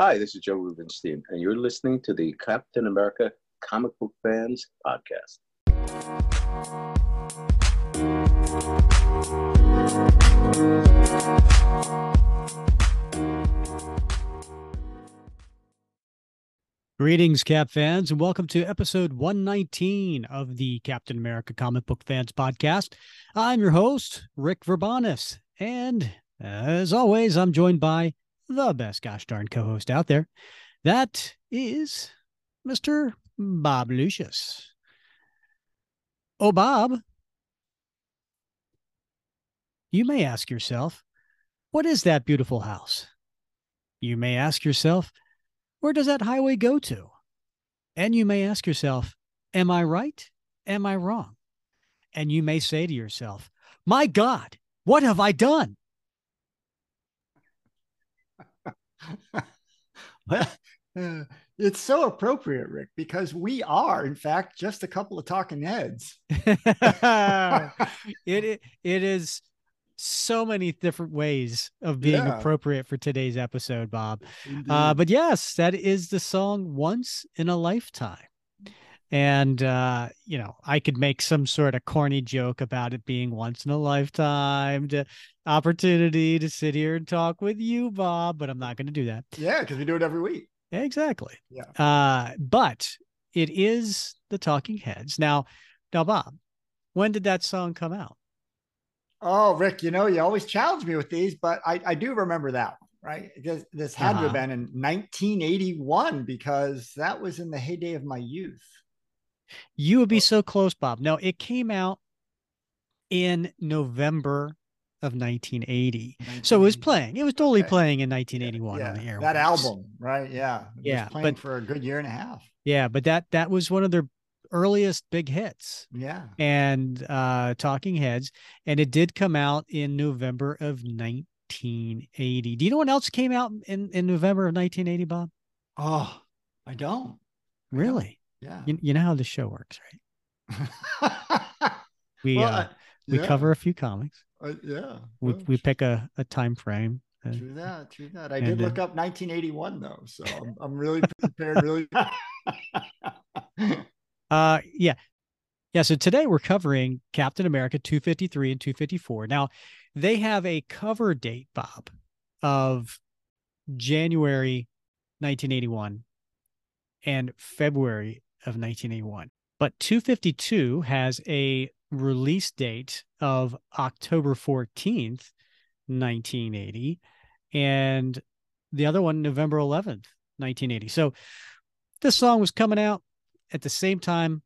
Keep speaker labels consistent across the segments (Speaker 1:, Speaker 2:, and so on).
Speaker 1: Hi, this is Joe Rubinstein, and you're listening to the Captain America Comic Book Fans Podcast.
Speaker 2: Greetings, Cap fans, and welcome to episode 119 of the Captain America Comic Book Fans Podcast. I'm your host, Rick Verbanis, and as always, I'm joined by the best gosh darn co host out there. That is Mr. Bob Lucius. Oh, Bob, you may ask yourself, what is that beautiful house? You may ask yourself, where does that highway go to? And you may ask yourself, Am I right? Am I wrong? And you may say to yourself, My God, what have I done?
Speaker 3: well, uh, it's so appropriate, Rick, because we are, in fact, just a couple of talking heads.
Speaker 2: it, it it is so many different ways of being yeah. appropriate for today's episode, Bob. Uh, but yes, that is the song "Once in a Lifetime." And uh, you know, I could make some sort of corny joke about it being once in a lifetime to opportunity to sit here and talk with you, Bob, but I'm not going to do that.
Speaker 3: Yeah, because we do it every week.
Speaker 2: Exactly.
Speaker 3: Yeah.
Speaker 2: Uh, but it is the Talking Heads. Now, now, Bob, when did that song come out?
Speaker 3: Oh, Rick, you know, you always challenge me with these, but I, I do remember that one, right? This, this had uh-huh. to have uh-huh. been in 1981 because that was in the heyday of my youth.
Speaker 2: You would be oh. so close, Bob. No, it came out in November of 1980. So it was playing. It was totally okay. playing in 1981 yeah,
Speaker 3: yeah.
Speaker 2: on the air.
Speaker 3: That album, right? Yeah.
Speaker 2: It yeah.
Speaker 3: playing but, for a good year and a half.
Speaker 2: Yeah, but that that was one of their earliest big hits.
Speaker 3: Yeah.
Speaker 2: And uh Talking Heads. And it did come out in November of 1980. Do you know what else came out in, in November of 1980, Bob?
Speaker 3: Oh, I don't.
Speaker 2: Really?
Speaker 3: Yeah.
Speaker 2: You, you know how the show works, right? we well, uh, we cover a few comics.
Speaker 3: Uh, yeah.
Speaker 2: We well, we pick a, a time frame.
Speaker 3: Uh, true that. True that. I did look up 1981 though, so I'm, I'm really prepared. Really.
Speaker 2: uh, yeah, yeah. So today we're covering Captain America 253 and 254. Now, they have a cover date, Bob, of January 1981 and February of 1981. But 252 has a release date of October 14th, 1980, and the other one, November 11th, 1980. So this song was coming out at the same time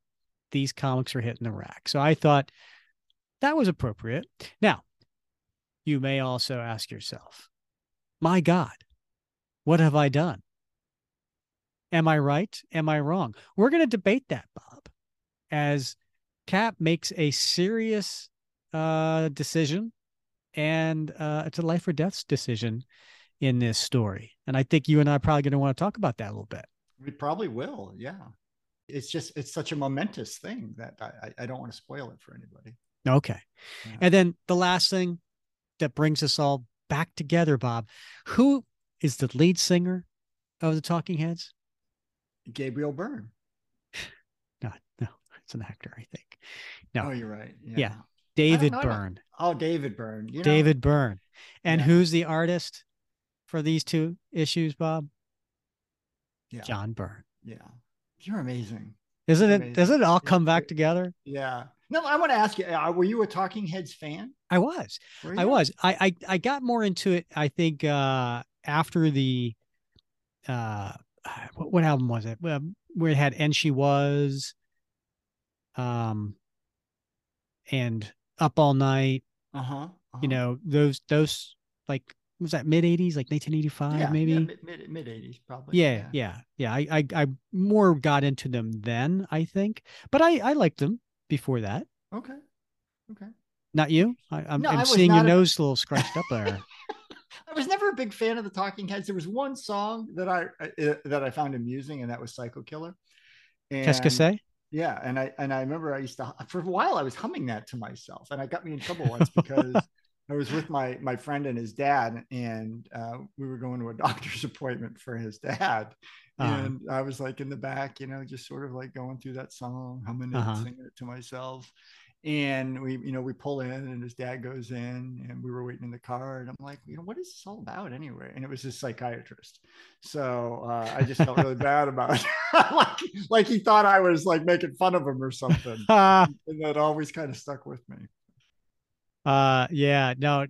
Speaker 2: these comics were hitting the rack. So I thought that was appropriate. Now, you may also ask yourself, my God, what have I done? Am I right? Am I wrong? We're going to debate that, Bob, as Cap makes a serious uh, decision, and uh, it's a life or death decision in this story. And I think you and I are probably going to want to talk about that a little bit.
Speaker 3: We probably will. Yeah. It's just, it's such a momentous thing that I, I don't want to spoil it for anybody.
Speaker 2: Okay. Yeah. And then the last thing that brings us all back together, Bob, who is the lead singer of the Talking Heads?
Speaker 3: Gabriel Byrne.
Speaker 2: No, no, it's an actor, I think. No.
Speaker 3: Oh, you're right.
Speaker 2: Yeah. yeah. David Byrne.
Speaker 3: Oh, David Byrne.
Speaker 2: You know, David Byrne. And yeah. who's the artist for these two issues, Bob?
Speaker 3: Yeah.
Speaker 2: John Byrne.
Speaker 3: Yeah. You're amazing.
Speaker 2: Isn't
Speaker 3: You're
Speaker 2: it? Amazing. Doesn't it all come back together?
Speaker 3: Yeah. No, I want to ask you, uh, were you a Talking Heads fan?
Speaker 2: I was. I was. I, I I got more into it, I think, uh after the uh what, what album was it? where it had and she was, um, and up all night.
Speaker 3: Uh-huh, uh-huh.
Speaker 2: You know those those like was that mid eighties, like nineteen eighty five, maybe
Speaker 3: yeah, mid mid eighties, probably.
Speaker 2: Yeah, yeah, yeah. yeah. I, I I more got into them then, I think, but I I liked them before that.
Speaker 3: Okay, okay.
Speaker 2: Not you. I, am no, seeing your a... nose a little scratched up there.
Speaker 3: I was never a big fan of the Talking Heads. There was one song that I uh, that I found amusing, and that was Psycho Killer.
Speaker 2: Qu'est-ce say?
Speaker 3: Yeah, and I and I remember I used to for a while I was humming that to myself, and I got me in trouble once because I was with my my friend and his dad, and uh, we were going to a doctor's appointment for his dad. Uh-huh. And I was like in the back, you know, just sort of like going through that song, humming uh-huh. it, singing it to myself and we you know we pull in and his dad goes in and we were waiting in the car and i'm like you know what is this all about anyway? And it was his psychiatrist. So uh, i just felt really bad about it. Like, like he thought i was like making fun of him or something. And that always kind of stuck with me.
Speaker 2: Uh yeah no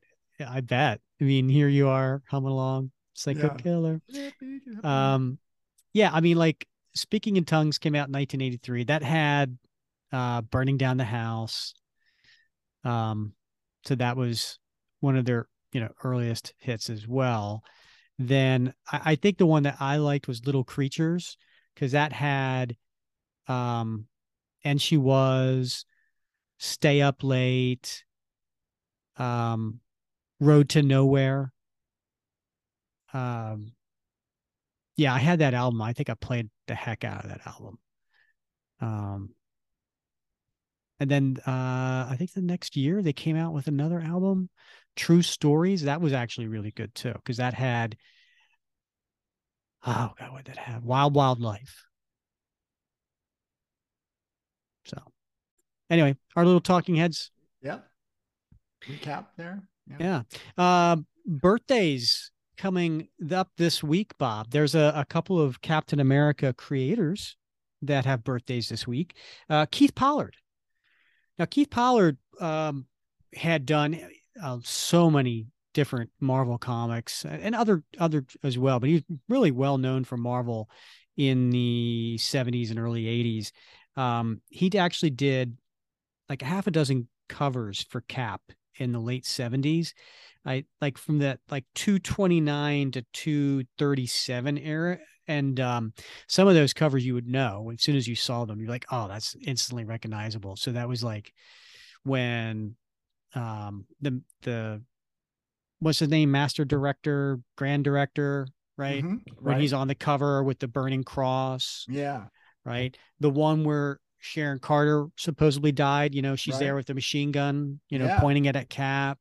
Speaker 2: i bet. I mean here you are coming along psycho yeah. killer. Um yeah i mean like speaking in tongues came out in 1983 that had uh, burning down the house. Um, so that was one of their you know earliest hits as well. Then I, I think the one that I liked was Little Creatures because that had, um, and she was stay up late, um, road to nowhere. Um, yeah, I had that album. I think I played the heck out of that album. Um, and then uh, I think the next year they came out with another album, True Stories. That was actually really good too, because that had oh god, what did that have? Wild Wild Life. So anyway, our little talking heads.
Speaker 3: Yeah. Recap there.
Speaker 2: Yeah. yeah. Uh, birthdays coming up this week, Bob. There's a, a couple of Captain America creators that have birthdays this week. Uh, Keith Pollard now, Keith Pollard um, had done uh, so many different Marvel comics and other other as well, but he's really well known for Marvel in the 70s and early 80s. Um, he actually did like a half a dozen covers for Cap in the late 70s. I like from that like 229 to 237 era and um, some of those covers you would know as soon as you saw them. You're like, oh, that's instantly recognizable. So that was like when um, the the what's his name, master director, grand director, right? Mm-hmm, when he's on the cover with the burning cross.
Speaker 3: Yeah.
Speaker 2: Right. The one where Sharon Carter supposedly died. You know, she's right. there with the machine gun, you know, yeah. pointing it at Cap.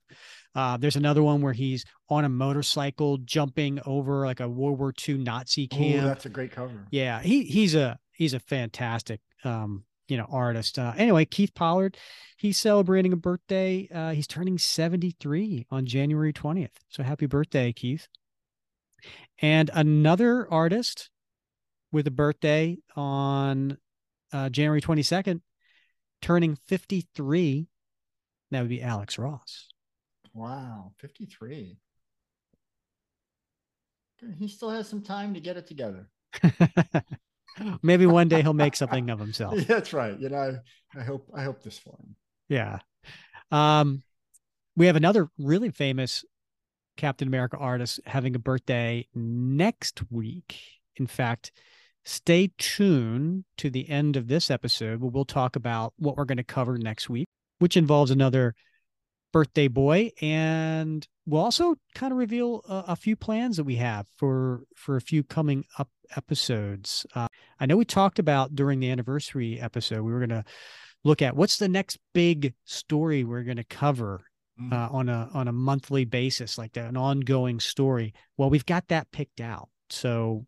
Speaker 2: Uh, there's another one where he's on a motorcycle jumping over like a World War II Nazi camp.
Speaker 3: Ooh, that's a great cover.
Speaker 2: Yeah, he he's a he's a fantastic um, you know artist. Uh, anyway, Keith Pollard, he's celebrating a birthday. Uh, he's turning 73 on January 20th. So happy birthday, Keith. And another artist with a birthday on uh, January 22nd, turning 53. That would be Alex Ross.
Speaker 3: Wow, 53. He still has some time to get it together.
Speaker 2: Maybe one day he'll make something of himself.
Speaker 3: Yeah, that's right. You know, I hope I hope this for him.
Speaker 2: Yeah. Um, we have another really famous Captain America artist having a birthday next week. In fact, stay tuned to the end of this episode where we'll talk about what we're going to cover next week, which involves another birthday boy and we'll also kind of reveal a, a, few plans that we have for for a few coming up episodes. Uh, i know we talked about during the anniversary episode we were going to look at what's the next big story we're going to cover mm. uh, on a on a monthly basis like an ongoing story. Well we've got that picked out so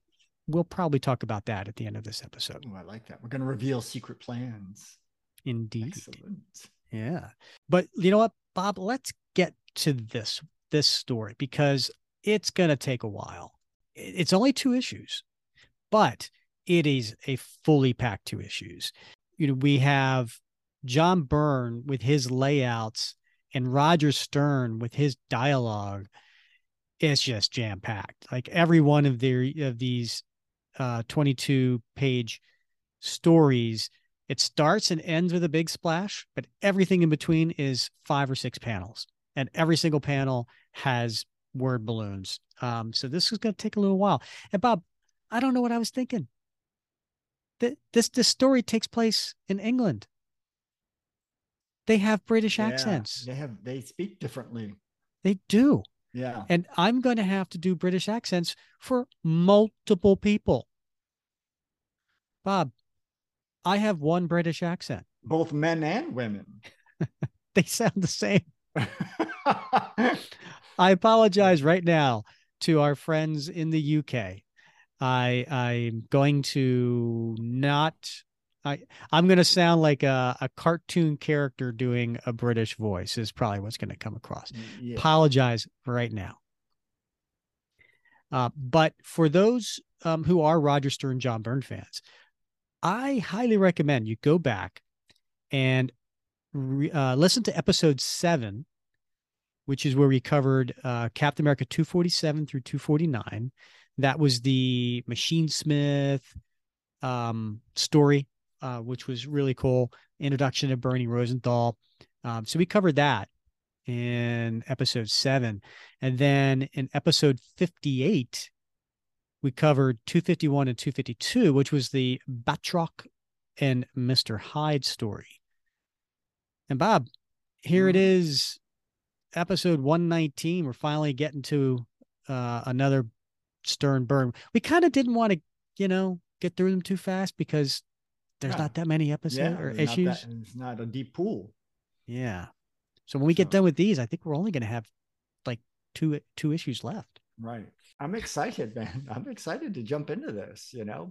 Speaker 2: we'll probably talk about that at the end of this episode.
Speaker 3: Ooh, i like that. We're going to reveal secret plans.
Speaker 2: Indeed. Excellent. yeah. But you know what Bob, let's get to this this story because it's going to take a while. It's only two issues, but it is a fully packed two issues. You know, we have John Byrne with his layouts and Roger Stern with his dialogue. It's just jam packed. Like every one of the of these uh, 22 page stories it starts and ends with a big splash, but everything in between is five or six panels, and every single panel has word balloons. Um, so this is going to take a little while. And Bob, I don't know what I was thinking. This this story takes place in England. They have British yeah, accents.
Speaker 3: They have they speak differently.
Speaker 2: They do.
Speaker 3: Yeah.
Speaker 2: And I'm going to have to do British accents for multiple people. Bob, I have one British accent.
Speaker 3: Both men and women.
Speaker 2: they sound the same. I apologize right now to our friends in the UK. I I'm going to not I I'm going to sound like a, a cartoon character doing a British voice is probably what's going to come across. Yeah. Apologize right now. Uh, but for those um, who are Roger Stern, John Byrne fans, I highly recommend you go back and re, uh, listen to episode seven, which is where we covered uh, Captain America 247 through 249. That was the Machinesmith um, story, uh, which was really cool. Introduction of Bernie Rosenthal. Um, so we covered that in episode seven. And then in episode 58, we covered 251 and 252, which was the Batroc and Mr. Hyde story. And Bob, here it mm-hmm. episode 119. We're finally getting to uh, another Stern Byrne. We kind of didn't want to, you know, get through them too fast because there's yeah. not that many episodes yeah, or issues.
Speaker 4: Not that, it's not a deep pool.
Speaker 2: Yeah. So when we so. get done with these, I think we're only going to have like two two issues left.
Speaker 4: Right. I'm excited, man. I'm excited to jump into this. You know,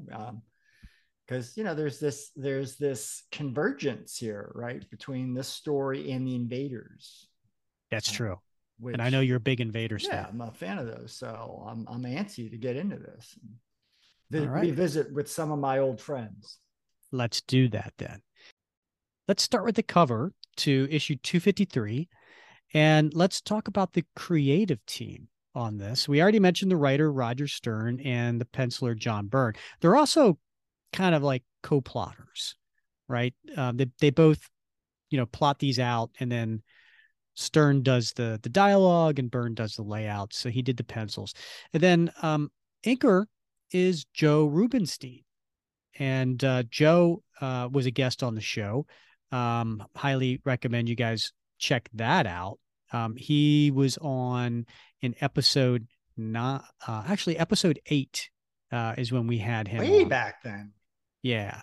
Speaker 4: because um, you know there's this there's this convergence here, right, between this story and the Invaders.
Speaker 2: That's true. Which, and I know you're a big Invaders
Speaker 4: yeah, fan. I'm a fan of those, so I'm I'm antsy to get into this. Vi- right. Revisit with some of my old friends.
Speaker 2: Let's do that then. Let's start with the cover to issue 253. And let's talk about the creative team on this. We already mentioned the writer Roger Stern and the penciler John Byrne. They're also kind of like co-plotters, right? Um, they they both, you know, plot these out, and then Stern does the the dialogue and Byrne does the layout. So he did the pencils, and then um, is Joe Rubinstein, and uh, Joe uh, was a guest on the show. Um, highly recommend you guys check that out. Um, he was on in episode not uh, actually episode eight uh, is when we had him
Speaker 4: way on. back then.
Speaker 2: Yeah,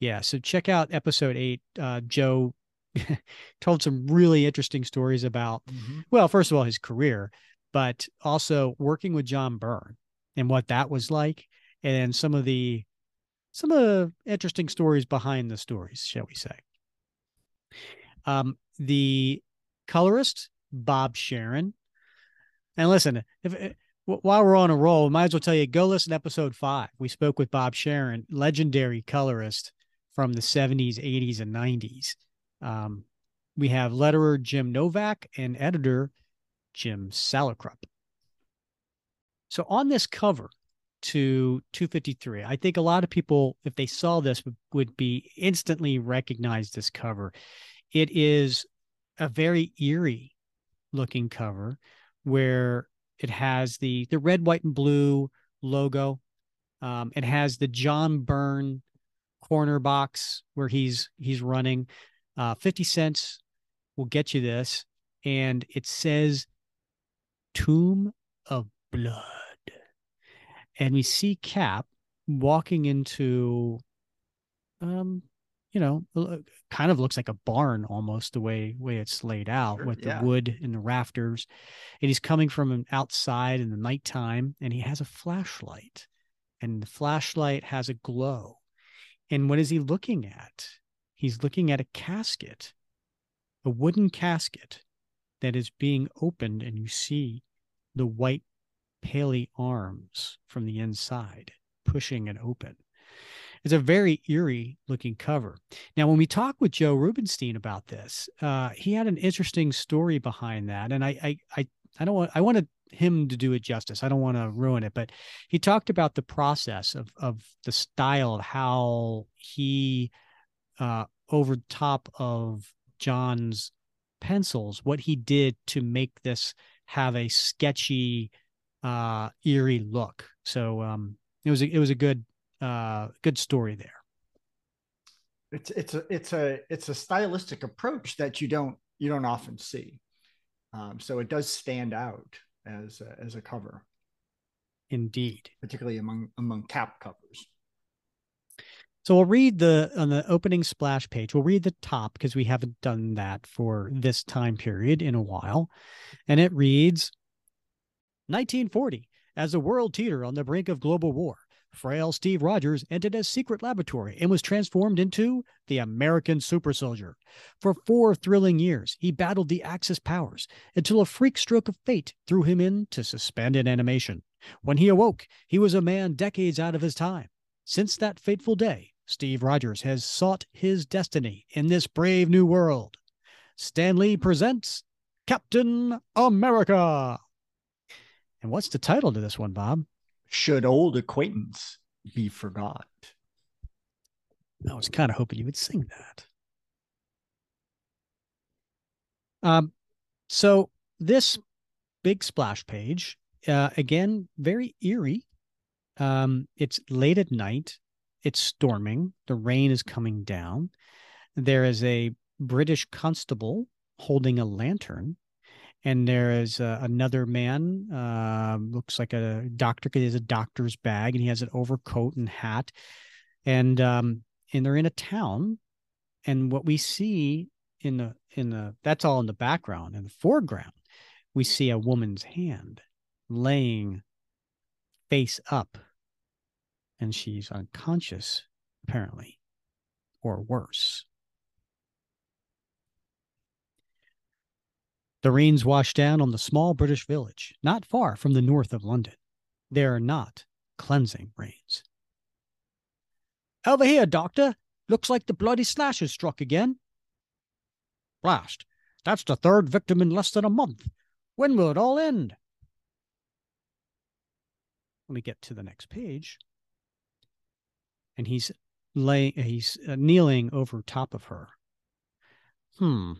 Speaker 2: yeah. So check out episode eight. Uh, Joe told some really interesting stories about, mm-hmm. well, first of all, his career, but also working with John Byrne and what that was like, and some of the some of the interesting stories behind the stories, shall we say. Um, the colorist, Bob Sharen. And listen, if, eh, while we're on a roll, might as well tell you go listen to episode five. We spoke with Bob Sharen, legendary colorist from the 70s, 80s, and 90s. Um, we have letterer Jim Novak and editor Jim Salicrup. So on this cover to 253, I think a lot of people, if they saw this, would be instantly recognize this cover. It is a very eerie looking cover where it has the the red, white, and blue logo. Um, it has the John Byrne corner box where he's he's running. Uh, Fifty cents will get you this, and it says "Tomb of Blood," and we see Cap walking into um you know, kind of looks like a barn almost the way way it's laid out sure, with yeah. the wood and the rafters. And he's coming from outside in the nighttime and he has a flashlight. And the flashlight has a glow. And what is he looking at? He's looking at a casket, a wooden casket that is being opened, and you see the white paley arms from the inside pushing it open. It's a very eerie looking cover. Now, when we talked with Joe Rubinstein about this, uh, he had an interesting story behind that, and I, I, I, I don't want, I wanted him to do it justice. I don't want to ruin it, but he talked about the process of of the style of how he, uh, over top of John's pencils, what he did to make this have a sketchy, uh, eerie look. So um, it was a, it was a good uh, good story there.
Speaker 4: It's it's a it's a it's a stylistic approach that you don't you don't often see, um, so it does stand out as a, as a cover.
Speaker 2: Indeed,
Speaker 4: particularly among among cap covers.
Speaker 2: So we'll read the on the opening splash page. We'll read the top because we haven't done that for this time period in a while. And it reads 1940, as the world teeter on the brink of global war, frail Steve Rogers entered a secret laboratory and was transformed into the American super soldier. For four thrilling years, he battled the Axis powers until a freak stroke of fate threw him into suspended animation. When he awoke, he was a man decades out of his time. Since that fateful day, Steve Rogers has sought his destiny in this brave new world. Stan Lee presents Captain America. And what's the title to this one, Bob?
Speaker 3: Should Old Acquaintance Be Forgot?
Speaker 2: I was kind of hoping you would sing that. Um, so this big splash page, uh, again, very eerie. Um, it's late at night. It's storming. The rain is coming down. There is a British constable holding a lantern. And there is uh, another man, uh, looks like a doctor, because he has a doctor's bag and he has an overcoat and hat. And um, and they're in a town. And what we see in the in the that's all in the background. In the foreground, we see a woman's hand laying face up and she's unconscious, apparently, or worse. The rains wash down on the small British village, not far from the north of London. They are not cleansing rains. Over here, Doctor. Looks like the bloody slasher struck again. Blast. That's the third victim in less than a month. When will it all end? Let me get to the next page and he's lay he's uh, kneeling over top of her. Hmm,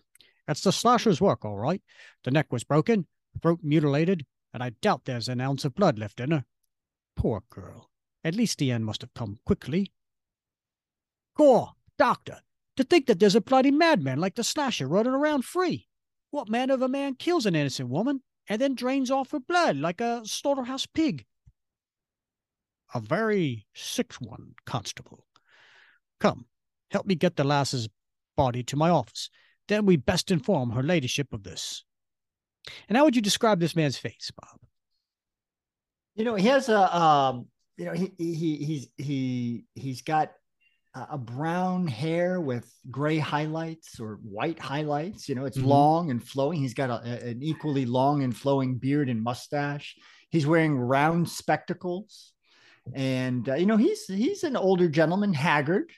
Speaker 2: that's the slasher's work, all right. The neck was broken, throat mutilated, and I doubt there's an ounce of blood left in her. Poor girl. At least the end must have come quickly. Gore, doctor, to think that there's a bloody madman like the slasher running around free. What man of a man kills an innocent woman and then drains off her blood like a slaughterhouse pig? a very sick one, Constable. Come, help me get the lass's body to my office. Then we best inform her ladyship of this. And how would you describe this man's face, Bob?
Speaker 3: You know, he has a, um, you know, he he he's he he's got a brown hair with gray highlights or white highlights. You know, it's mm-hmm. long and flowing. He's got a, an equally long and flowing beard and mustache. He's wearing round spectacles and uh, you know he's he's an older gentleman, haggard,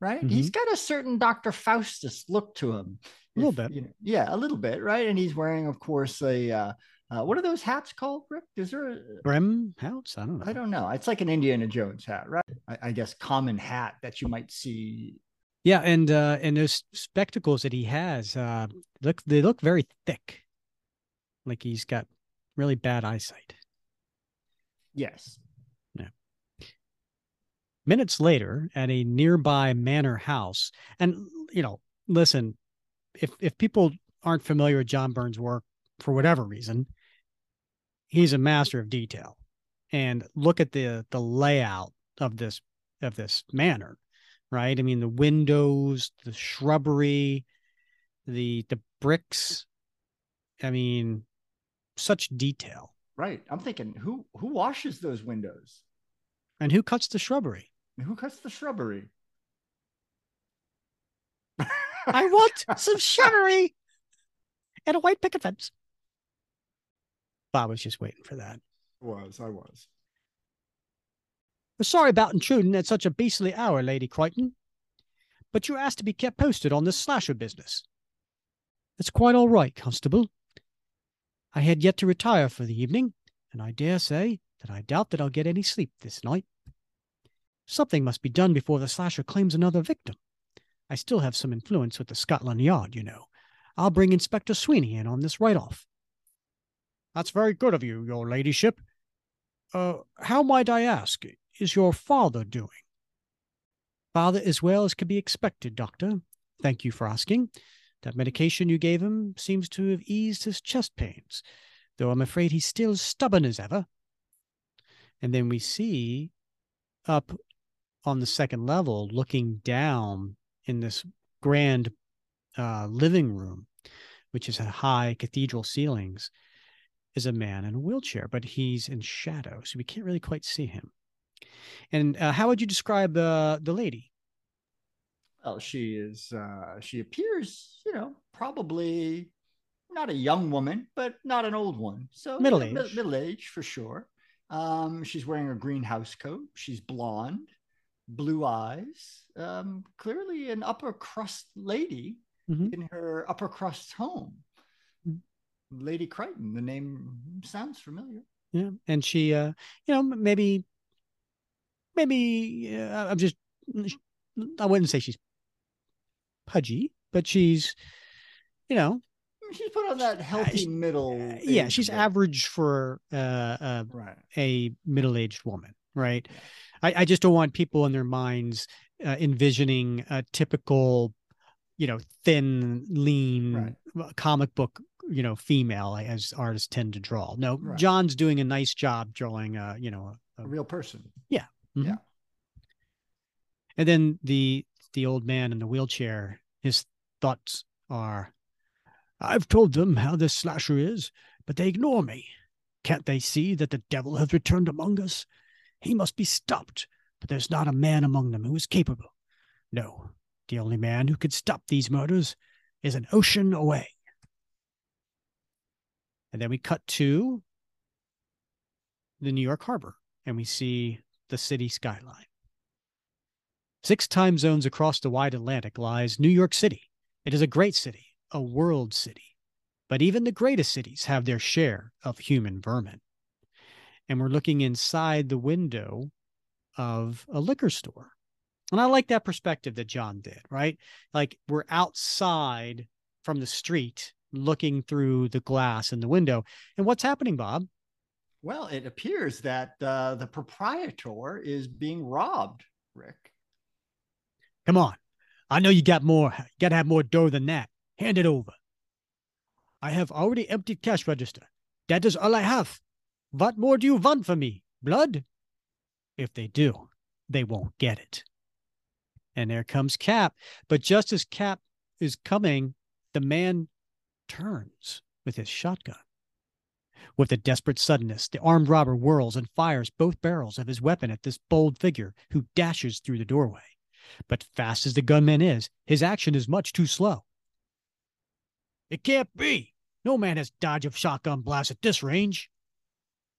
Speaker 3: right? Mm-hmm. He's got a certain Doctor Faustus look to him,
Speaker 2: a little bit,
Speaker 3: you know, yeah, a little bit, right? And he's wearing, of course, a uh, uh, what are those hats called, Rick? Is there a
Speaker 2: brim hats? I don't know.
Speaker 3: I don't know. It's like an Indiana Jones hat, right? I, I guess common hat that you might see.
Speaker 2: Yeah, and uh, and those spectacles that he has uh, look they look very thick, like he's got really bad eyesight.
Speaker 3: Yes,
Speaker 2: Minutes later, at a nearby manor house, and you know, listen, if if people aren't familiar with John Byrne's work for whatever reason, he's a master of detail. And look at the the layout of this of this manor, right? I mean, the windows, the shrubbery, the the bricks. I mean, such detail.
Speaker 3: Right. I'm thinking, who who washes those windows?
Speaker 2: And who cuts the shrubbery?
Speaker 3: Who cuts the shrubbery?
Speaker 2: I want some shrubbery and a white picket fence. Bob was just waiting for that.
Speaker 3: Was I was.
Speaker 2: Sorry about intruding at such a beastly hour, Lady Crichton, but you're asked to be kept posted on this slasher business. That's quite all right, Constable. I had yet to retire for the evening, and I dare say that I doubt that I'll get any sleep this night. Something must be done before the slasher claims another victim. I still have some influence with the Scotland Yard, you know. I'll bring Inspector Sweeney in on this right off. That's very good of you, your ladyship. Uh, how might I ask, is your father doing? Father as well as could be expected, Doctor. Thank you for asking. That medication you gave him seems to have eased his chest pains, though I'm afraid he's still stubborn as ever. And then we see up on the second level, looking down in this grand uh, living room, which is a high cathedral ceilings, is a man in a wheelchair, but he's in shadow, so we can't really quite see him. And uh, how would you describe uh, the lady?
Speaker 3: Well, she is. Uh, she appears, you know, probably not a young woman, but not an old one. So
Speaker 2: middle age,
Speaker 3: middle age for sure. Um, she's wearing a green house coat. She's blonde, blue eyes. Um, clearly an upper crust lady mm-hmm. in her upper crust home. Mm-hmm. Lady Crichton. The name sounds familiar.
Speaker 2: Yeah, and she, uh, you know, maybe, maybe uh, I'm just, I wouldn't say she's pudgy, but she's, you know,
Speaker 3: she's put on that healthy middle.
Speaker 2: Yeah, she's average for uh, uh, right. a middle-aged woman, right? Yeah. I, I, just don't want people in their minds uh, envisioning a typical, you know, thin, lean right. comic book, you know, female as artists tend to draw. No, right. John's doing a nice job drawing, uh, you know,
Speaker 3: a, a real person.
Speaker 2: Yeah,
Speaker 3: mm-hmm. yeah.
Speaker 2: And then the the old man in the wheelchair, his thoughts are I've told them how this slasher is, but they ignore me. Can't they see that the devil has returned among us? He must be stopped, but there's not a man among them who is capable. No, the only man who could stop these murders is an ocean away. And then we cut to the New York harbor and we see the city skyline. Six time zones across the wide Atlantic lies New York City. It is a great city, a world city, but even the greatest cities have their share of human vermin. And we're looking inside the window of a liquor store. And I like that perspective that John did, right? Like we're outside from the street looking through the glass in the window. And what's happening, Bob?
Speaker 3: Well, it appears that uh, the proprietor is being robbed, Rick.
Speaker 2: Come on. I know you got more. You got to have more dough than that. Hand it over. I have already emptied cash register. That is all I have. What more do you want from me? Blood? If they do, they won't get it. And there comes Cap. But just as Cap is coming, the man turns with his shotgun. With a desperate suddenness, the armed robber whirls and fires both barrels of his weapon at this bold figure who dashes through the doorway. But fast as the gunman is, his action is much too slow. It can't be. No man has dodge of shotgun blast at this range.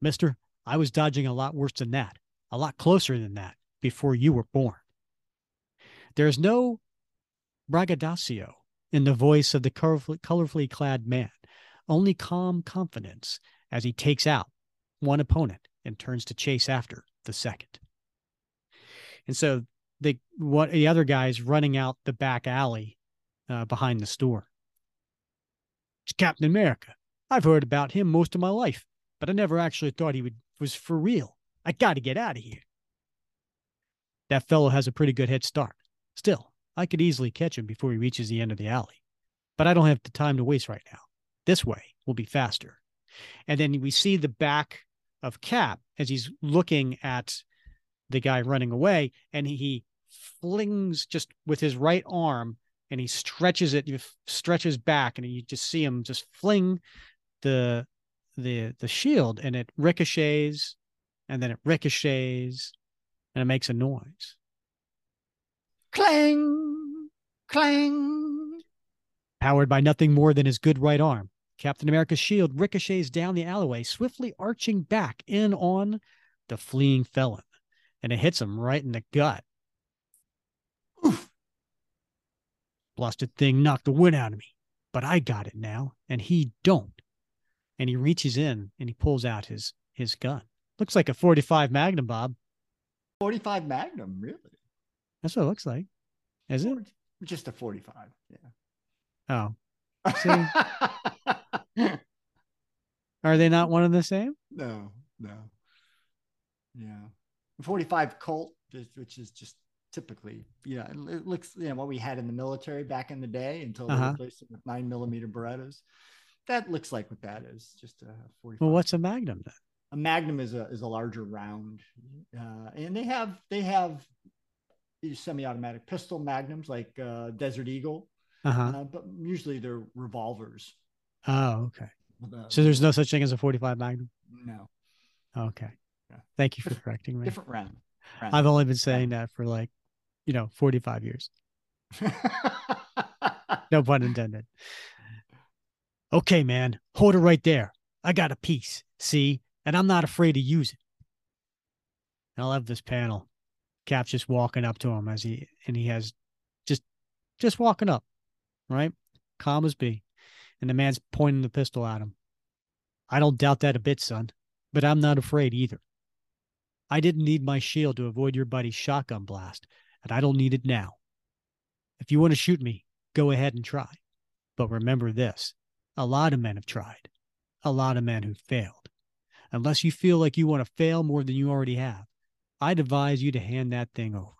Speaker 2: Mister, I was dodging a lot worse than that, a lot closer than that before you were born. There is no braggadocio in the voice of the colorfully clad man, only calm confidence as he takes out one opponent and turns to chase after the second. And so the what the other guy's running out the back alley uh, behind the store. It's Captain America. I've heard about him most of my life, but I never actually thought he would, was for real. I got to get out of here. That fellow has a pretty good head start. Still, I could easily catch him before he reaches the end of the alley. But I don't have the time to waste right now. This way will be faster. And then we see the back of Cap as he's looking at the guy running away, and he flings just with his right arm and he stretches it, he stretches back, and you just see him just fling the the the shield, and it ricochets, and then it ricochets, and it makes a noise. Clang, clang. Powered by nothing more than his good right arm, Captain America's shield ricochets down the alleyway, swiftly arching back in on the fleeing felon, and it hits him right in the gut. Blasted thing knocked the wind out of me, but I got it now, and he don't. And he reaches in and he pulls out his his gun. Looks like a 45 Magnum, Bob.
Speaker 3: 45 Magnum, really?
Speaker 2: That's what it looks like. Is it?
Speaker 3: Just a 45. Yeah.
Speaker 2: Oh. Are they not one and the same?
Speaker 3: No, no. Yeah. 45 Colt, which is just typically, you know, it looks, you know, what we had in the military back in the day until uh-huh. they replaced it with nine millimeter Berettas. That looks like what that is, just a 45.
Speaker 2: Well, what's a Magnum then?
Speaker 3: A Magnum is a is a larger round, uh, and they have they have
Speaker 4: semi-automatic pistol magnums like uh, Desert Eagle, uh-huh. uh, but usually they're revolvers.
Speaker 2: Oh, okay. so there's no such thing as a 45 Magnum.
Speaker 4: No.
Speaker 2: Okay. Yeah. Thank you for correcting me.
Speaker 4: Different round.
Speaker 2: I've only been saying that for like, you know, 45 years. no pun intended. Okay, man, hold it right there. I got a piece, see, and I'm not afraid to use it. I love this panel. Cap's just walking up to him as he and he has just just walking up, right? Calm as be. And the man's pointing the pistol at him. I don't doubt that a bit, son, but I'm not afraid either. I didn't need my shield to avoid your buddy's shotgun blast, and I don't need it now. If you want to shoot me, go ahead and try. But remember this a lot of men have tried, a lot of men who failed. Unless you feel like you want to fail more than you already have, I'd advise you to hand that thing over.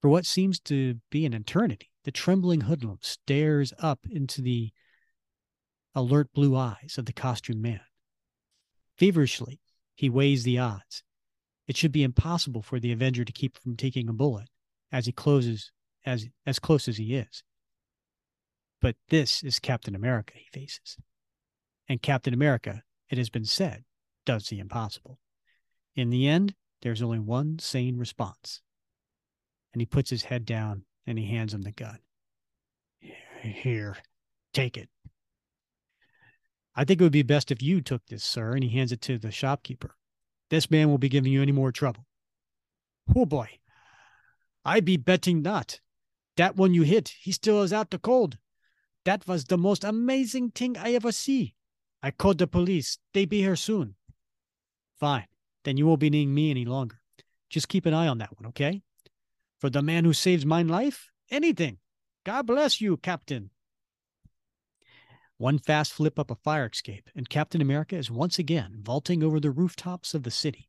Speaker 2: For what seems to be an eternity, the trembling hoodlum stares up into the alert blue eyes of the costumed man. Feverishly, he weighs the odds. It should be impossible for the Avenger to keep from taking a bullet as he closes as as close as he is. But this is Captain America he faces. And Captain America, it has been said, does the impossible. In the end, there's only one sane response. And he puts his head down and he hands him the gun. Here, take it. I think it would be best if you took this, sir. And he hands it to the shopkeeper. This man will be giving you any more trouble. Oh boy, I be betting not. That one you hit, he still is out the cold. That was the most amazing thing I ever see. I called the police. They be here soon. Fine. Then you won't be needing me any longer. Just keep an eye on that one, okay? For the man who saves mine life, anything. God bless you, Captain. One fast flip up a fire escape, and Captain America is once again vaulting over the rooftops of the city.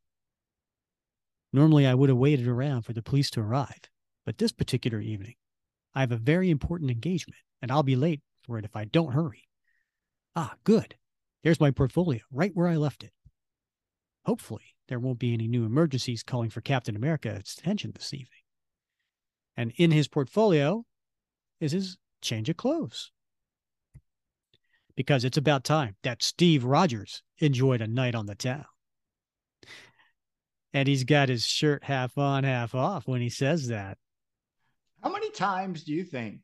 Speaker 2: Normally, I would have waited around for the police to arrive, but this particular evening, I have a very important engagement, and I'll be late for it if I don't hurry. Ah, good. There's my portfolio, right where I left it. Hopefully, there won't be any new emergencies calling for Captain America's attention this evening. And in his portfolio is his change of clothes. Because it's about time that Steve Rogers enjoyed a night on the town. And he's got his shirt half on, half off when he says that.
Speaker 4: How many times do you think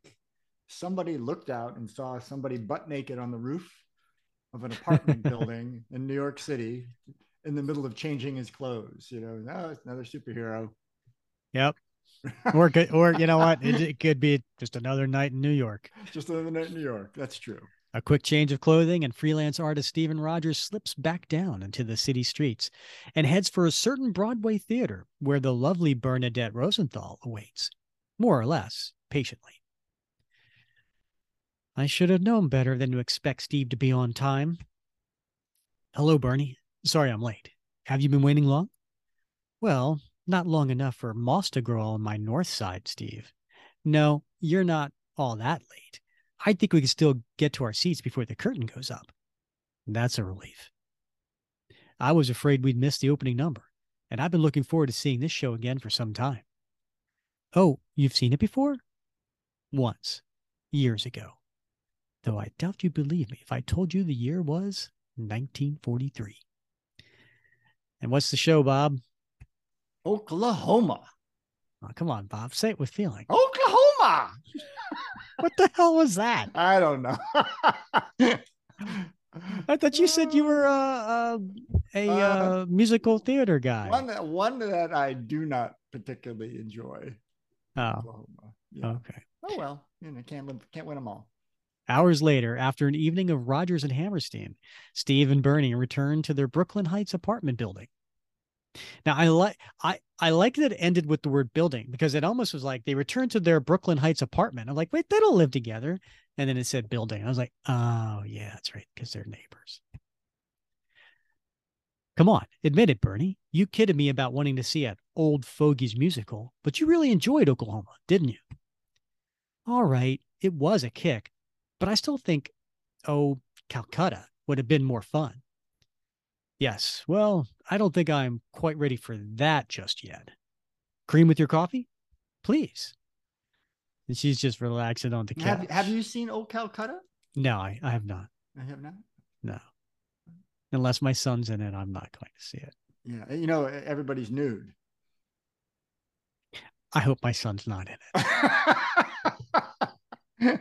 Speaker 4: somebody looked out and saw somebody butt naked on the roof of an apartment building in New York City in the middle of changing his clothes? You know, no, it's another superhero.
Speaker 2: Yep. or or you know what? It, it could be just another night in New York.
Speaker 4: Just another night in New York. That's true.
Speaker 2: A quick change of clothing, and freelance artist Stephen Rogers slips back down into the city streets and heads for a certain Broadway theater where the lovely Bernadette Rosenthal awaits, more or less patiently. I should have known better than to expect Steve to be on time. Hello, Bernie. Sorry I'm late. Have you been waiting long? Well, not long enough for moss to grow on my north side, Steve. No, you're not all that late. I think we can still get to our seats before the curtain goes up. That's a relief. I was afraid we'd miss the opening number, and I've been looking forward to seeing this show again for some time. Oh, you've seen it before? Once, years ago. Though I doubt you'd believe me if I told you the year was 1943. And what's the show, Bob?
Speaker 4: Oklahoma.
Speaker 2: Oh, come on, Bob. Say it with feeling.
Speaker 4: Oklahoma.
Speaker 2: what the hell was that?
Speaker 4: I don't know.
Speaker 2: I thought you said you were uh, uh, a uh, uh, musical theater guy.
Speaker 4: One that one that I do not particularly enjoy.
Speaker 2: Oh, Oklahoma. Yeah. okay.
Speaker 4: Oh well, you know, can't win, can't win them all.
Speaker 2: Hours later, after an evening of Rodgers and Hammerstein, Steve and Bernie returned to their Brooklyn Heights apartment building. Now I like I I like that it ended with the word building because it almost was like they returned to their Brooklyn Heights apartment. I'm like, wait, they don't live together. And then it said building. I was like, oh yeah, that's right, because they're neighbors. Come on, admit it, Bernie. You kidded me about wanting to see an old fogies musical, but you really enjoyed Oklahoma, didn't you? All right, it was a kick, but I still think, oh, Calcutta would have been more fun. Yes. Well, I don't think I'm quite ready for that just yet. Cream with your coffee? Please. And she's just relaxing on the couch.
Speaker 3: Have, have you seen Old Calcutta?
Speaker 2: No, I, I have not.
Speaker 3: I have not.
Speaker 2: No. Unless my son's in it, I'm not going to see it.
Speaker 3: Yeah. You know, everybody's nude.
Speaker 2: I hope my son's not in
Speaker 3: it.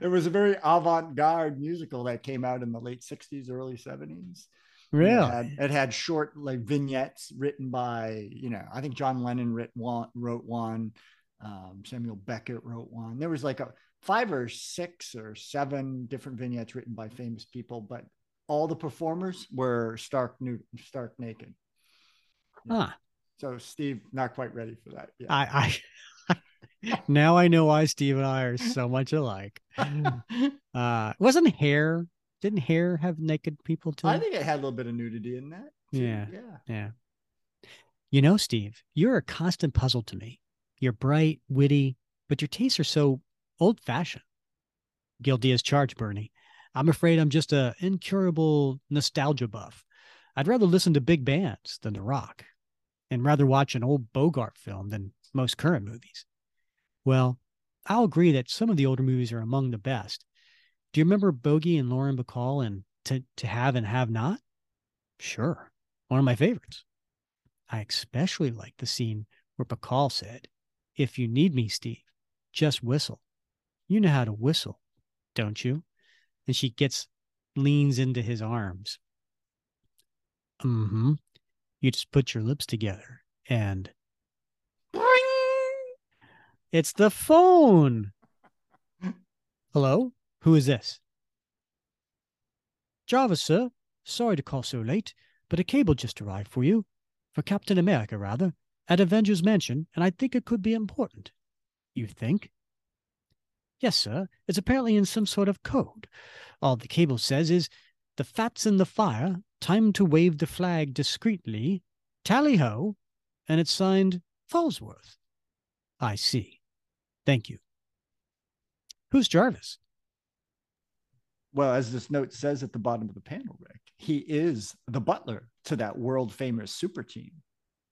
Speaker 3: it was a very avant-garde musical that came out in the late 60s, early 70s.
Speaker 2: Really?
Speaker 3: It had, it had, short like vignettes written by, you know, I think John Lennon writ one, wrote one. Um, Samuel Beckett wrote one. There was like a five or six or seven different vignettes written by famous people, but all the performers were stark nude, stark naked.
Speaker 2: Huh.
Speaker 3: So Steve, not quite ready for that.
Speaker 2: Yeah. I, I now I know why Steve and I are so much alike. Uh, wasn't hair? Didn't hair have naked people too?
Speaker 3: I think it had a little bit of nudity in that.
Speaker 2: Too. Yeah. Yeah. Yeah. You know, Steve, you're a constant puzzle to me. You're bright, witty, but your tastes are so old fashioned. Guilty charge, Bernie. I'm afraid I'm just a incurable nostalgia buff. I'd rather listen to big bands than to rock, and rather watch an old Bogart film than most current movies. Well, I'll agree that some of the older movies are among the best. Do you remember Bogey and Lauren Bacall and to, to Have and Have Not? Sure, one of my favorites. I especially like the scene where Bacall said, If you need me, Steve, just whistle. You know how to whistle, don't you? And she gets, leans into his arms. Mm hmm. You just put your lips together and. Bring! It's the phone. Hello? Who is this? Jarvis, sir. Sorry to call so late, but a cable just arrived for you. For Captain America, rather, at Avengers Mansion, and I think it could be important. You think? Yes, sir. It's apparently in some sort of code. All the cable says is, the fat's in the fire, time to wave the flag discreetly, tally ho, and it's signed Falsworth. I see. Thank you. Who's Jarvis?
Speaker 3: Well, as this note says at the bottom of the panel, Rick, he is the butler to that world famous super team,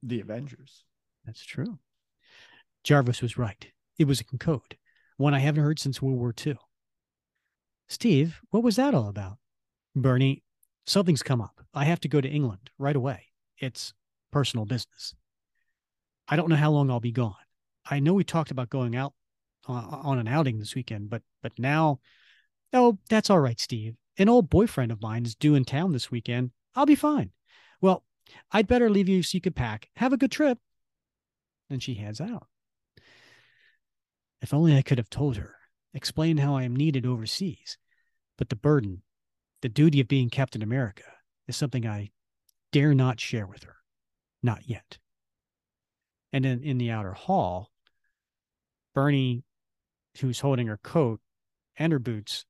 Speaker 3: the Avengers.
Speaker 2: That's true. Jarvis was right. It was a code one I haven't heard since World War II. Steve, what was that all about? Bernie, something's come up. I have to go to England right away. It's personal business. I don't know how long I'll be gone. I know we talked about going out uh, on an outing this weekend, but but now, oh, that's all right, Steve. An old boyfriend of mine is due in town this weekend. I'll be fine. Well, I'd better leave you so you could pack. Have a good trip. And she heads out. If only I could have told her, explained how I am needed overseas. But the burden, the duty of being Captain America, is something I dare not share with her. Not yet. And in, in the outer hall, Bernie, who's holding her coat and her boots,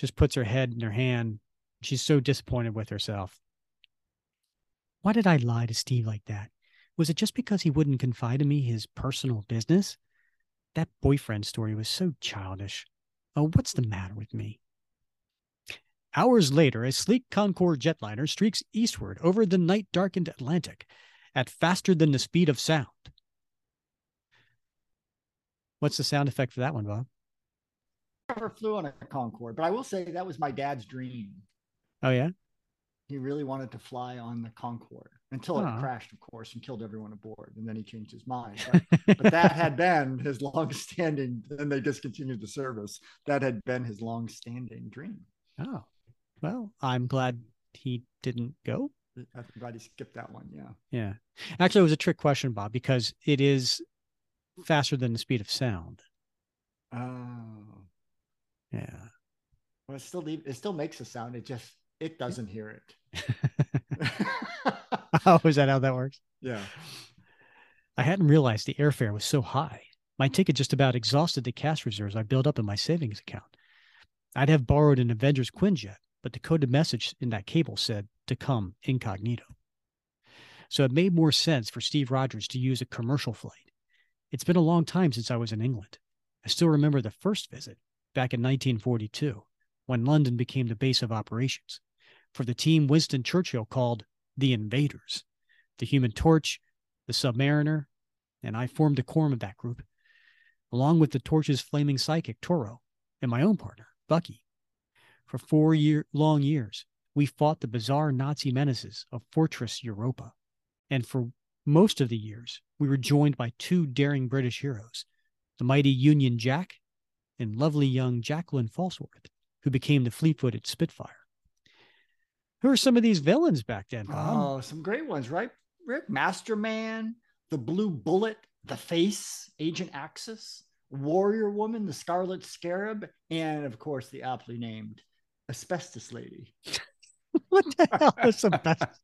Speaker 2: just puts her head in her hand. She's so disappointed with herself. Why did I lie to Steve like that? Was it just because he wouldn't confide in me his personal business? That boyfriend story was so childish. Oh, what's the matter with me? Hours later, a sleek Concorde jetliner streaks eastward over the night darkened Atlantic at faster than the speed of sound. What's the sound effect for that one, Bob?
Speaker 3: Never flew on a Concorde, but I will say that was my dad's dream.
Speaker 2: Oh, yeah?
Speaker 3: he really wanted to fly on the Concorde until it crashed, of course, and killed everyone aboard. And then he changed his mind. But, but that had been his long-standing. And they discontinued the service. That had been his long-standing dream.
Speaker 2: Oh, well, I'm glad he didn't go.
Speaker 3: I'm glad he skipped that one. Yeah.
Speaker 2: Yeah. Actually, it was a trick question, Bob, because it is faster than the speed of sound.
Speaker 3: Oh.
Speaker 2: Yeah.
Speaker 3: Well, it still it still makes a sound. It just it doesn't hear it.
Speaker 2: oh, is that how that works?
Speaker 3: Yeah.
Speaker 2: I hadn't realized the airfare was so high. My ticket just about exhausted the cash reserves I built up in my savings account. I'd have borrowed an Avengers Quinjet, but the coded message in that cable said to come incognito. So it made more sense for Steve Rogers to use a commercial flight. It's been a long time since I was in England. I still remember the first visit back in 1942 when London became the base of operations for the team Winston Churchill called the Invaders, the Human Torch, the Submariner, and I formed the quorum of that group, along with the Torch's flaming psychic, Toro, and my own partner, Bucky. For four year long years, we fought the bizarre Nazi menaces of Fortress Europa. And for most of the years, we were joined by two daring British heroes, the mighty Union Jack and lovely young Jacqueline Falsworth, who became the fleet footed Spitfire. Who are some of these villains back then, Bob?
Speaker 4: Oh, some great ones, right? Rick Masterman, the Blue Bullet, the Face, Agent Axis, Warrior Woman, the Scarlet Scarab, and of course the aptly named Asbestos Lady.
Speaker 2: what the hell is asbestos?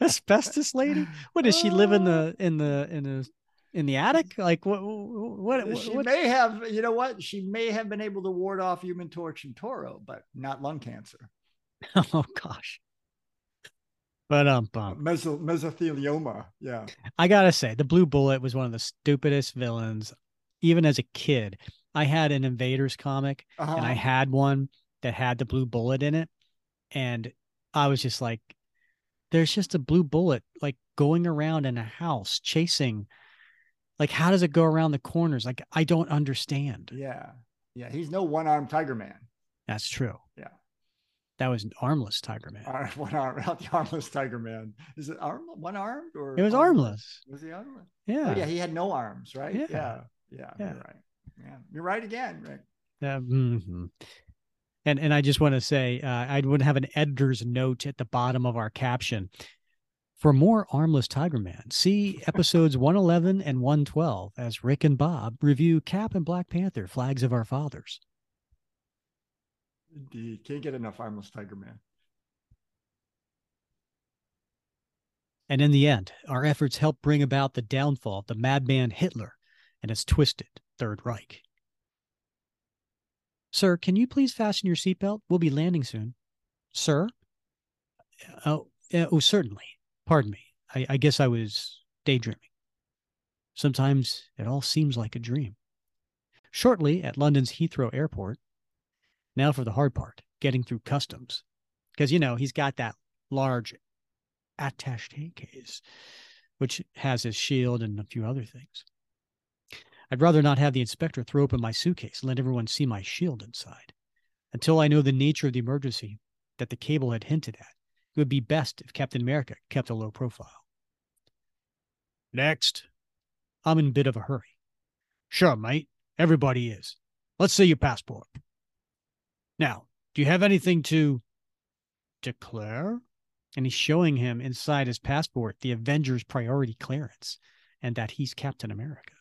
Speaker 2: asbestos lady? What does she live in the in the in the in the attic? Like what? What? what
Speaker 4: she may have. You know what? She may have been able to ward off Human Torch and Toro, but not lung cancer.
Speaker 2: oh gosh. But um, bum.
Speaker 4: Meso- mesothelioma. Yeah.
Speaker 2: I gotta say, the Blue Bullet was one of the stupidest villains. Even as a kid, I had an Invaders comic, uh-huh. and I uh-huh. had one that had the Blue Bullet in it, and I was just like, "There's just a blue bullet like going around in a house chasing." Like, how does it go around the corners? Like, I don't understand.
Speaker 4: Yeah. Yeah. He's no one armed Tiger Man.
Speaker 2: That's true.
Speaker 4: Yeah.
Speaker 2: That was an armless Tiger Man.
Speaker 4: Uh, one arm, the armless Tiger Man. Is it arm one armed or?
Speaker 2: It was armless.
Speaker 4: Was he armless?
Speaker 2: Yeah.
Speaker 4: Oh, yeah, he had no arms, right?
Speaker 2: Yeah.
Speaker 4: Yeah. Yeah. yeah. You're right. Yeah, you're right again, Rick.
Speaker 2: Yeah. Mm-hmm. And and I just want to say, uh, I would have an editor's note at the bottom of our caption. For more armless Tiger Man, see episodes 111 and 112 as Rick and Bob review Cap and Black Panther: Flags of Our Fathers.
Speaker 4: Indeed. Can't get enough armless Tiger Man.
Speaker 2: And in the end, our efforts helped bring about the downfall of the madman Hitler and his twisted Third Reich. Sir, can you please fasten your seatbelt? We'll be landing soon. Sir? Oh, oh certainly. Pardon me. I, I guess I was daydreaming. Sometimes it all seems like a dream. Shortly at London's Heathrow Airport, now for the hard part, getting through customs. Because, you know, he's got that large attache case, which has his shield and a few other things. I'd rather not have the inspector throw open my suitcase and let everyone see my shield inside. Until I know the nature of the emergency that the cable had hinted at, it would be best if Captain America kept a low profile. Next. I'm in a bit of a hurry. Sure, mate. Everybody is. Let's see your passport. Now, do you have anything to declare? And he's showing him inside his passport the Avengers priority clearance and that he's Captain America.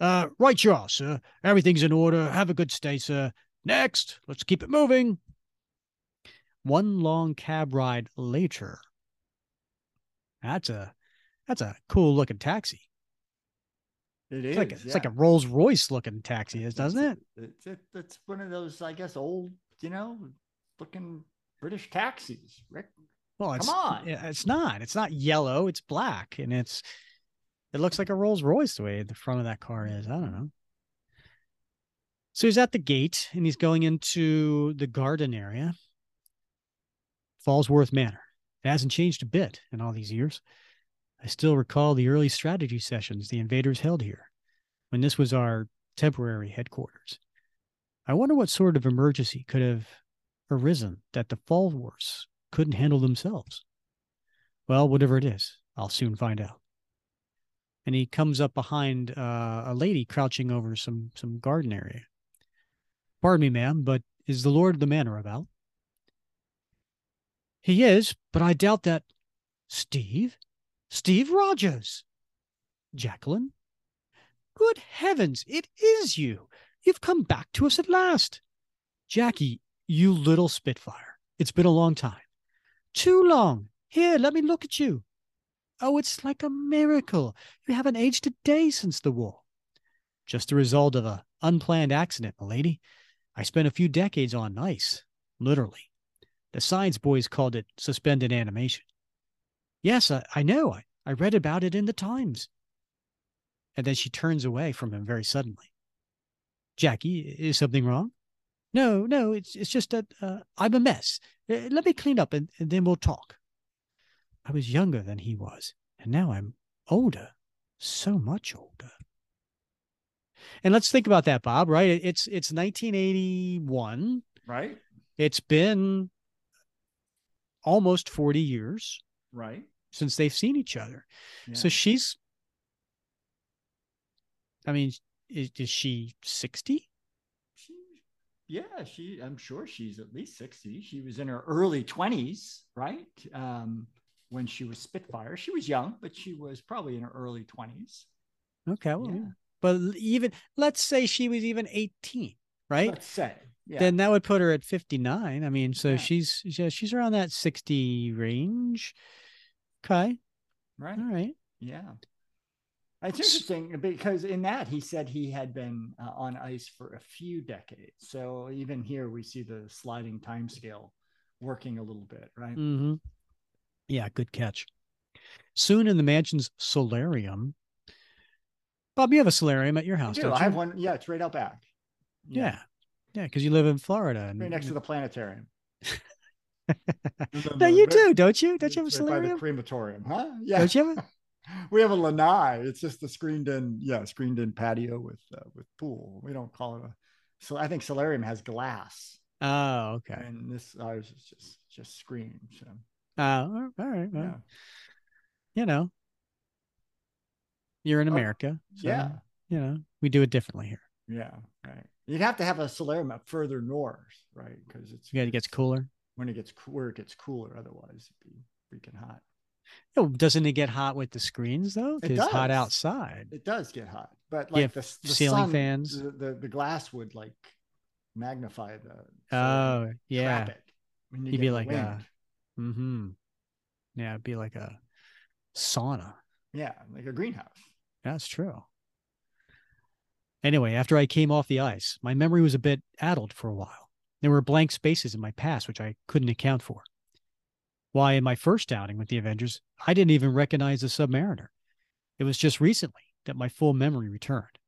Speaker 2: Uh, right, you are, sir. Everything's in order. Have a good stay, sir. Next, let's keep it moving. One long cab ride later. That's a that's a cool looking taxi.
Speaker 4: It
Speaker 2: it's
Speaker 4: is.
Speaker 2: Like
Speaker 4: a,
Speaker 2: yeah.
Speaker 4: It's
Speaker 2: like a Rolls Royce looking taxi, is doesn't it?
Speaker 4: It's, it, it's one of those, I guess, old, you know, looking British taxis, Rick.
Speaker 2: Well,
Speaker 4: come on.
Speaker 2: It's not. It's not yellow. It's black, and it's. It looks like a Rolls Royce the way the front of that car is. I don't know. So he's at the gate and he's going into the garden area. Falsworth Manor. It hasn't changed a bit in all these years. I still recall the early strategy sessions the invaders held here when this was our temporary headquarters. I wonder what sort of emergency could have arisen that the Falsworths couldn't handle themselves. Well, whatever it is, I'll soon find out. And he comes up behind uh, a lady crouching over some some garden area. Pardon me, ma'am, but is the lord of the manor about? He is, but I doubt that. Steve? Steve Rogers. Jacqueline? Good heavens, it is you. You've come back to us at last. Jackie, you little spitfire. It's been a long time. Too long. Here, let me look at you. Oh, it's like a miracle. You haven't aged a day since the war. Just the result of a unplanned accident, milady. I spent a few decades on ice, literally. The science boys called it suspended animation. Yes, I, I know. I, I read about it in the Times. And then she turns away from him very suddenly. Jackie, is something wrong? No, no, it's it's just that uh, I'm a mess. Uh, let me clean up and, and then we'll talk. I was younger than he was, and now I'm older. so much older. And let's think about that, Bob, right? It's it's 1981.
Speaker 3: Right.
Speaker 2: It's been almost 40 years.
Speaker 3: Right.
Speaker 2: Since they've seen each other. Yeah. So she's I mean, is, is she 60?
Speaker 3: She, yeah, she I'm sure she's at least 60. She was in her early 20s, right? Um, when she was Spitfire. She was young, but she was probably in her early 20s.
Speaker 2: Okay. Well, yeah. But even let's say she was even 18, right?
Speaker 3: Let's say.
Speaker 2: Yeah. Then that would put her at 59. I mean, so yeah. she's she's around that 60 range. Okay.
Speaker 3: Right.
Speaker 2: All right.
Speaker 3: Yeah. It's interesting because in that he said he had been uh, on ice for a few decades. So even here we see the sliding time scale working a little bit, right?
Speaker 2: Mm-hmm. Yeah, good catch. Soon in the mansion's solarium, Bob, you have a solarium at your house,
Speaker 3: I
Speaker 2: do.
Speaker 3: not you? I have one. Yeah, it's right out back.
Speaker 2: Yeah, yeah, because you live in Florida,
Speaker 3: and, right next to the planetarium.
Speaker 2: no, you do, don't you? Don't you have a solarium?
Speaker 3: By the crematorium, huh? Yeah.
Speaker 2: Don't you have a...
Speaker 3: we have a lanai. It's just a screened in, yeah, screened in patio with uh, with pool. We don't call it a. So I think solarium has glass.
Speaker 2: Oh, okay.
Speaker 3: And this ours is just just screened. So.
Speaker 2: Oh, all right. Well, yeah. You know, you're in oh, America.
Speaker 3: So, yeah.
Speaker 2: You know, we do it differently here.
Speaker 3: Yeah. Right. You'd have to have a solarium up further north, right? Because it's
Speaker 2: yeah, it gets cooler.
Speaker 3: When it gets where it gets cooler, otherwise it'd be freaking hot.
Speaker 2: Oh, doesn't it get hot with the screens though? It's hot outside.
Speaker 3: It does get hot, but like yeah, the, the,
Speaker 2: ceiling
Speaker 3: sun,
Speaker 2: fans,
Speaker 3: the, the, the glass would like magnify the.
Speaker 2: Oh yeah. When you You'd be like a. Mm-hmm. Yeah, it'd be like a sauna.
Speaker 3: Yeah, like a greenhouse.
Speaker 2: That's true. Anyway, after I came off the ice, my memory was a bit addled for a while. There were blank spaces in my past which I couldn't account for. Why, in my first outing with the Avengers, I didn't even recognize the Submariner. It was just recently that my full memory returned.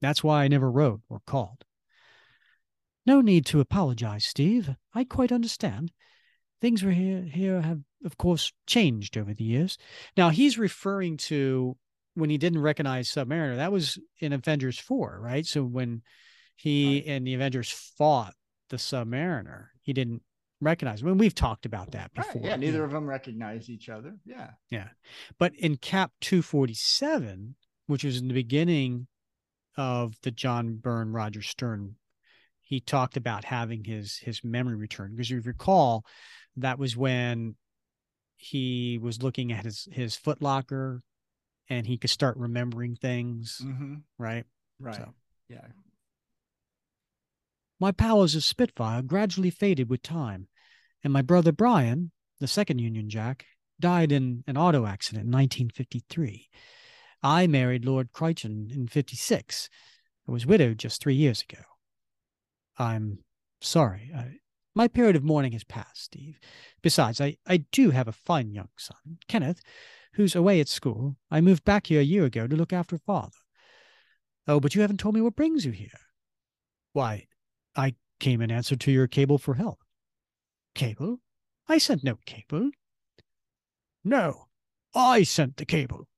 Speaker 2: That's why I never wrote or called. No need to apologize, Steve. I quite understand. Things were here here have, of course, changed over the years. Now he's referring to when he didn't recognize Submariner. That was in Avengers four, right? So when he right. and the Avengers fought the Submariner, he didn't recognize. I mean, we've talked about that before.
Speaker 3: Right. Yeah, neither yeah. of them recognized each other. Yeah.
Speaker 2: Yeah. But in Cap 247, which was in the beginning of the John Byrne Roger Stern, he talked about having his his memory return. Because you recall, that was when he was looking at his his footlocker and he could start remembering things.
Speaker 3: Mm-hmm.
Speaker 2: Right.
Speaker 3: Right. So. Yeah.
Speaker 2: My powers of Spitfire gradually faded with time, and my brother Brian, the second Union Jack, died in an auto accident in 1953. I married Lord Crichton in 56. I was widowed just three years ago. I'm sorry. I, my period of mourning has passed, Steve. Besides, I, I do have a fine young son, Kenneth, who's away at school. I moved back here a year ago to look after father. Oh, but you haven't told me what brings you here. Why, I came in answer to your cable for help. Cable? I sent no cable. No, I sent the cable.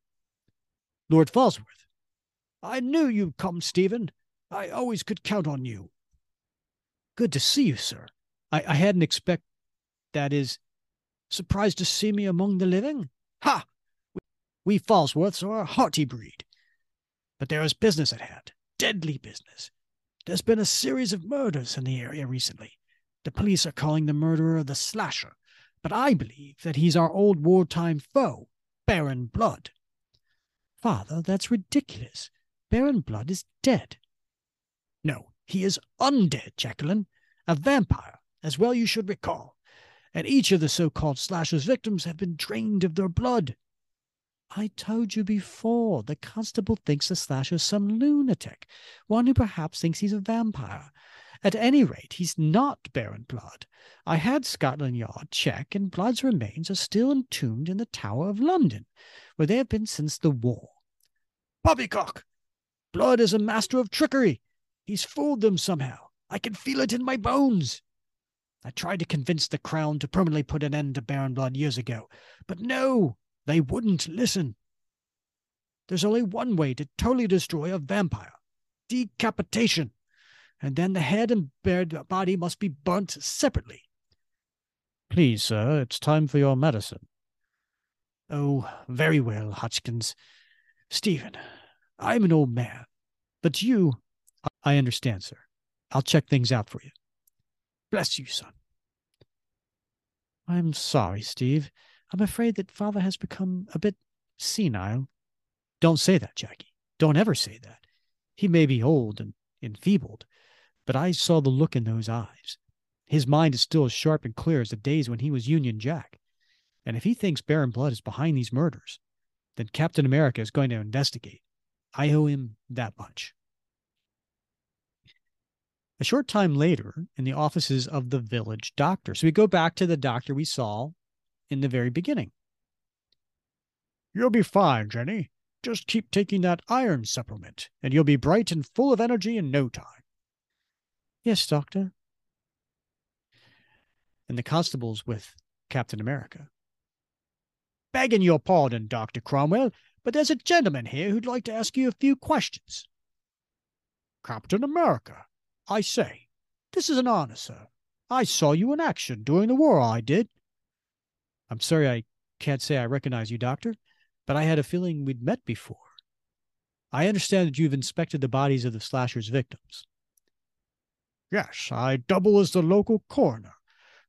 Speaker 2: Lord Falsworth. I knew you'd come, Stephen. I always could count on you. Good to see you, sir. I, I hadn't expect that is surprised to see me among the living. Ha! We Falsworths are a hearty breed. But there is business at hand, deadly business. There's been a series of murders in the area recently. The police are calling the murderer the slasher, but I believe that he's our old wartime foe, Baron Blood. Father, that's ridiculous. Baron Blood is dead. No, he is undead, Jacqueline. A vampire, as well you should recall. And each of the so called slasher's victims have been drained of their blood. I told you before, the constable thinks the slasher's some lunatic, one who perhaps thinks he's a vampire. At any rate, he's not Baron Blood. I had Scotland Yard check, and Blood's remains are still entombed in the Tower of London, where they have been since the war. Poppycock! Blood is a master of trickery. He's fooled them somehow. I can feel it in my bones. I tried to convince the Crown to permanently put an end to Baron Blood years ago, but no, they wouldn't listen. There's only one way to totally destroy a vampire decapitation. And then the head and body must be burnt separately. Please, sir, it's time for your medicine. Oh, very well, Hutchkins. Stephen, I'm an old man, but you. I understand, sir. I'll check things out for you. Bless you, son. I'm sorry, Steve. I'm afraid that father has become a bit senile. Don't say that, Jackie. Don't ever say that. He may be old and enfeebled, but I saw the look in those eyes. His mind is still as sharp and clear as the days when he was Union Jack. And if he thinks Baron Blood is behind these murders, then Captain America is going to investigate. I owe him that much. A short time later, in the offices of the village doctor. So we go back to the doctor we saw in the very beginning. You'll be fine, Jenny. Just keep taking that iron supplement, and you'll be bright and full of energy in no time. Yes, doctor. And the constable's with Captain America. Begging your pardon, Dr. Cromwell, but there's a gentleman here who'd like to ask you a few questions. Captain America, I say, this is an honor, sir. I saw you in action during the war, I did. I'm sorry I can't say I recognize you, Doctor, but I had a feeling we'd met before. I understand that you've inspected the bodies of the slasher's victims. Yes, I double as the local coroner.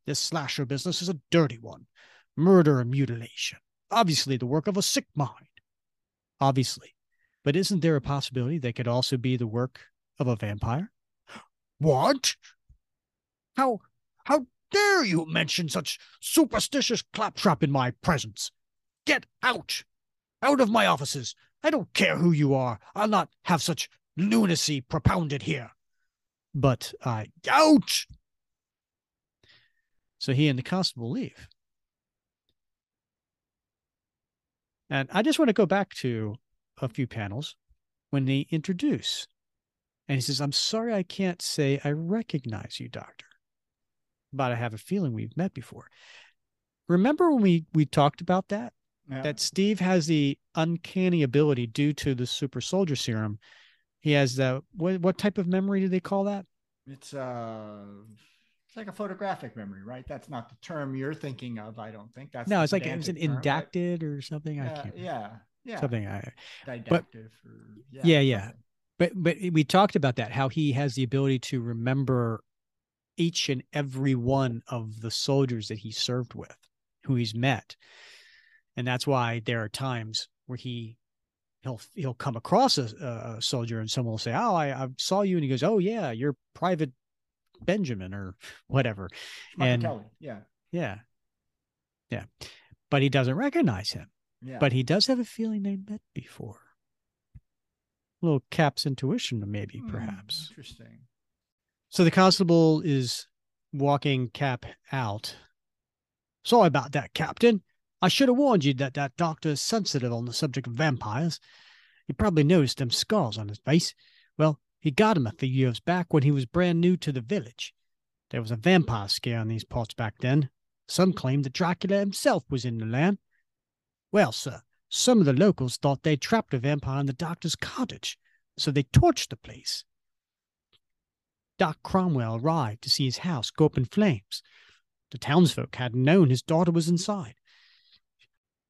Speaker 2: This slasher business is a dirty one murder and mutilation. Obviously, the work of a sick mind. Obviously. But isn't there a possibility they could also be the work of a vampire? What? How how dare you mention such superstitious claptrap in my presence? Get out! Out of my offices! I don't care who you are. I'll not have such lunacy propounded here. But I out! So he and the constable leave. And I just want to go back to a few panels when they introduce and he says, I'm sorry I can't say I recognize you, doctor, but I have a feeling we've met before. Remember when we, we talked about that? Yeah. That Steve has the uncanny ability due to the super soldier serum. He has the what what type of memory do they call that?
Speaker 4: It's uh it's like a photographic memory, right? That's not the term you're thinking of, I don't think. That's
Speaker 2: no, it's like it's an indacted or something.
Speaker 4: I can't yeah, yeah.
Speaker 2: Something I
Speaker 4: didactive but, or
Speaker 2: yeah, yeah, yeah. But but we talked about that how he has the ability to remember each and every one of the soldiers that he served with, who he's met, and that's why there are times where he he'll he'll come across a, a soldier and someone will say, "Oh, I, I saw you," and he goes, "Oh yeah, you're Private Benjamin or whatever," and
Speaker 4: Kelly. yeah,
Speaker 2: yeah, yeah, but he doesn't recognize him. Yeah. But he does have a feeling they met before A little Cap's intuition, maybe, hmm, perhaps.
Speaker 4: Interesting.
Speaker 2: So the constable is walking Cap out. Sorry about that, Captain. I should have warned you that that doctor is sensitive on the subject of vampires. You probably noticed them scars on his face. Well, he got got 'em a few years back when he was brand new to the village. There was a vampire scare in these parts back then. Some claimed that Dracula himself was in the land. Well, sir, some of the locals thought they trapped a vampire in the doctor's cottage, so they torched the place. Doc Cromwell arrived to see his house go up in flames. The townsfolk hadn't known his daughter was inside.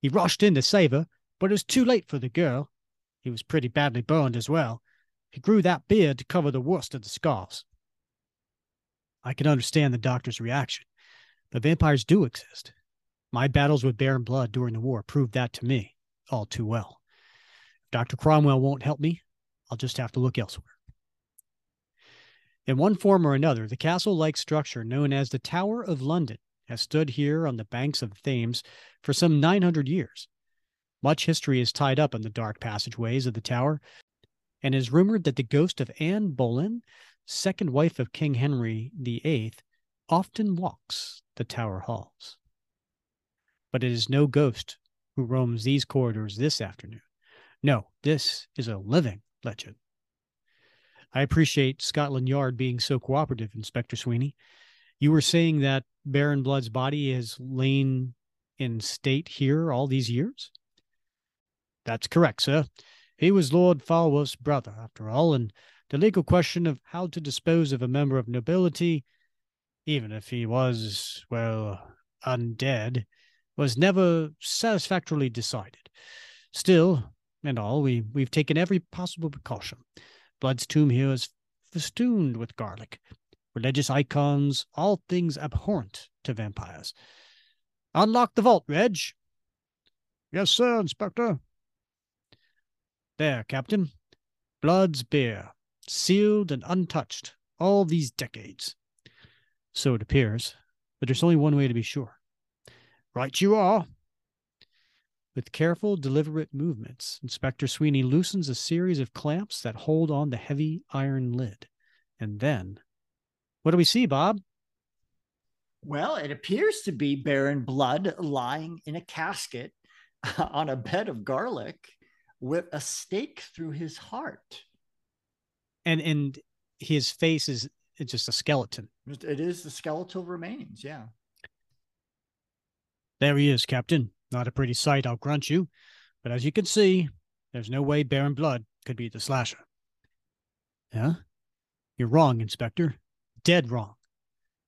Speaker 2: He rushed in to save her, but it was too late for the girl. He was pretty badly burned as well. He grew that beard to cover the worst of the scars. I can understand the doctor's reaction, but vampires do exist. My battles with Baron Blood during the war proved that to me all too well. If Dr. Cromwell won't help me, I'll just have to look elsewhere. In one form or another, the castle like structure known as the Tower of London has stood here on the banks of the Thames for some 900 years. Much history is tied up in the dark passageways of the tower, and it is rumored that the ghost of Anne Boleyn, second wife of King Henry VIII, often walks the tower halls. But it is no ghost who roams these corridors this afternoon. No, this is a living legend. I appreciate Scotland Yard being so cooperative, Inspector Sweeney. You were saying that Baron Blood's body has lain in state here all these years? That's correct, sir. He was Lord Falsworth's brother, after all, and the legal question of how to dispose of a member of nobility, even if he was, well, undead, was never satisfactorily decided. Still, and all, we, we've taken every possible precaution. Blood's tomb here is festooned with garlic, religious icons, all things abhorrent to vampires. Unlock the vault, Reg.
Speaker 5: Yes, sir, Inspector.
Speaker 2: There, Captain. Blood's bier, sealed and untouched all these decades. So it appears, but there's only one way to be sure.
Speaker 5: Right you are.
Speaker 2: With careful, deliberate movements, Inspector Sweeney loosens a series of clamps that hold on the heavy iron lid. And then, what do we see, Bob?
Speaker 3: Well, it appears to be Baron Blood lying in a casket on a bed of garlic with a stake through his heart.
Speaker 2: And and his face is just a skeleton.
Speaker 3: It is the skeletal remains, yeah.
Speaker 2: There he is, Captain. Not a pretty sight, I'll grant you. But as you can see, there's no way Baron Blood could be the slasher. Yeah? You're wrong, Inspector. Dead wrong.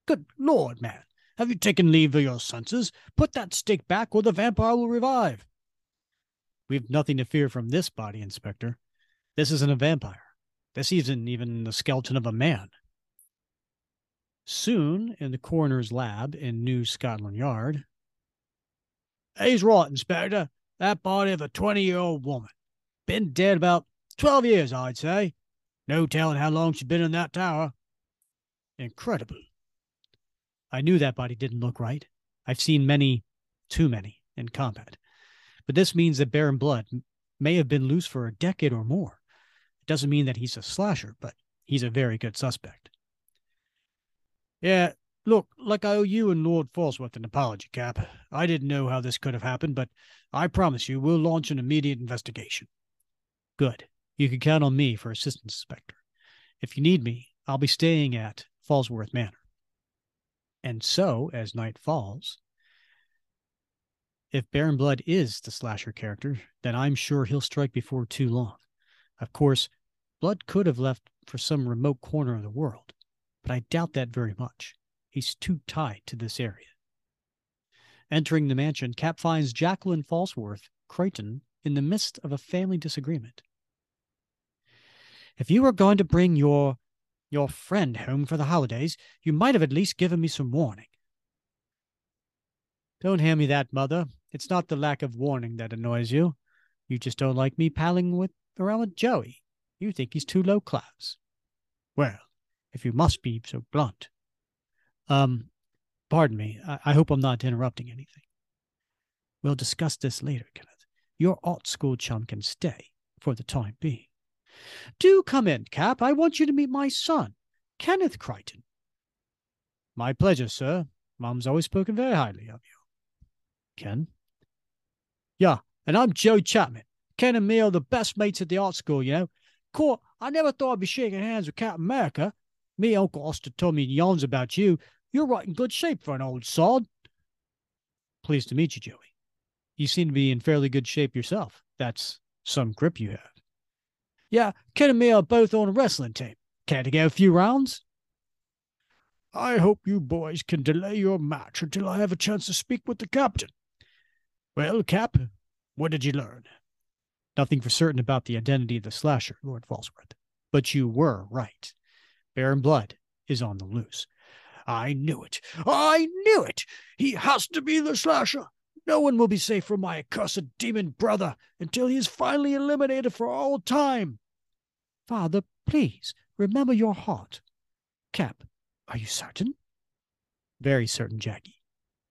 Speaker 5: Good Lord, man. Have you taken leave of your senses? Put that stake back or the vampire will revive.
Speaker 2: We've nothing to fear from this body, Inspector. This isn't a vampire. This isn't even the skeleton of a man. Soon, in the coroner's lab in New Scotland Yard.
Speaker 5: He's right, Inspector. That body of a 20 year old woman.
Speaker 2: Been dead about 12 years, I'd say.
Speaker 5: No telling how long she'd been in that tower.
Speaker 2: Incredible. I knew that body didn't look right. I've seen many, too many, in combat. But this means that Baron Blood may have been loose for a decade or more. It doesn't mean that he's a slasher, but he's a very good suspect.
Speaker 5: Yeah, look, like I owe you and Lord Falsworth an apology, Cap. I didn't know how this could have happened, but I promise you we'll launch an immediate investigation.
Speaker 2: Good. You can count on me for assistance, inspector. If you need me, I'll be staying at Falsworth Manor. And so, as night falls, if Baron Blood is the slasher character, then I'm sure he'll strike before too long. Of course, Blood could have left for some remote corner of the world, but I doubt that very much. He's too tied to this area. Entering the mansion, Cap finds Jacqueline Falsworth, Crichton, in the midst of a family disagreement.
Speaker 5: If you were going to bring your your friend home for the holidays, you might have at least given me some warning.
Speaker 2: Don't hand me that, Mother. It's not the lack of warning that annoys you. You just don't like me palling with around with Joey. You think he's too low class.
Speaker 5: Well, if you must be so blunt.
Speaker 2: Um, pardon me. I, I hope I'm not interrupting anything. We'll discuss this later, Kenneth. Your art school chum can stay for the time being.
Speaker 5: Do come in, Cap. I want you to meet my son, Kenneth Crichton.
Speaker 2: My pleasure, sir. Mom's always spoken very highly of you. Ken?
Speaker 5: Yeah, and I'm Joe Chapman. Ken and me are the best mates at the art school, you know. Court, I never thought I'd be shaking hands with Captain America. Me Uncle Oster told me yarns about you. You're right in good shape for an old sod.
Speaker 2: Pleased to meet you, Joey. You seem to be in fairly good shape yourself. That's some grip you have.
Speaker 5: Yeah, Ken and me are both on a wrestling team. Care to go a few rounds? I hope you boys can delay your match until I have a chance to speak with the captain. Well, Cap, what did you learn?
Speaker 2: Nothing for certain about the identity of the slasher, Lord Falsworth. But you were right. Baron Blood is on the loose.
Speaker 5: I knew it. I knew it. He has to be the slasher. No one will be safe from my accursed demon brother until he is finally eliminated for all time.
Speaker 2: Father, please remember your heart. Cap, are you certain? Very certain, Jackie.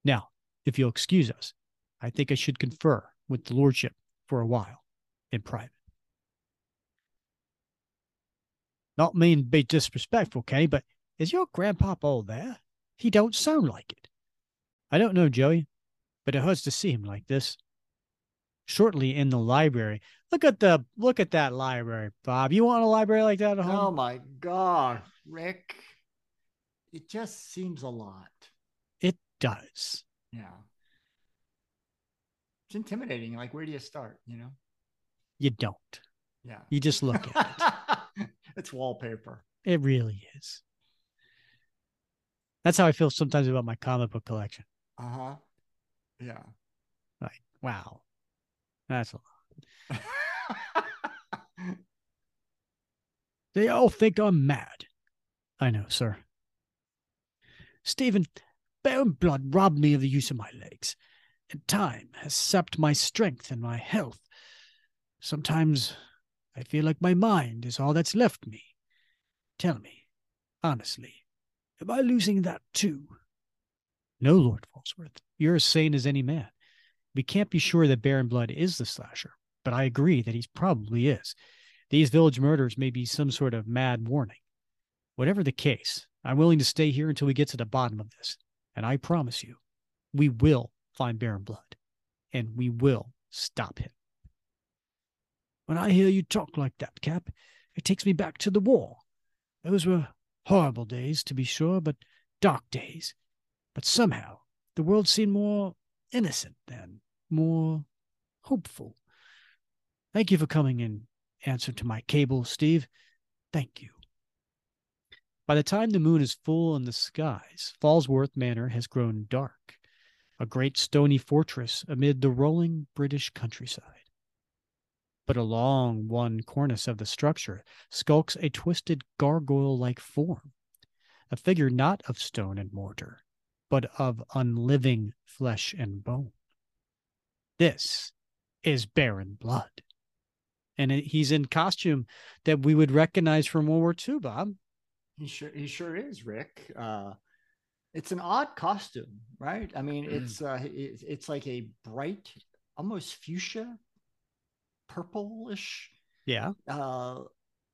Speaker 2: Now, if you'll excuse us, I think I should confer with the lordship for a while in private.
Speaker 5: Not mean to be disrespectful, Kenny, but is your grandpapa all there? He don't sound like it.
Speaker 2: I don't know, Joey, but it hurts to see him like this. Shortly in the library. Look at the look at that library, Bob. You want a library like that at home?
Speaker 3: Oh my god, Rick. It just seems a lot.
Speaker 2: It does.
Speaker 3: Yeah it's intimidating. Like, where do you start? You know,
Speaker 2: you don't.
Speaker 4: Yeah.
Speaker 2: You just look at
Speaker 3: it. it's wallpaper.
Speaker 2: It really is. That's how I feel sometimes about my comic book collection.
Speaker 4: Uh huh. Yeah.
Speaker 2: Like, wow. That's a lot. they all think I'm mad. I know, sir. Stephen, Baron Blood robbed me of the use of my legs, and time has sapped my strength and my health. Sometimes I feel like my mind is all that's left me. Tell me, honestly, am I losing that too? No, Lord Falsworth, you're as sane as any man. We can't be sure that Baron Blood is the slasher, but I agree that he probably is. These village murders may be some sort of mad warning. Whatever the case, I'm willing to stay here until we get to the bottom of this. And I promise you, we will find Baron Blood, and we will stop him. When I hear you talk like that, Cap, it takes me back to the war. Those were horrible days, to be sure, but dark days. But somehow the world seemed more innocent then, more hopeful. Thank you for coming in answer to my cable, Steve. Thank you. By the time the moon is full in the skies, Falsworth Manor has grown dark, a great stony fortress amid the rolling British countryside. But along one cornice of the structure skulks a twisted gargoyle like form, a figure not of stone and mortar, but of unliving flesh and bone. This is Baron Blood. And he's in costume that we would recognize from World War II, Bob.
Speaker 3: He sure he sure is, Rick. Uh, it's an odd costume, right? I mean, mm. it's uh, it's like a bright, almost fuchsia, purplish,
Speaker 2: yeah,
Speaker 3: uh,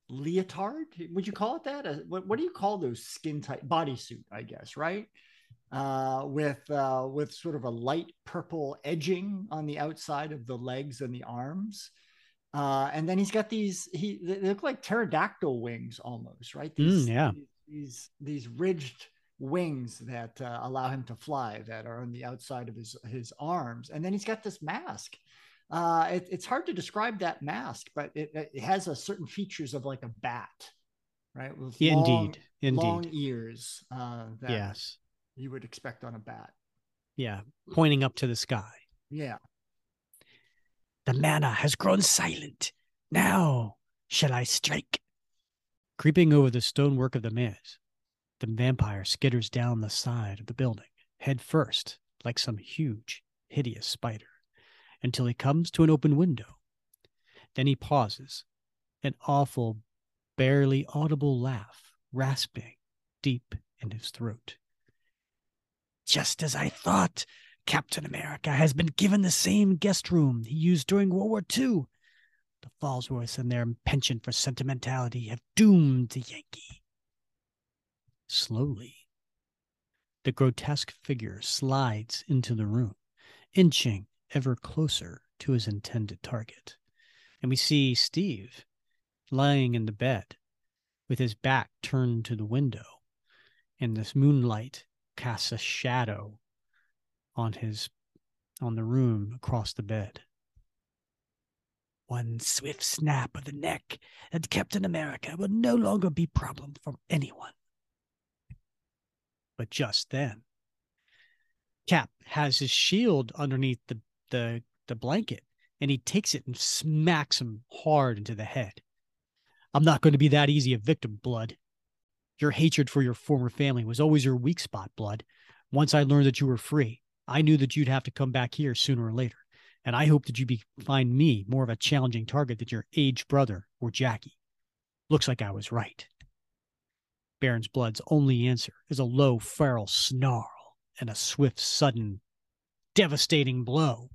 Speaker 3: leotard. Would you call it that? Uh, what what do you call those skin tight bodysuit? I guess, right? Uh, with uh, with sort of a light purple edging on the outside of the legs and the arms. Uh, and then he's got these, he they look like pterodactyl wings almost, right? These,
Speaker 2: mm, yeah.
Speaker 3: These, these ridged wings that uh, allow him to fly that are on the outside of his, his arms. And then he's got this mask. Uh, it, it's hard to describe that mask, but it, it, has a certain features of like a bat, right?
Speaker 2: With yeah, long, indeed, indeed,
Speaker 3: long ears. Uh, that
Speaker 2: yes,
Speaker 3: you would expect on a bat.
Speaker 2: Yeah, pointing up to the sky.
Speaker 3: Yeah.
Speaker 5: The manna has grown silent. Now shall I strike?
Speaker 2: Creeping over the stonework of the maze, the vampire skitters down the side of the building, head first, like some huge, hideous spider, until he comes to an open window. Then he pauses, an awful, barely audible laugh rasping deep in his throat.
Speaker 5: Just as I thought, Captain America has been given the same guest room he used during World War II. The Falsworths and their penchant for sentimentality have doomed the Yankee.
Speaker 2: Slowly, the grotesque figure slides into the room, inching ever closer to his intended target. And we see Steve lying in the bed with his back turned to the window, and this moonlight casts a shadow on his on the room across the bed.
Speaker 5: One swift snap of the neck, and Captain America will no longer be problem for anyone.
Speaker 2: But just then, Cap has his shield underneath the, the, the blanket, and he takes it and smacks him hard into the head. I'm not going to be that easy a victim, Blood. Your hatred for your former family was always your weak spot, Blood. Once I learned that you were free, I knew that you'd have to come back here sooner or later. And I hoped that you'd be, find me more of a challenging target than your aged brother or Jackie. Looks like I was right. Baron's Blood's only answer is a low, feral snarl and a swift, sudden, devastating blow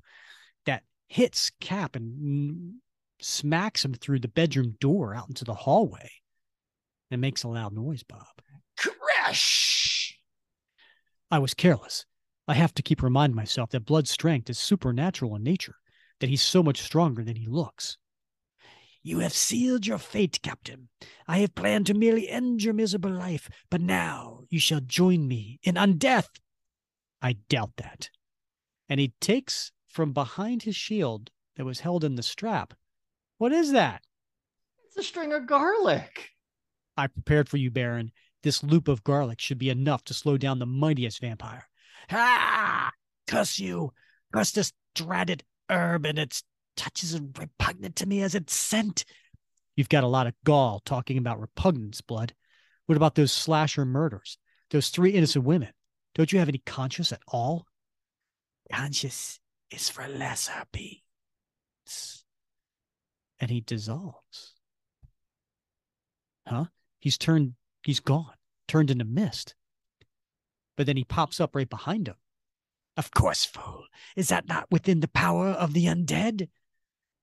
Speaker 2: hits Cap and smacks him through the bedroom door out into the hallway and makes a loud noise, Bob.
Speaker 5: Crash!
Speaker 2: I was careless. I have to keep reminding myself that Blood's strength is supernatural in nature, that he's so much stronger than he looks.
Speaker 5: You have sealed your fate, Captain. I have planned to merely end your miserable life, but now you shall join me in undeath.
Speaker 2: I doubt that. And he takes from behind his shield that was held in the strap. What is that?
Speaker 3: It's a string of garlic.
Speaker 2: I prepared for you, Baron. This loop of garlic should be enough to slow down the mightiest vampire.
Speaker 5: Ah! Curse you! Curse this dreaded herb and its touch is repugnant to me as its scent.
Speaker 2: You've got a lot of gall talking about repugnance, Blood. What about those slasher murders? Those three innocent women? Don't you have any conscience at all?
Speaker 5: Conscience is for lesser beings.
Speaker 2: And he dissolves. Huh? He's turned, he's gone, turned into mist. But then he pops up right behind him.
Speaker 5: Of course, fool. Is that not within the power of the undead?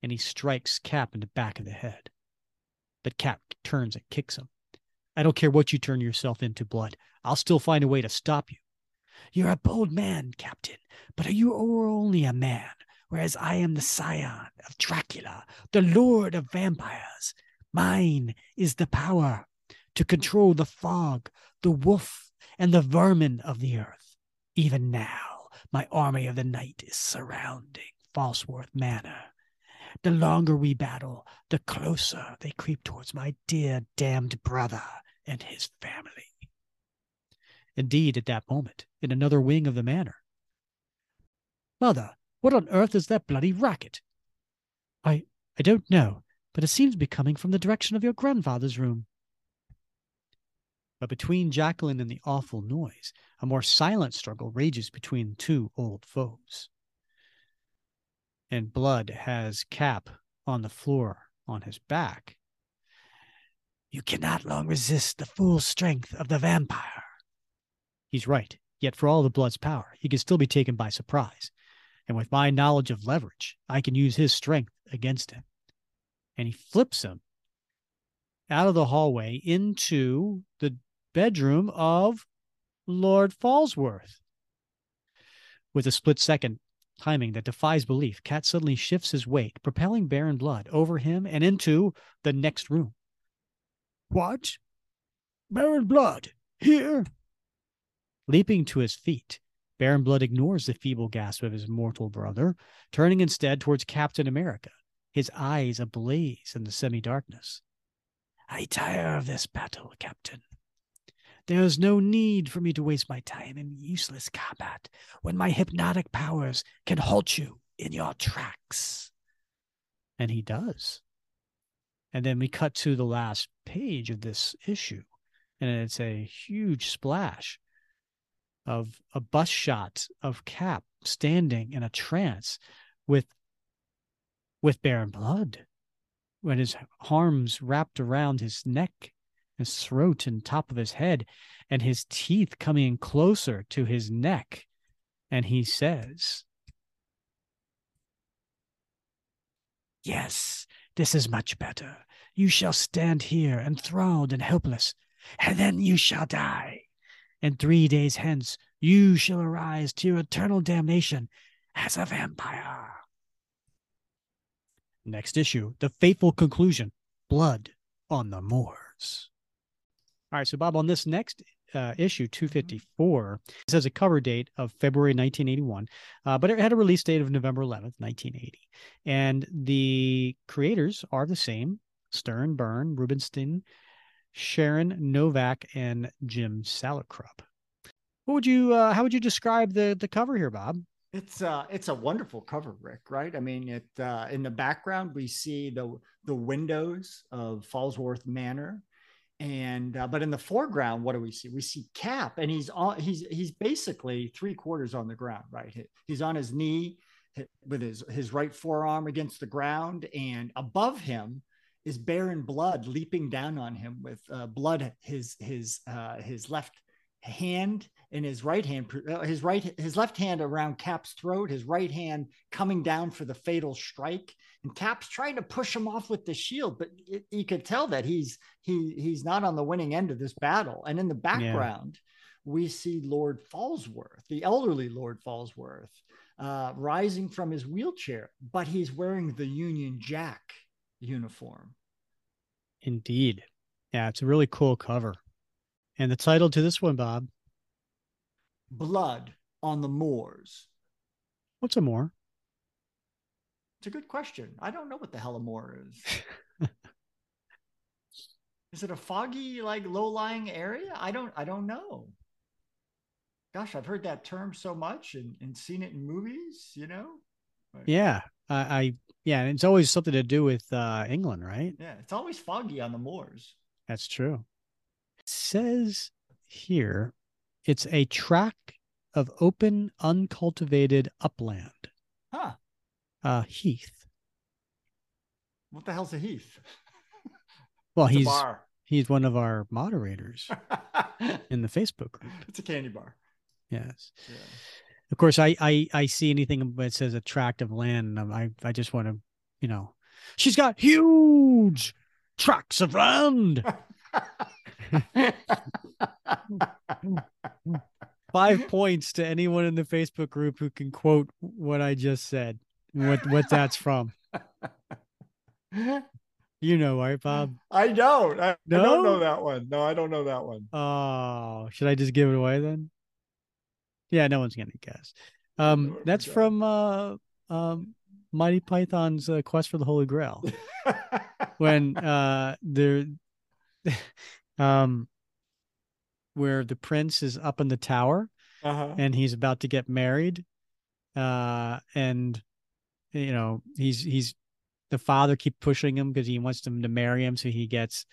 Speaker 2: And he strikes Cap in the back of the head. But Cap turns and kicks him. I don't care what you turn yourself into, Blood. I'll still find a way to stop you.
Speaker 5: You're a bold man, Captain, but are you or only a man, whereas I am the scion of Dracula, the lord of vampires? Mine is the power to control the fog, the wolf, and the vermin of the earth. Even now, my army of the night is surrounding Falsworth Manor. The longer we battle, the closer they creep towards my dear damned brother and his family.
Speaker 2: Indeed, at that moment, in another wing of the manor. Mother, what on earth is that bloody racket? I I don't know, but it seems to be coming from the direction of your grandfather's room. But between Jacqueline and the awful noise, a more silent struggle rages between two old foes. And Blood has Cap on the floor on his back.
Speaker 5: You cannot long resist the full strength of the vampire.
Speaker 2: He's right. Yet, for all the Blood's power, he can still be taken by surprise. And with my knowledge of leverage, I can use his strength against him. And he flips him out of the hallway into the bedroom of Lord Falsworth. With a split second timing that defies belief, Cap suddenly shifts his weight, propelling Baron Blood over him and into the next room.
Speaker 5: What? Baron Blood, here?
Speaker 2: Leaping to his feet, Baron Blood ignores the feeble gasp of his mortal brother, turning instead towards Captain America, his eyes ablaze in the semi darkness.
Speaker 5: I tire of this battle, Captain. There is no need for me to waste my time in useless combat when my hypnotic powers can halt you in your tracks.
Speaker 2: And he does. And then we cut to the last page of this issue, and it's a huge splash of a bus shot of Cap standing in a trance with with Baron Blood when his arms wrapped around his neck, his throat and top of his head, and his teeth coming closer to his neck. And he says,
Speaker 5: Yes, this is much better. You shall stand here enthralled and helpless, and then you shall die and three days hence you shall arise to your eternal damnation as a vampire.
Speaker 2: Next issue, the fateful conclusion Blood on the Moors. All right, so Bob, on this next uh, issue 254, it says a cover date of February 1981, uh, but it had a release date of November 11th, 1980. And the creators are the same Stern, Byrne, Rubinstein, Sharen Novak and Jim Salicrup. What would you? Uh, how would you describe the the cover here, Bob?
Speaker 3: It's uh it's a wonderful cover, Rick. Right? I mean, it uh, in the background we see the the windows of Falsworth Manor, and uh, but in the foreground, what do we see? We see Cap, and he's on he's he's basically three quarters on the ground. Right? He's on his knee with his his right forearm against the ground, and above him is Baron Blood leaping down on him with uh, blood his his uh, his left hand and his right hand uh, his right his left hand around Cap's throat, his right hand coming down for the fatal strike, and Cap's trying to push him off with the shield, but it, you could tell that he's he he's not on the winning end of this battle. And in the background, yeah. we see Lord Falsworth, the elderly Lord Falsworth, uh, rising from his wheelchair, but he's wearing the Union Jack uniform.
Speaker 2: Indeed. Yeah, it's a really cool cover. And the title to this one, Bob?
Speaker 3: Blood on the Moors.
Speaker 2: What's a moor?
Speaker 3: It's a good question. I don't know what the hell a moor is. is it a foggy, like low-lying area? I don't I don't know. Gosh, I've heard that term so much and, and seen it in movies, you know?
Speaker 2: yeah. I, I yeah, it's always something to do with uh England, right?
Speaker 3: Yeah, it's always foggy on the moors.
Speaker 2: That's true. It says here it's a tract of open, uncultivated upland.
Speaker 3: Huh.
Speaker 2: Uh, heath.
Speaker 3: What the hell's a heath?
Speaker 2: Well, it's he's he's one of our moderators in the Facebook group.
Speaker 3: It's a candy bar.
Speaker 2: Yes. Yeah. Of course, I, I I see anything that says attractive land, I I just want to, you know, she's got huge tracts of land. Five points to anyone in the Facebook group who can quote what I just said, what what that's from. You know, right, Bob?
Speaker 4: I don't. I, no? I don't know that one. No, I don't know that one.
Speaker 2: Oh, should I just give it away then? Yeah, no one's gonna guess. Um, that's from uh, um, Monty Python's uh, Quest for the Holy Grail. when uh, they're um, where the prince is up in the tower uh-huh. and he's about to get married, uh, and you know he's he's the father keep pushing him because he wants them to marry him, so he gets,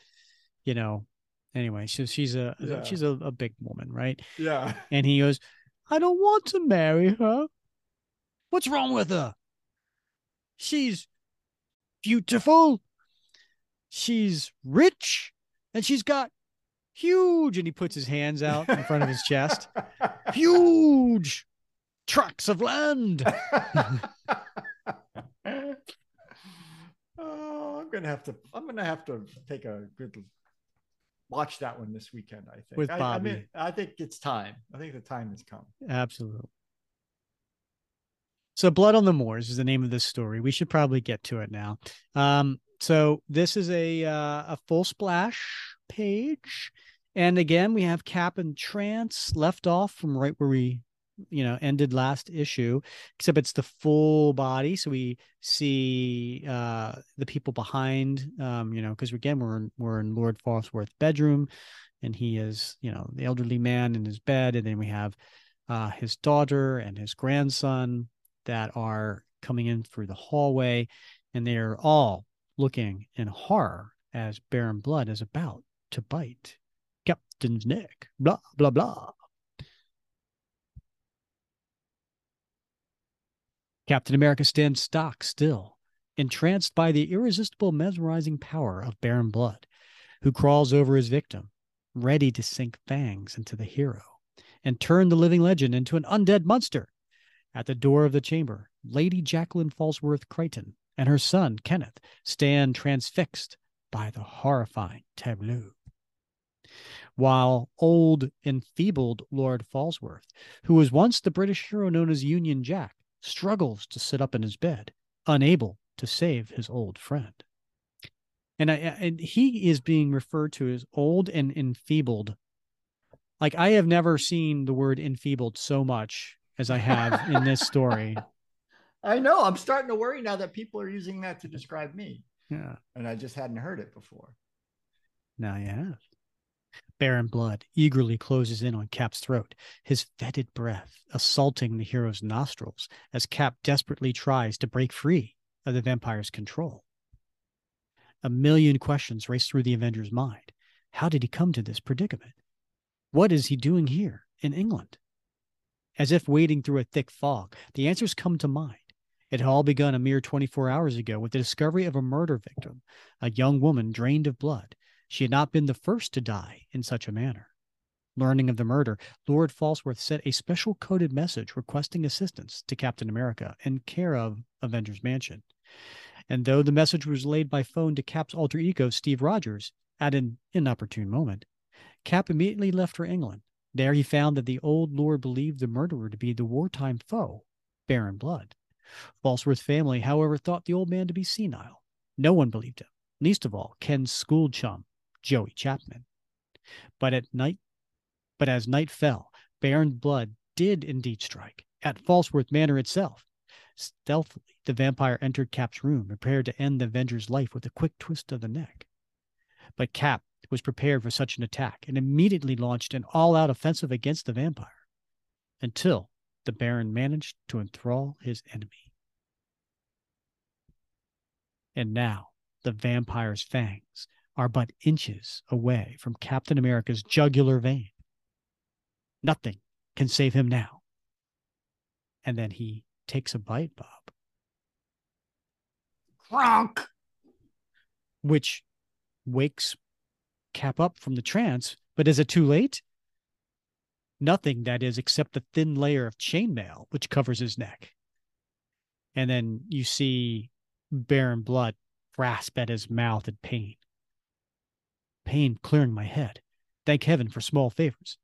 Speaker 2: you know. Anyway, so she's a yeah. she's a, a big woman, right?
Speaker 4: Yeah.
Speaker 2: And he goes, I don't want to marry her. What's wrong with her? She's beautiful. She's rich. And she's got huge. And he puts his hands out in front of his chest. Huge tracts of land.
Speaker 4: oh, I'm gonna have to. I'm gonna have to take a good watch that one this weekend. I think
Speaker 2: with Bobby. I,
Speaker 4: I, mean, I think it's time. I think the time has come.
Speaker 2: Absolutely. So, Blood on the Moors is the name of this story. We should probably get to it now. Um, so this is a uh, a full splash page, and again we have Cap and Trance left off from right where we you know ended last issue except it's the full body so we see uh the people behind um you know because again we're in, we're in lord falsworth's bedroom and he is you know the elderly man in his bed and then we have uh his daughter and his grandson that are coming in through the hallway and they are all looking in horror as baron blood is about to bite captain's neck blah blah blah Captain America stands stock still, entranced by the irresistible, mesmerizing power of Baron Blood, who crawls over his victim, ready to sink fangs into the hero and turn the living legend into an undead monster. At the door of the chamber, Lady Jacqueline Falsworth Crichton and her son, Kenneth, stand transfixed by the horrifying tableau. While old, enfeebled Lord Falsworth, who was once the British hero known as Union Jack, struggles to sit up in his bed, unable to save his old friend. And, I, and he is being referred to as old and enfeebled. Like I have never seen the word enfeebled so much as I have in this story.
Speaker 3: I know. I'm starting to worry now that people are using that to describe me.
Speaker 2: Yeah.
Speaker 3: And I just hadn't heard it before.
Speaker 2: Now you have. Baron Blood eagerly closes in on Cap's throat, his fetid breath assaulting the hero's nostrils as Cap desperately tries to break free of the vampire's control. A million questions race through the Avenger's mind. How did he come to this predicament? What is he doing here in England? As if wading through a thick fog, the answers come to mind. It had all begun a mere 24 hours ago with the discovery of a murder victim, a young woman drained of blood, she had not been the first to die in such a manner. Learning of the murder, Lord Falsworth sent a special coded message requesting assistance to Captain America in care of Avengers Mansion. And though the message was relayed by phone to Cap's alter ego, Steve Rogers, at an inopportune moment, Cap immediately left for England. There he found that the old lord believed the murderer to be the wartime foe, Baron Blood. Falsworth's family, however, thought the old man to be senile. No one believed him, least of all Ken's school chum, Joey Chapman. But at night, but as night fell, Baron Blood did indeed strike at Falsworth Manor itself. Stealthily, the vampire entered Cap's room, prepared to end the Avenger's life with a quick twist of the neck. But Cap was prepared for such an attack and immediately launched an all out offensive against the vampire until the Baron managed to enthrall his enemy. And now the vampire's fangs are but inches away from Captain America's jugular vein. Nothing can save him now. And then he takes a bite, Bob.
Speaker 3: Kronk!
Speaker 2: Which wakes Cap up from the trance, but is it too late? Nothing, that is, except the thin layer of chainmail which covers his neck. And then you see Baron Blood grasp at his mouth in pain. Pain clearing my head. Thank heaven for small favors.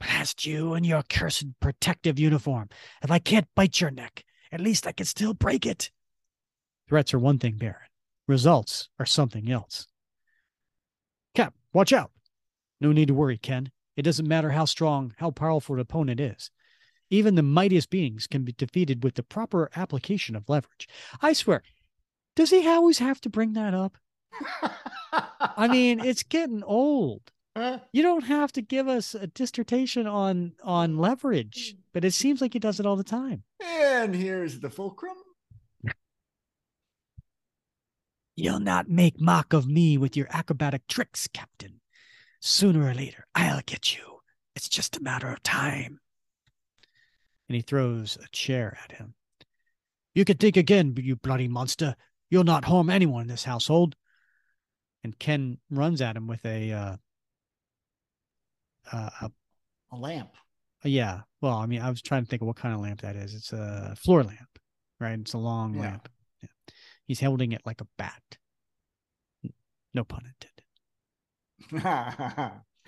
Speaker 2: Blast you and your cursed protective uniform. If I can't bite your neck, at least I can still break it. Threats are one thing, Baron. Results are something else. Cap, watch out. No need to worry, Ken. It doesn't matter how strong, how powerful an opponent is. Even the mightiest beings can be defeated with the proper application of leverage. I swear, does he always have to bring that up? I mean, it's getting old. You don't have to give us a dissertation on on leverage, but it seems like he does it all the time.
Speaker 3: And here's the fulcrum.
Speaker 5: You'll not make mock of me with your acrobatic tricks, Captain. Sooner or later, I'll get you. It's just a matter of time.
Speaker 2: And he throws a chair at him.
Speaker 5: You can think again, you bloody monster. You'll not harm anyone in this household.
Speaker 2: And Ken runs at him with a uh, uh, a,
Speaker 3: a lamp.
Speaker 2: Yeah. Well, I mean, I was trying to think of what kind of lamp that is. It's a floor lamp, right? It's a long yeah. lamp. Yeah. He's holding it like a bat. No pun intended.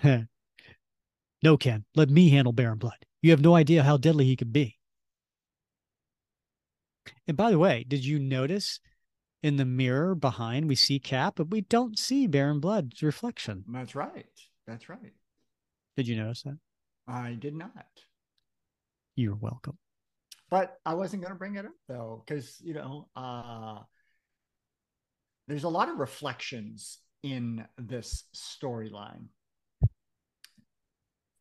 Speaker 2: no, Ken. Let me handle Baron Blood. You have no idea how deadly he could be. And by the way, did you notice in the mirror behind we see Cap, but we don't see Baron Blood's reflection?
Speaker 3: That's right. That's right.
Speaker 2: Did you notice that?
Speaker 3: I did not.
Speaker 2: You're welcome.
Speaker 3: But I wasn't going to bring it up though, because you know, uh, there's a lot of reflections in this storyline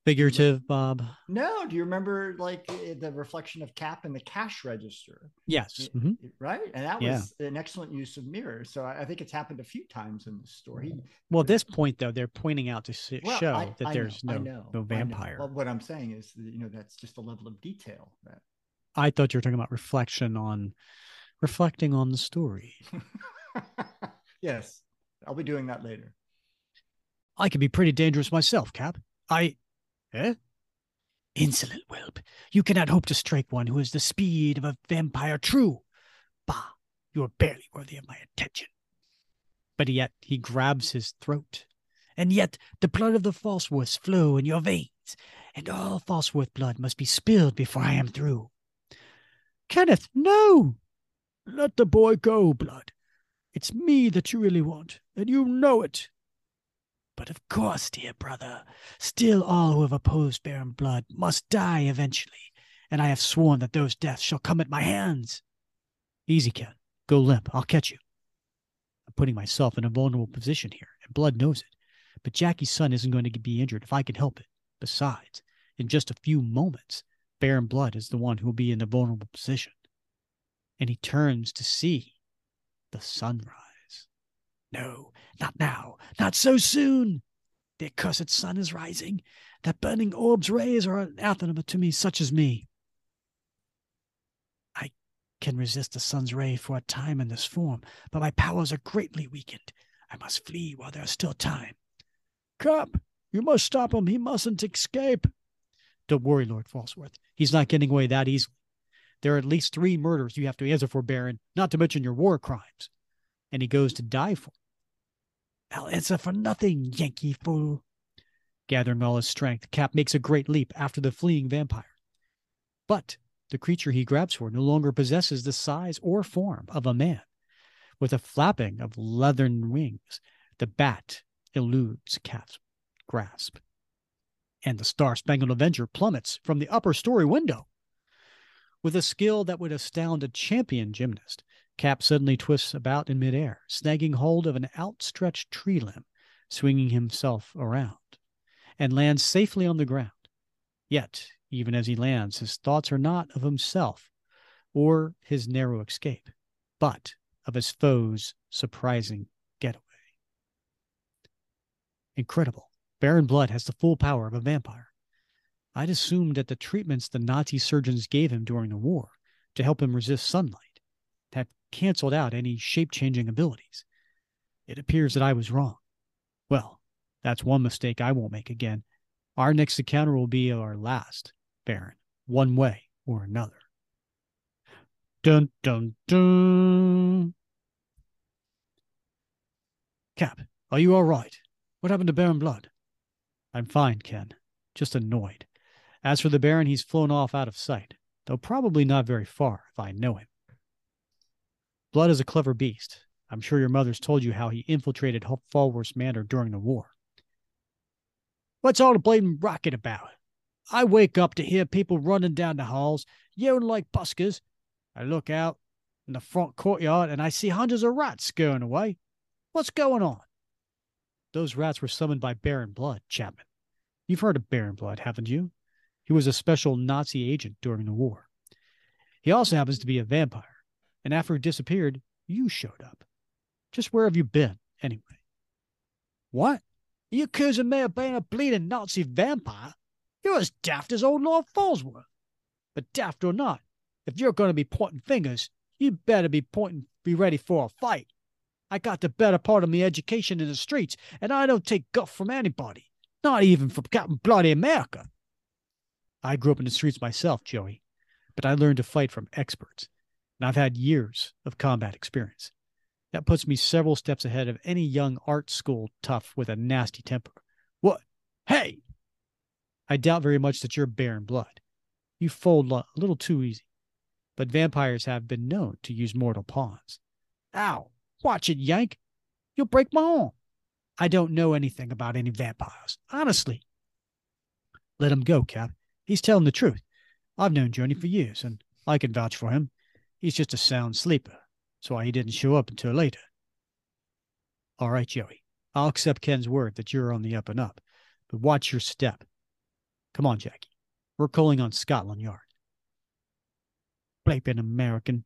Speaker 2: figurative, Bob?
Speaker 3: No. Do you remember like the reflection of Cap in the cash register?
Speaker 2: Yes.
Speaker 3: Mm-hmm. Right. And that was yeah. an excellent use of mirrors. So I think it's happened a few times in the story.
Speaker 2: Well, at this point, though, they're pointing out to well, show I, that I there's know, no, no vampire.
Speaker 3: Well, what I'm saying is, you know, that's just a level of detail that.
Speaker 2: I thought you were talking about reflection on reflecting on the story.
Speaker 3: yes. I'll be doing that later.
Speaker 5: I could be pretty dangerous myself, Cap. I Eh? Insolent whelp, you cannot hope to strike one who has the speed of a vampire true. Bah, you are barely worthy of my attention.
Speaker 2: But yet he grabs his throat.
Speaker 5: And yet the blood of the Falsworths flow in your veins, and all Falsworth blood must be spilled before I am through.
Speaker 2: Kenneth, no!
Speaker 5: Let the boy go, Blood. It's me that you really want, and you know it. But of course, dear brother, still all who have opposed Baron Blood must die eventually, and I have sworn that those deaths shall come at my hands.
Speaker 2: Easy, Ken. Go limp. I'll catch you. I'm putting myself in a vulnerable position here, and Blood knows it. But Jackie's son isn't going to be injured if I can help it. Besides, in just a few moments, Baron Blood is the one who will be in a vulnerable position. And he turns to see the sunrise.
Speaker 5: No, not now, not so soon. The accursed sun is rising. That burning orb's rays are anathema to me, such as me. I can resist the sun's ray for a time in this form, but my powers are greatly weakened. I must flee while there is still time.
Speaker 6: Cap, you must stop him. He mustn't escape.
Speaker 2: Don't worry, Lord Falsworth. He's not getting away that easily. There are at least three murders you have to answer for, Baron, not to mention your war crimes. And he goes to die for
Speaker 5: I'll answer for nothing, Yankee fool.
Speaker 2: Gathering all his strength, Cap makes a great leap after the fleeing vampire. But the creature he grabs for no longer possesses the size or form of a man. With a flapping of leathern wings, the bat eludes Cap's grasp. And the Star Spangled Avenger plummets from the upper story window. With a skill that would astound a champion gymnast, Cap suddenly twists about in midair, snagging hold of an outstretched tree limb, swinging himself around, and lands safely on the ground. Yet, even as he lands, his thoughts are not of himself or his narrow escape, but of his foe's surprising getaway. Incredible. Baron Blood has the full power of a vampire. I'd assumed that the treatments the Nazi surgeons gave him during the war to help him resist sunlight canceled out any shape changing abilities. It appears that I was wrong. Well, that's one mistake I won't make again. Our next encounter will be our last, Baron, one way or another. Dun dun dun. Cap, are you all right? What happened to Baron Blood? I'm fine, Ken. Just annoyed. As for the Baron, he's flown off out of sight, though probably not very far if I know him. Blood is a clever beast. I'm sure your mother's told you how he infiltrated Falsworth Manor during the war. What's all the blatant racket about? I wake up to hear people running down the halls, yelling like buskers. I look out in the front courtyard and I see hundreds of rats scurrying away. What's going on? Those rats were summoned by Baron Blood, Chapman. You've heard of Baron Blood, haven't you? He was a special Nazi agent during the war. He also happens to be a vampire, and after he disappeared, you showed up. Just where have you been, anyway? What? Are you accusing me of being a bleeding Nazi vampire? You're as daft as old Lord Falsworth. But daft or not, if you're going to be pointing fingers, you better be pointing, be ready for a fight. I got the better part of me education in the streets, and I don't take guff from anybody, not even from Captain Bloody America. I grew up in the streets myself, Joey, but I learned to fight from experts, and I've had years of combat experience. That puts me several steps ahead of any young art school tough with a nasty temper. What? Hey! I doubt very much that you're Baron Blood. You fold a little too easy. But vampires have been known to use mortal pawns. Ow! Watch it, Yank! You'll break my arm. I don't know anything about any vampires, honestly. Let him go, Cap. He's telling the truth. I've known Johnny for years, and I can vouch for him. He's just a sound sleeper. That's why he didn't show up until later. All right, Joey. I'll accept Ken's word that you're on the up and up, but watch your step. Come on, Jackie. We're calling on Scotland Yard. Blaping American.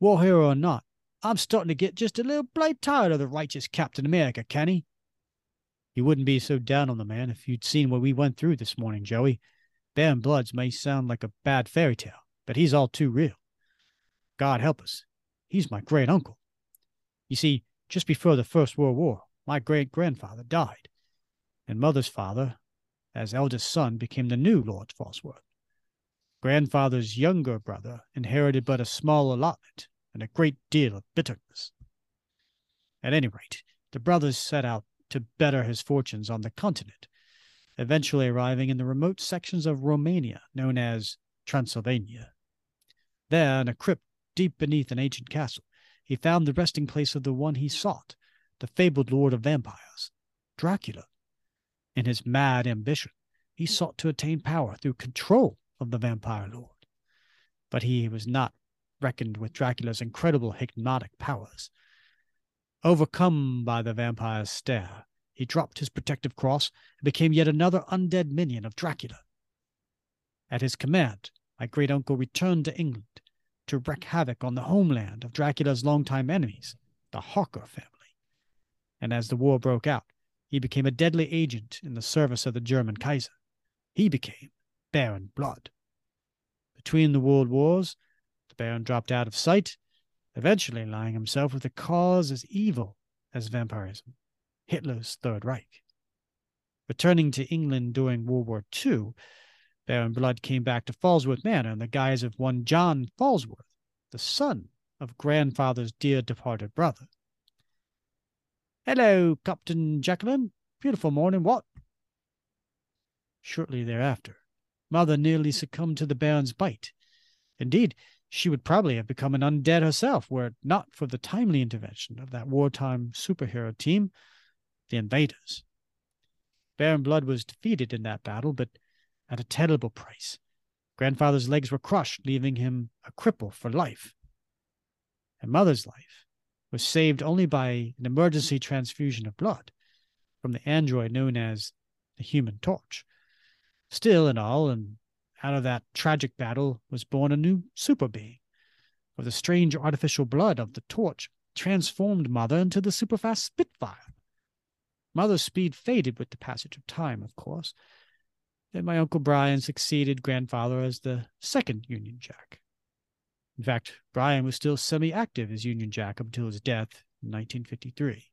Speaker 2: War hero or not, I'm starting to get just a little blade tired of the righteous Captain America, Kenny. You wouldn't be so down on the man if you'd seen what we went through this morning, Joey. Baron Bloods may sound like a bad fairy tale, but he's all too real. God help us. He's my great uncle. You see, just before the First World War, my great grandfather died, and mother's father, as eldest son, became the new Lord Falsworth. Grandfather's younger brother inherited but a small allotment and a great deal of bitterness. At any rate, the brothers set out to better his fortunes on the continent, eventually arriving in the remote sections of Romania known as Transylvania. There, in a crypt deep beneath an ancient castle, he found the resting place of the one he sought, the fabled lord of vampires, Dracula. In his mad ambition, he sought to attain power through control of the vampire lord. But he was not reckoned with Dracula's incredible hypnotic powers. Overcome by the vampire's stare, he dropped his protective cross and became yet another undead minion of Dracula. At his command, my great uncle returned to England to wreak havoc on the homeland of Dracula's longtime enemies, the Harker family. And as the war broke out, he became a deadly agent in the service of the German Kaiser. He became Baron Blood. Between the world wars, the Baron dropped out of sight, eventually allying himself with a cause as evil as vampirism, Hitler's Third Reich. Returning to England during World War II, Baron Blood came back to Falsworth Manor in the guise of one John Falsworth, the son of grandfather's dear departed brother. Hello, Captain Jacqueline. Beautiful morning, what? Shortly thereafter, Mother nearly succumbed to the Baron's bite. Indeed, she would probably have become an undead herself were it not for the timely intervention of that wartime superhero team, the Invaders. Baron Blood was defeated in that battle, but at a terrible price. Grandfather's legs were crushed, leaving him a cripple for life. And mother's life, was saved only by an emergency transfusion of blood from the android known as the Human Torch. Still, in all, and out of that tragic battle was born a new super being, for the strange artificial blood of the Torch transformed Mother into the superfast Spitfire. Mother's speed faded with the passage of time, of course, and my Uncle Brian succeeded grandfather as the second Union Jack. In fact, Brian was still semi active as Union Jack up until his death in 1953.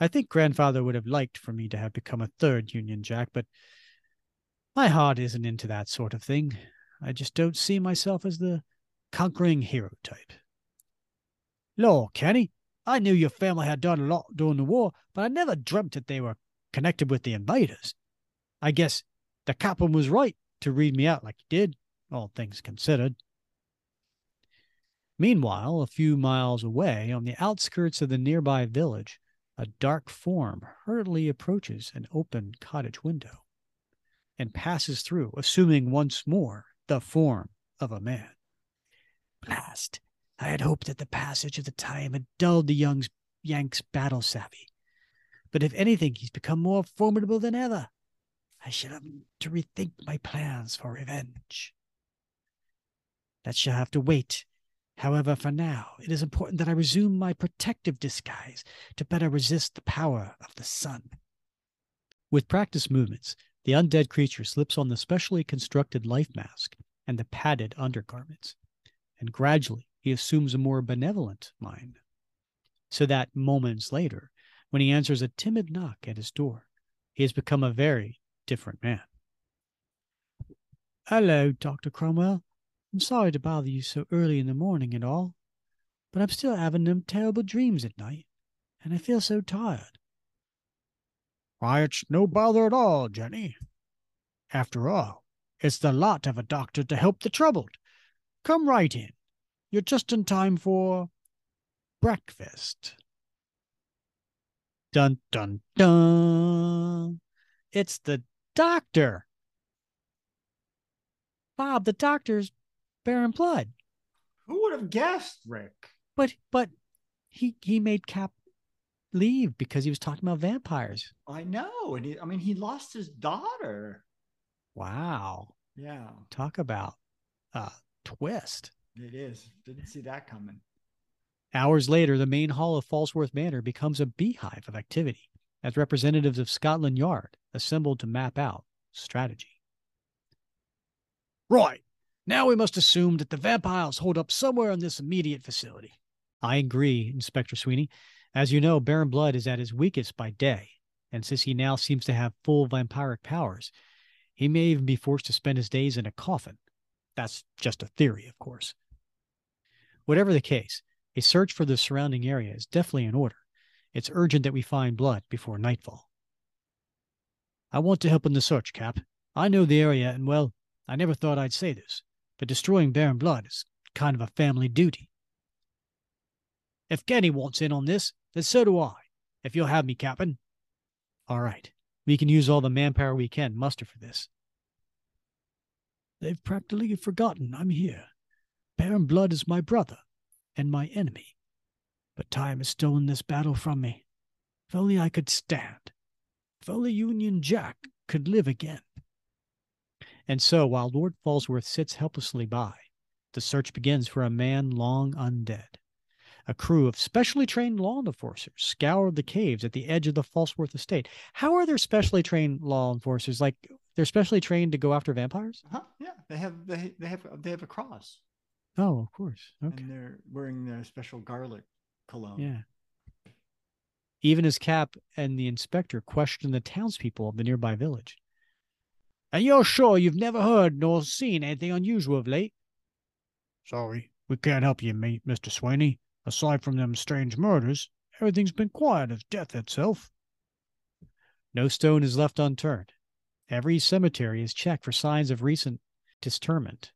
Speaker 2: I think grandfather would have liked for me to have become a third Union Jack, but my heart isn't into that sort of thing. I just don't see myself as the conquering hero type. Lord, Kenny, I knew your family had done a lot during the war, but I never dreamt that they were connected with the invaders. I guess the captain was right to read me out like he did, all things considered. Meanwhile, a few miles away, on the outskirts of the nearby village, a dark form hurriedly approaches an open cottage window and passes through, assuming once more the form of a man. Blast! I had hoped that the passage of the time had dulled the young Yank's battle savvy. But if anything, he's become more formidable than ever. I shall have to rethink my plans for revenge. That shall have to wait. However, for now, it is important that I resume my protective disguise to better resist the power of the sun. With practiced movements, the undead creature slips on the specially constructed life mask and the padded undergarments, and gradually he assumes a more benevolent mind. So that moments later, when he answers a timid knock at his door, he has become a very different man. Hello, Dr. Cromwell. I'm sorry to bother you so early in the morning and all, but I'm still having them terrible dreams at night, and I feel so tired.
Speaker 6: Why, it's no bother at all, Jenny. After all, it's the lot of a doctor to help the troubled. Come right in. You're just in time for breakfast.
Speaker 2: Dun dun dun. It's the doctor. Bob, the doctor's Baron Blood.
Speaker 3: Who would have guessed, Rick?
Speaker 2: But but he he made Cap leave because he was talking about vampires.
Speaker 3: I know, and he, I mean, he lost his daughter.
Speaker 2: Wow.
Speaker 3: Yeah.
Speaker 2: Talk about a twist.
Speaker 3: It is. Didn't see that coming.
Speaker 2: Hours later, the main hall of Falsworth Manor becomes a beehive of activity as representatives of Scotland Yard assembled to map out strategy.
Speaker 6: Right. Now we must assume that the vampires hold up somewhere in this immediate facility.
Speaker 2: I agree, Inspector Sweeney. As you know, Baron Blood is at his weakest by day, and since he now seems to have full vampiric powers, he may even be forced to spend his days in a coffin. That's just a theory, of course. Whatever the case, a search for the surrounding area is definitely in order. It's urgent that we find blood before nightfall. I want to help in the search, Cap. I know the area, and well, I never thought I'd say this, but destroying Baron Blood is kind of a family duty.
Speaker 6: If Kenny wants in on this, then so do I, if you'll have me, Captain.
Speaker 2: All right. We can use all the manpower we can muster for this.
Speaker 6: They've practically forgotten I'm here. Baron Blood is my brother and my enemy. But time has stolen this battle from me. If only I could stand. If only Union Jack could live again.
Speaker 2: And so, while Lord Falsworth sits helplessly by, the search begins for a man long undead. A crew of specially trained law enforcers scour the caves at the edge of the Falsworth estate. How are there specially trained law enforcers? Like they're specially trained to go after vampires?
Speaker 3: Huh? Yeah, they have they they have they have a cross.
Speaker 2: Oh, of course. Okay.
Speaker 3: And they're wearing their special garlic cologne.
Speaker 2: Yeah. Even as Cap and the inspector question the townspeople of the nearby village.
Speaker 6: And you're sure you've never heard nor seen anything unusual of late? Sorry, we can't help you, mate, Mr. Sweeney. Aside from them strange murders, everything's been quiet as death itself.
Speaker 2: No stone is left unturned. Every cemetery is checked for signs of recent disinterment.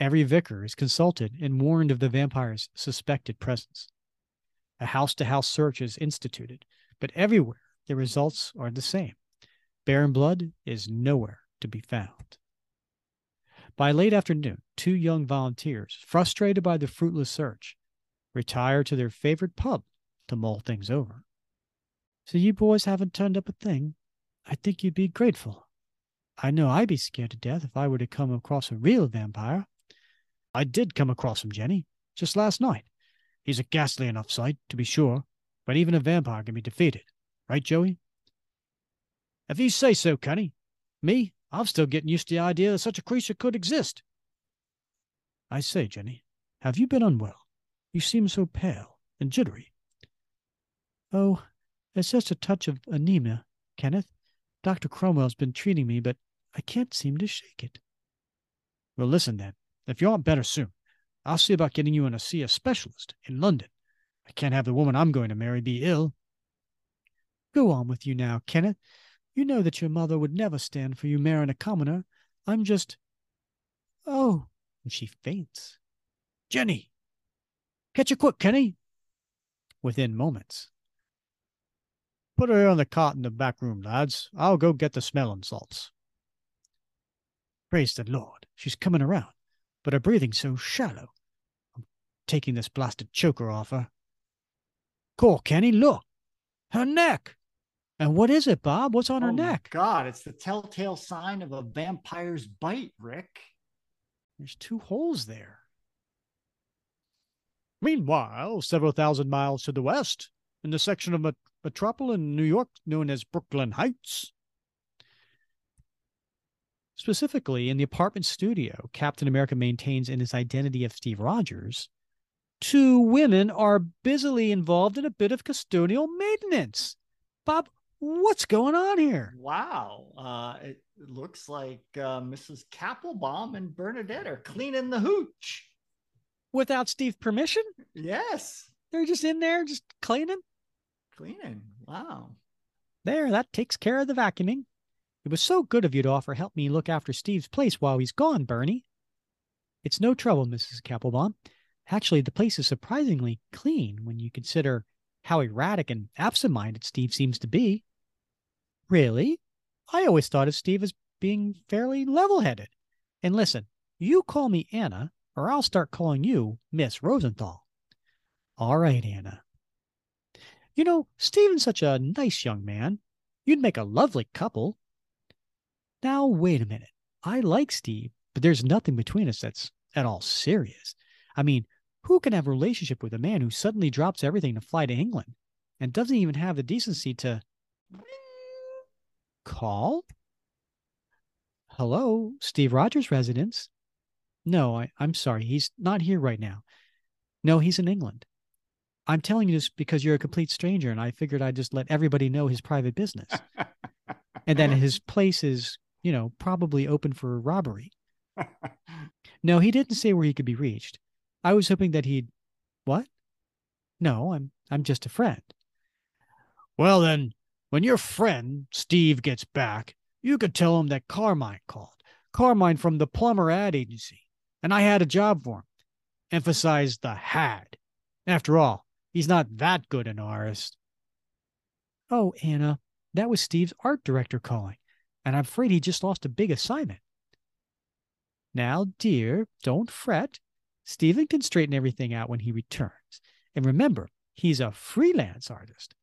Speaker 2: Every vicar is consulted and warned of the vampire's suspected presence. A house to house search is instituted, but everywhere the results are the same. Baron Blood is nowhere to be found. By late afternoon, two young volunteers, frustrated by the fruitless search, retire to their favorite pub to mull things over. So you boys haven't turned up a thing. I think you'd be grateful. I know I'd be scared to death if I were to come across a real vampire. I did come across him, Jenny, just last night. He's a ghastly enough sight, to be sure, but even a vampire can be defeated. Right, Joey? If you say so, Kenny. Me, I'm still getting used to the idea that such a creature could exist. I say, Jenny, have you been unwell? You seem so pale and jittery. Oh, it's just a touch of anemia, Kenneth. Dr. Cromwell's been treating me, but I can't seem to shake it. Well, listen then. If you aren't better soon, I'll see about getting you in to see a specialist in London. I can't have the woman I'm going to marry be ill. Go on with you now, Kenneth. You know that your mother would never stand for you marrying a commoner. I'm just. Oh, and she faints. Jenny! Catch her quick, Kenny! Within moments, Put her on the cot in the back room, lads. I'll go get the smelling salts. Praise the Lord, she's coming around, but her breathing's so shallow. I'm taking this blasted choker off her. Cool, Kenny, look. Her neck. And what is it, Bob? What's on
Speaker 3: oh
Speaker 2: her neck?
Speaker 3: God, it's the telltale sign of a vampire's bite, Rick.
Speaker 2: There's two holes there. Meanwhile, several thousand miles to the west, in the section of metropolitan New York known as Brooklyn Heights. Specifically, in the apartment studio Captain America maintains in his identity of Steve Rogers, two women are busily involved in a bit of custodial maintenance. Bob, what's going on here?
Speaker 3: Wow. Uh, it looks like uh, Mrs. Kappelbaum and Bernadette are cleaning the hooch.
Speaker 2: Without Steve's permission?
Speaker 3: Yes.
Speaker 2: They're just in there, just cleaning?
Speaker 3: Cleaning. Wow.
Speaker 2: There, that takes care of the vacuuming. It was so good of you to offer help me look after Steve's place while he's gone, Bernie. It's no trouble, Mrs. Kappelbaum. Actually, the place is surprisingly clean when you consider how erratic and absent-minded Steve seems to be. Really? I always thought of Steve as being fairly level-headed. And listen, you call me Anna, or I'll start calling you Miss Rosenthal. All right, Anna. You know, Stephen's such a nice young man. You'd make a lovely couple. Now, wait a minute. I like Steve, but there's nothing between us that's at all serious. I mean, who can have a relationship with a man who suddenly drops everything to fly to England and doesn't even have the decency to call? Hello, Steve Rogers' residence. No, I, I'm sorry. He's not here right now. No, he's in England. I'm telling you this because you're a complete stranger, and I figured I'd just let everybody know his private business. and then his place is, you know, probably open for robbery. no, he didn't say where he could be reached. I was hoping that he'd what? No, I'm I'm just a friend. Well then, when your friend Steve gets back, you could tell him that Carmine called. Carmine from the plumber ad agency. And I had a job for him. Emphasize the had. After all, He's not that good an artist. Oh, Anna, that was Steve's art director calling, and I'm afraid he just lost a big assignment. Now, dear, don't fret. Stephen can straighten everything out when he returns. And remember, he's a freelance artist.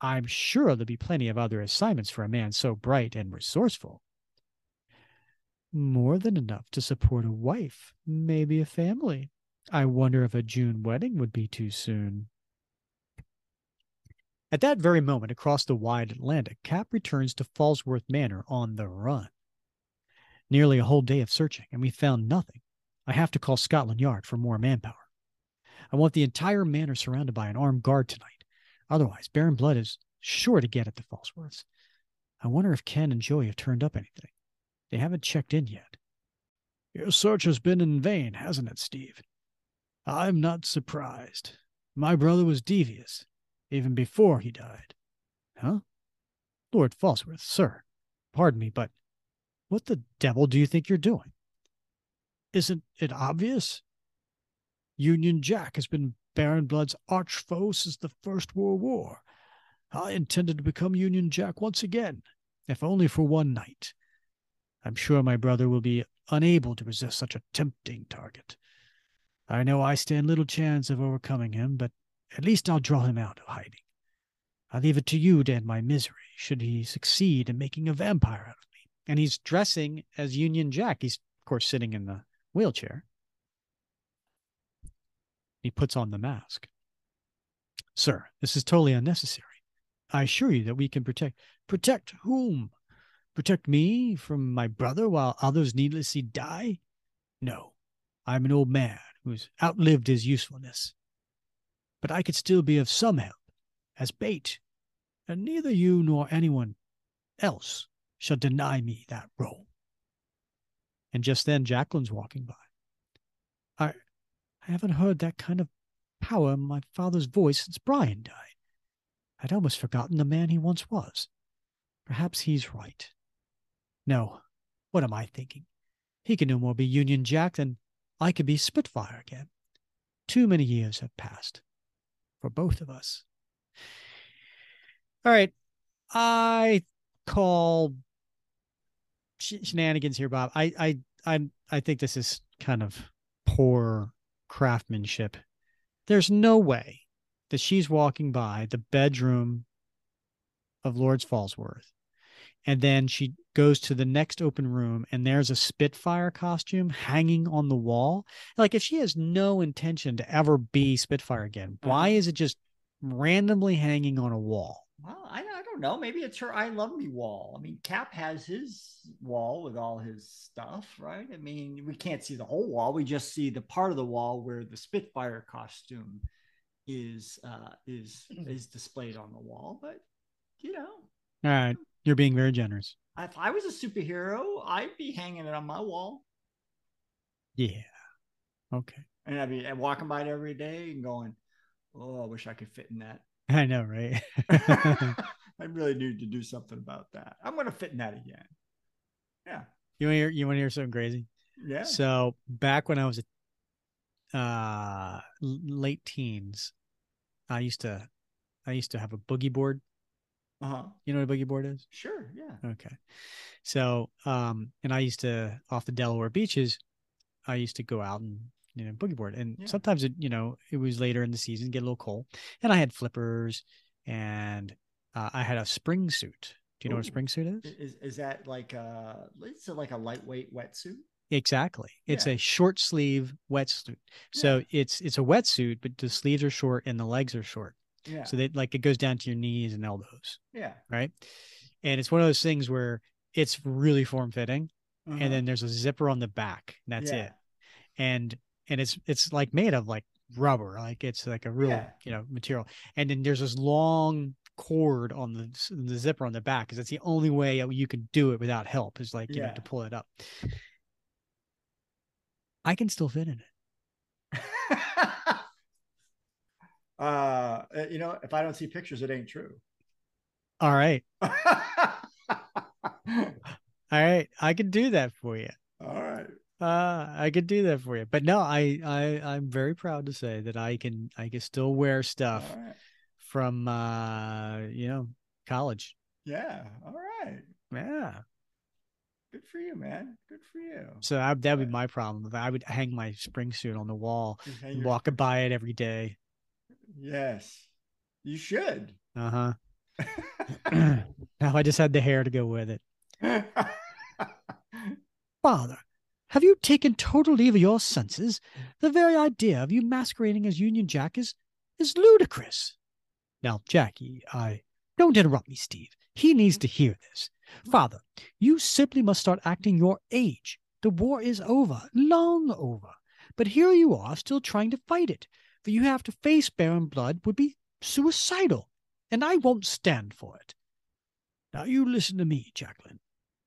Speaker 2: I'm sure there'll be plenty of other assignments for a man so bright and resourceful. More than enough to support a wife, maybe a family. I wonder if a June wedding would be too soon. At that very moment, across the wide Atlantic, Cap returns to Falsworth Manor on the run. Nearly a whole day of searching, and we found nothing. I have to call Scotland Yard for more manpower. I want the entire manor surrounded by an armed guard tonight. Otherwise, Baron Blood is sure to get at the Falsworths. I wonder if Ken and Joey have turned up anything. They haven't checked in yet. Your search has been in vain, hasn't it, Steve? I'm not surprised. My brother was devious, even before he died. Huh? Lord Falsworth, sir, pardon me, but what the devil do you think you're doing? Isn't it obvious? Union Jack has been Baron Blood's arch foe since the First World War. I intended to become Union Jack once again, if only for one night. I'm sure my brother will be
Speaker 6: unable to resist such a tempting target. I know I stand little chance of overcoming him, but at least I'll draw him out of hiding. I leave it to you to end my misery should he succeed in making a vampire out of me.
Speaker 2: And he's dressing as Union Jack. He's, of course, sitting in the wheelchair. He puts on the mask. Sir, this is totally unnecessary. I assure you that we can protect. Protect whom? Protect me from my brother while others needlessly die? No, I'm an old man who's outlived his usefulness. But I could still be of some help as bait, and neither you nor anyone else shall deny me that role. And just then Jacqueline's walking by. I I haven't heard that kind of power in my father's voice since Brian died. I'd almost forgotten the man he once was. Perhaps he's right. No, what am I thinking? He can no more be Union Jack than I could be Spitfire again. Too many years have passed for both of us. All right. I call shenanigans here, Bob. I I I I think this is kind of poor craftsmanship. There's no way that she's walking by the bedroom of Lord's Falsworth and then she goes to the next open room and there's a Spitfire costume hanging on the wall. Like if she has no intention to ever be Spitfire again, why uh-huh. is it just randomly hanging on a wall?
Speaker 3: Well, I, I don't know. Maybe it's her I love me wall. I mean, Cap has his wall with all his stuff, right? I mean, we can't see the whole wall. We just see the part of the wall where the Spitfire costume is uh is is displayed on the wall. But you know.
Speaker 2: All right. You're being very generous.
Speaker 3: If I was a superhero, I'd be hanging it on my wall.
Speaker 2: Yeah. Okay.
Speaker 3: And I'd be walking by it every day and going, "Oh, I wish I could fit in that."
Speaker 2: I know, right?
Speaker 3: I really need to do something about that. I'm going to fit in that again. Yeah.
Speaker 2: You want to hear? You want to hear something crazy?
Speaker 3: Yeah.
Speaker 2: So back when I was uh late teens, I used to I used to have a boogie board
Speaker 3: uh-huh.
Speaker 2: You know what a boogie board is?
Speaker 3: Sure. Yeah.
Speaker 2: Okay. So, um, and I used to off the Delaware beaches, I used to go out and you know boogie board, and yeah. sometimes it, you know, it was later in the season, get a little cold, and I had flippers, and uh, I had a spring suit. Do you Ooh. know what a spring suit is?
Speaker 3: Is is that like a? Is it like a lightweight wetsuit?
Speaker 2: Exactly. It's yeah. a short sleeve wetsuit. So yeah. it's it's a wetsuit, but the sleeves are short and the legs are short.
Speaker 3: Yeah.
Speaker 2: So that like it goes down to your knees and elbows.
Speaker 3: Yeah.
Speaker 2: Right. And it's one of those things where it's really form fitting. Uh-huh. And then there's a zipper on the back. that's yeah. it. And and it's it's like made of like rubber. Like it's like a real, yeah. you know, material. And then there's this long cord on the the zipper on the back because that's the only way you can do it without help is like you yeah. know to pull it up. I can still fit in it.
Speaker 3: uh, you know, if I don't see pictures, it ain't true.
Speaker 2: All right. All right. I can do that for you.
Speaker 3: All right.
Speaker 2: Uh, I could do that for you. But no, I, I, I'm very proud to say that I can, I can still wear stuff right. from, uh, you know, college.
Speaker 3: Yeah. All right.
Speaker 2: Yeah.
Speaker 3: Good for you, man. Good for you.
Speaker 2: So I, that would be my problem. I would hang my spring suit on the wall, and walk by it every day.
Speaker 3: Yes, you should.
Speaker 2: Uh huh. now I just had the hair to go with it. Father, have you taken total leave of your senses? The very idea of you masquerading as Union Jack is, is ludicrous. Now, Jackie, I don't interrupt me, Steve. He needs to hear this. Father, you simply must start acting your age. The war is over, long over. But here you are, still trying to fight it for you have to face Baron Blood would be suicidal, and I won't stand for it. Now you listen to me, Jacqueline.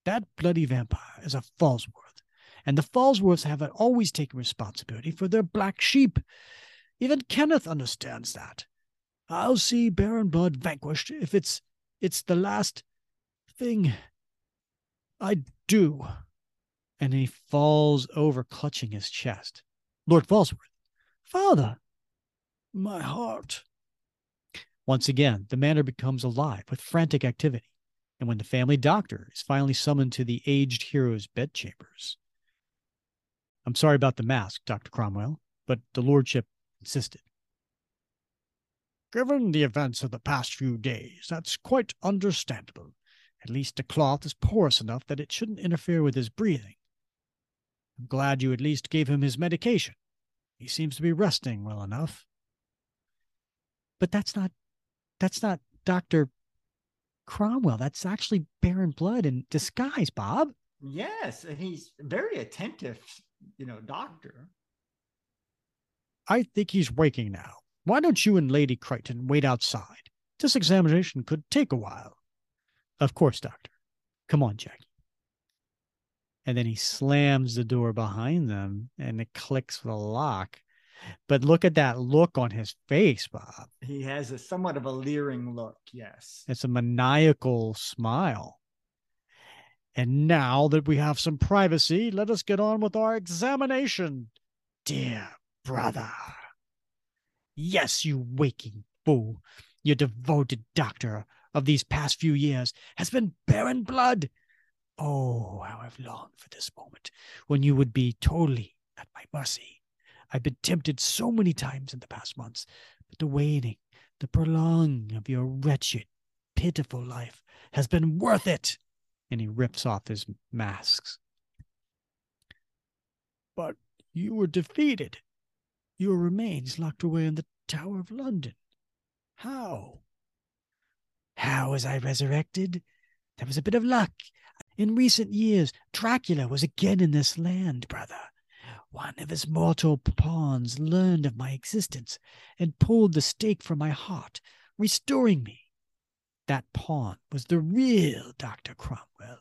Speaker 2: That bloody vampire is a Falsworth, and the Falsworths have always taken responsibility for their black sheep. Even Kenneth understands that. I'll see Baron Blood vanquished if it's it's the last thing I do. And he falls over, clutching his chest. Lord Falsworth, Father, my heart. Once again, the manor becomes alive with frantic activity, and when the family doctor is finally summoned to the aged hero's bedchambers,
Speaker 7: I'm sorry about the mask, Dr. Cromwell, but the lordship insisted.
Speaker 8: Given the events of the past few days, that's quite understandable. At least the cloth is porous enough that it shouldn't interfere with his breathing. I'm glad you at least gave him his medication. He seems to be resting well enough.
Speaker 7: But that's not that's not Dr. Cromwell. That's actually Baron Blood in disguise, Bob.
Speaker 3: Yes, and he's very attentive, you know, doctor.
Speaker 8: I think he's waking now. Why don't you and Lady Crichton wait outside? This examination could take a while.
Speaker 7: Of course, Doctor. Come on, Jackie. And then he slams the door behind them and it clicks with a lock. But look at that look on his face, Bob.
Speaker 3: He has a somewhat of a leering look, yes.
Speaker 7: It's a maniacal smile.
Speaker 8: And now that we have some privacy, let us get on with our examination, dear brother. Yes, you waking fool, your devoted doctor of these past few years has been Baron Blood. Oh, how I've longed for this moment when you would be totally at my mercy. I've been tempted so many times in the past months, but the waiting, the prolonging of your wretched, pitiful life has been worth it.
Speaker 7: And he rips off his masks.
Speaker 8: But you were defeated. Your remains locked away in the Tower of London. How?
Speaker 2: How was I resurrected? There was a bit of luck. In recent years, Dracula was again in this land, brother. One of his mortal pawns learned of my existence and pulled the stake from my heart, restoring me. That pawn was the real Dr. Cromwell.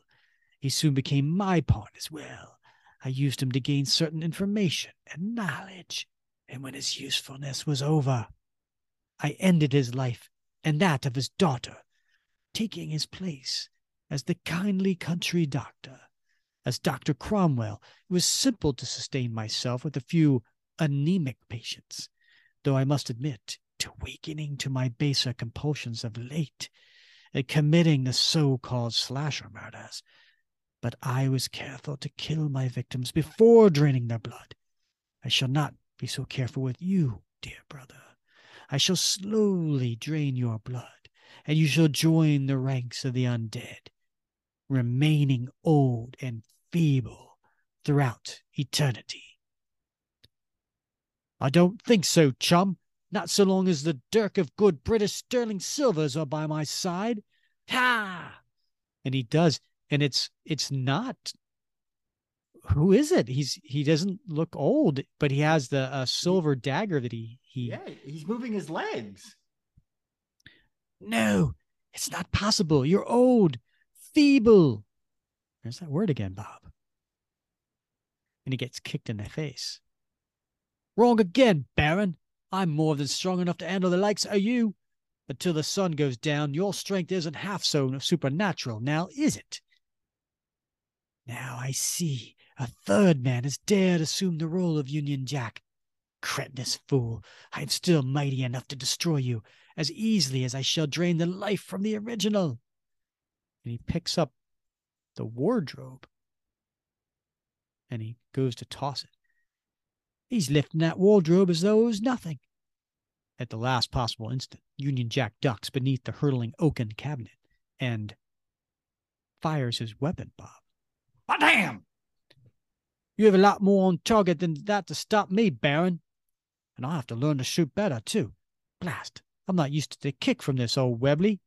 Speaker 2: He soon became my pawn as well. I used him to gain certain information and knowledge, and when his usefulness was over, I ended his life and that of his daughter, taking his place as the kindly country doctor as Dr. Cromwell, it was simple to sustain myself with a few anemic patients, though I must admit to wakening to my baser compulsions of late and committing the so called slasher murders. But I was careful to kill my victims before draining their blood. I shall not be so careful with you, dear brother. I shall slowly drain your blood, and you shall join the ranks of the undead, remaining old and feeble throughout eternity.
Speaker 8: I don't think so, chum. Not so long as the dirk of good British sterling silvers are by my side. Ha!
Speaker 7: And he does, and it's it's not. Who is it? He's he doesn't look old, but he has the uh, silver dagger that he he.
Speaker 3: Yeah, he's moving his legs.
Speaker 2: No, it's not possible. You're old, feeble.
Speaker 7: There's that word again, Bob and he gets kicked in the face.
Speaker 8: Wrong again, Baron. I'm more than strong enough to handle the likes of you. Until the sun goes down, your strength isn't half so supernatural, now is it?
Speaker 2: Now I see a third man has dared assume the role of Union Jack. Cretinous fool, I am still mighty enough to destroy you as easily as I shall drain the life from the original.
Speaker 7: And he picks up the wardrobe and he goes to toss it.
Speaker 2: He's lifting that wardrobe as though it was nothing.
Speaker 7: At the last possible instant, Union Jack ducks beneath the hurtling oaken cabinet and fires his weapon, Bob.
Speaker 8: But damn! You have a lot more on target than that to stop me, Baron. And I'll have to learn to shoot better, too. Blast, I'm not used to the kick from this old Webley.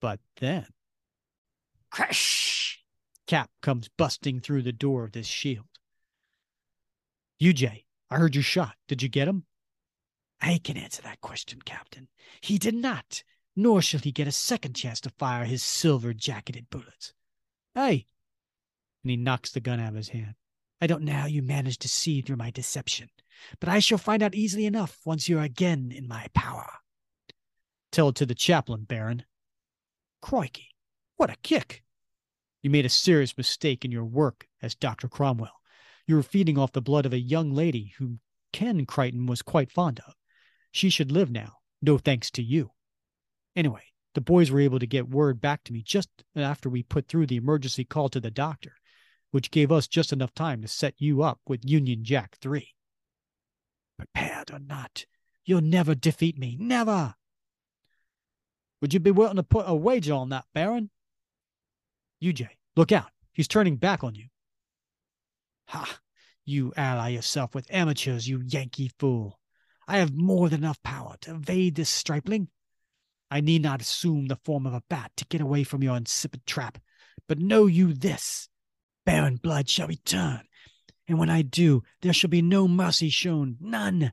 Speaker 7: But then.
Speaker 8: Crash!
Speaker 7: Cap comes busting through the door of this shield. UJ, I heard your shot. Did you get him?
Speaker 2: I can answer that question, Captain. He did not, nor shall he get a second chance to fire his silver jacketed bullets.
Speaker 7: Hey! And he knocks the gun out of his hand.
Speaker 2: I don't know how you managed to see through my deception, but I shall find out easily enough once you're again in my power.
Speaker 7: Tell it to the chaplain, Baron.
Speaker 8: Crikey, what a kick!
Speaker 7: You made a serious mistake in your work as Dr. Cromwell. You were feeding off the blood of a young lady whom Ken Crichton was quite fond of. She should live now, no thanks to you. Anyway, the boys were able to get word back to me just after we put through the emergency call to the doctor.
Speaker 2: which gave us just enough time to set you up with Union Jack 3.
Speaker 6: Prepared or not, you'll never defeat me. Never!
Speaker 2: Would you be willing to put a wager on that, Baron? UJ, look out. He's turning back on you.
Speaker 6: Ha! You ally yourself with amateurs, you Yankee fool. I have more than enough power to evade this stripling. I need not assume the form of a bat to get away from your insipid trap. But know you this Baron blood shall return, and when I do, there shall be no mercy shown, none.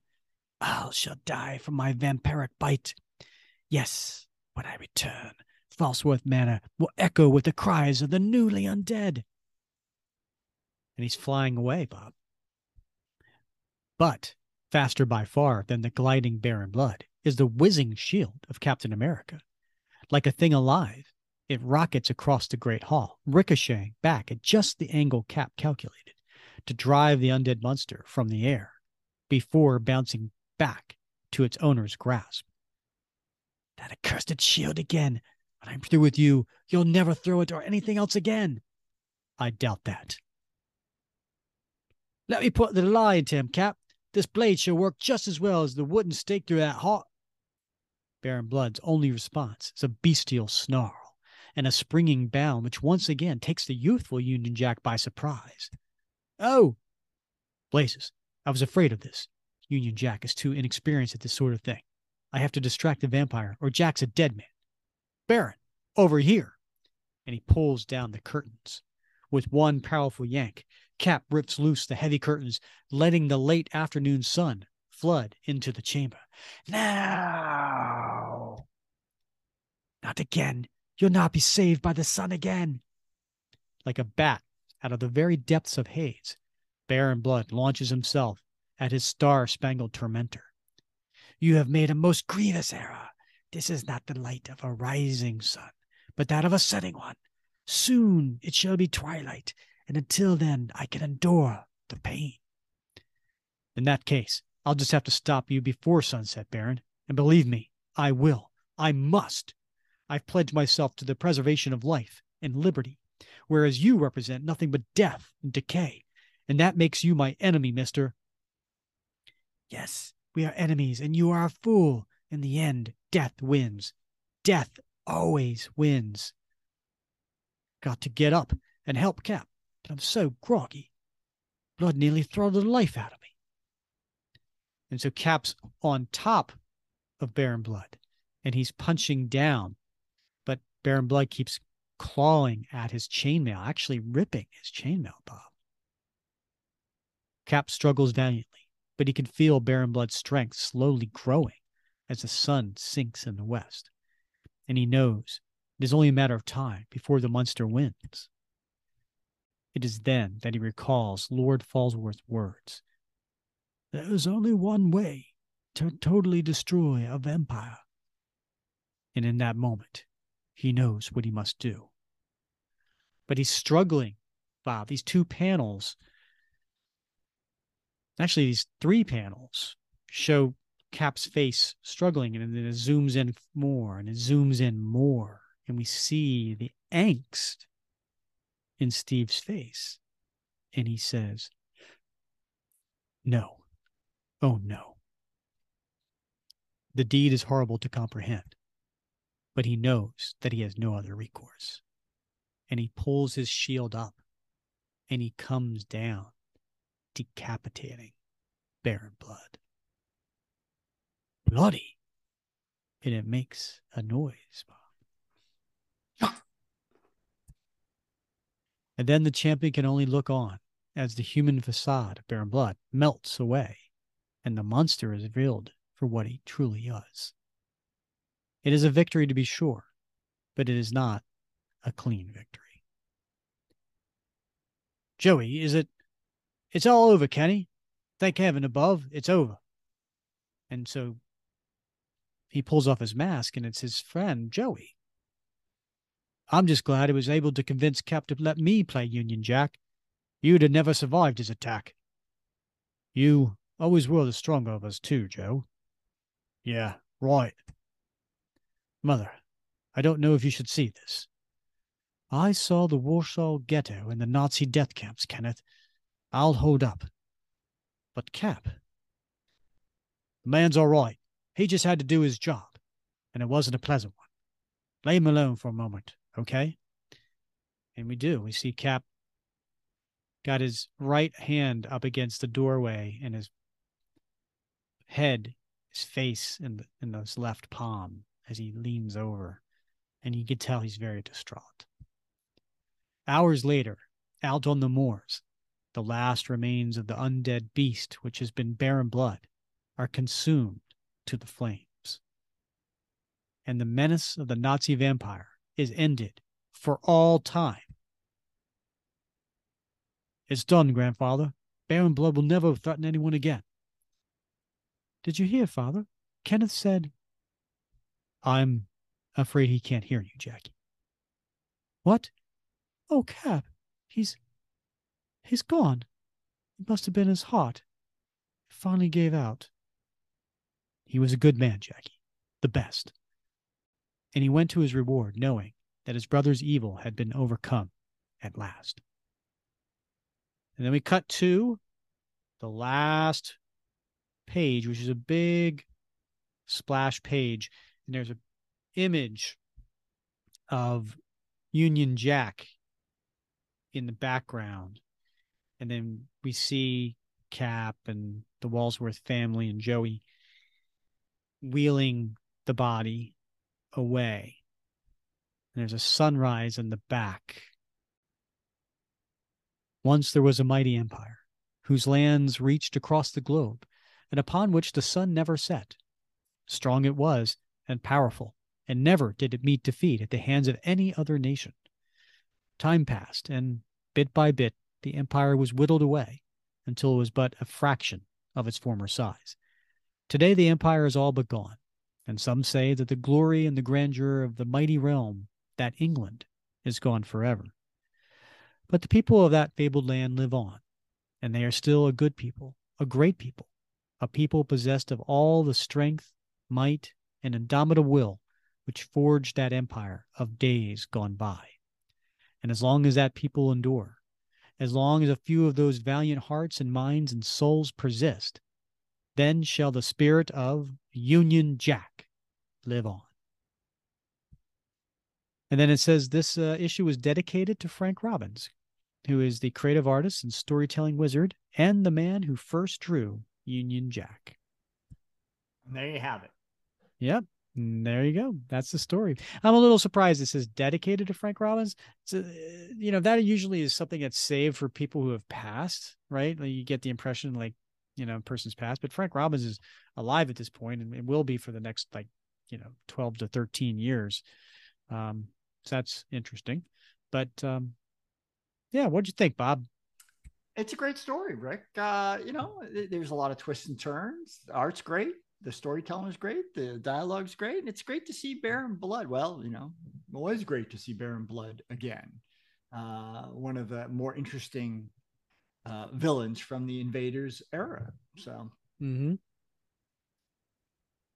Speaker 6: All shall die from my vampiric bite. Yes, when I return, Falsworth Manor will echo with the cries of the newly undead.
Speaker 2: And he's flying away, Bob. But faster by far than the gliding Baron Blood is the whizzing shield of Captain America. Like a thing alive, it rockets across the great hall, ricocheting back at just the angle Cap calculated to drive the undead monster from the air before bouncing back to its owner's grasp.
Speaker 6: That accursed shield again. When I'm through with you, you'll never throw it or anything else again.
Speaker 2: I doubt that.
Speaker 6: Let me put the lie into him, Cap. This blade shall work just as well as the wooden stake through that heart.
Speaker 2: Baron Blood's only response is a bestial snarl and a springing bound which once again takes the youthful Union Jack by surprise. Oh! Blazes, I was afraid of this. Union Jack is too inexperienced at this sort of thing. I have to distract the vampire, or Jack's a dead man. Baron, over here. And he pulls down the curtains. With one powerful yank, Cap rips loose the heavy curtains, letting the late afternoon sun flood into the chamber.
Speaker 6: Now! Not again. You'll not be saved by the sun again.
Speaker 2: Like a bat out of the very depths of Hades, Baron Blood launches himself at his star spangled tormentor.
Speaker 6: You have made a most grievous error. This is not the light of a rising sun, but that of a setting one. Soon it shall be twilight, and until then I can endure the pain.
Speaker 2: In that case, I'll just have to stop you before sunset, Baron. And believe me, I will. I must. I've pledged myself to the preservation of life and liberty, whereas you represent nothing but death and decay. And that makes you my enemy, mister.
Speaker 6: Yes, we are enemies, and you are a fool. In the end, death wins. Death always wins.
Speaker 2: Got to get up and help Cap, but I'm so groggy. Blood nearly throttled the life out of me. And so Cap's on top of Baron Blood, and he's punching down, but Baron Blood keeps clawing at his chainmail, actually ripping his chainmail, Bob. Cap struggles valiantly but he can feel Baron Blood's strength slowly growing as the sun sinks in the west. And he knows it is only a matter of time before the monster wins. It is then that he recalls Lord Falsworth's words There is only one way to totally destroy a vampire. And in that moment, he knows what he must do. But he's struggling, Bob. These two panels actually these three panels show Cap's face struggling, and then it zooms in more and it zooms in more, and we see the angst in Steve's face. And he says, No. Oh no. The deed is horrible to comprehend, but he knows that he has no other recourse. And he pulls his shield up and he comes down decapitating Baron Blood. Bloody. And it makes a noise. and then the champion can only look on as the human facade of Baron Blood melts away and the monster is revealed for what he truly is. It is a victory to be sure, but it is not a clean victory. Joey, is it it's all over, Kenny. Thank heaven above, it's over. And so he pulls off his mask and it's his friend, Joey. I'm just glad he was able to convince Cap to let me play Union Jack. You'd have never survived his attack. You always were the stronger of us, too, Joe. Yeah, right. Mother, I don't know if you should see this, I saw the Warsaw Ghetto and the Nazi death camps, Kenneth. I'll hold up. But Cap, the man's all right. He just had to do his job, and it wasn't a pleasant one. Lay him alone for a moment, okay? And we do. We see Cap got his right hand up against the doorway and his head, his face in the, in his left palm as he leans over, and you can tell he's very distraught. Hours later, out on the moors, the last remains of the undead beast, which has been Baron Blood, are consumed to the flames. And the menace of the Nazi vampire is ended for all time. It's done, grandfather. Baron Blood will never threaten anyone again. Did you hear, father? Kenneth said, I'm afraid he can't hear you, Jackie. What? Oh, Cap, he's he's gone. It must have been his heart. It finally gave out. He was a good man, Jackie, the best. And he went to his reward, knowing that his brother's evil had been overcome at last. And then we cut to the last page, which is a big splash page. And there's an image of Union Jack in the background. And then we see Cap and the Falsworth family and Joey wheeling the body away. And there's a sunrise in the back. Once there was a mighty empire whose lands reached across the globe and upon which the sun never set. Strong it was and powerful, and never did it meet defeat at the hands of any other nation. Time passed, and bit by bit the empire was whittled away until it was but a fraction of its former size. Today the empire is all but gone, and some say that the glory and the grandeur of the mighty realm, that England, is gone forever. But the people of that fabled land live on, and they are still a good people, a great people, a people possessed of all the strength, might, and indomitable will which forged that empire of days gone by. And as long as that people endure, as long as a few of those valiant hearts and minds and souls persist, then shall the spirit of Union Jack live on. And then it says this uh, issue is dedicated to Frank Robbins, who is the creative artist and storytelling wizard and the man who first drew Union Jack.
Speaker 3: And there you have it.
Speaker 9: Yep. There you go. That's the story. I'm a little surprised it says dedicated to Frank Robbins. So, you know, that usually is something that's saved for people who have passed, right? Like you get the impression like, you know, person's passed, but Frank Robbins is alive at this point and it will be for the next like, you know, 12 to 13 years. Um, so that's interesting. But um, yeah, what'd you think, Bob?
Speaker 3: It's a great story, Rick. Uh, you know, there's a lot of twists and turns. Art's great the storytelling is great, the dialogue's great, and it's great to see Baron Blood. Well, you know, it was great to see Baron Blood again. Uh, one of the more interesting uh, villains from the Invaders era. So,
Speaker 9: mm-hmm.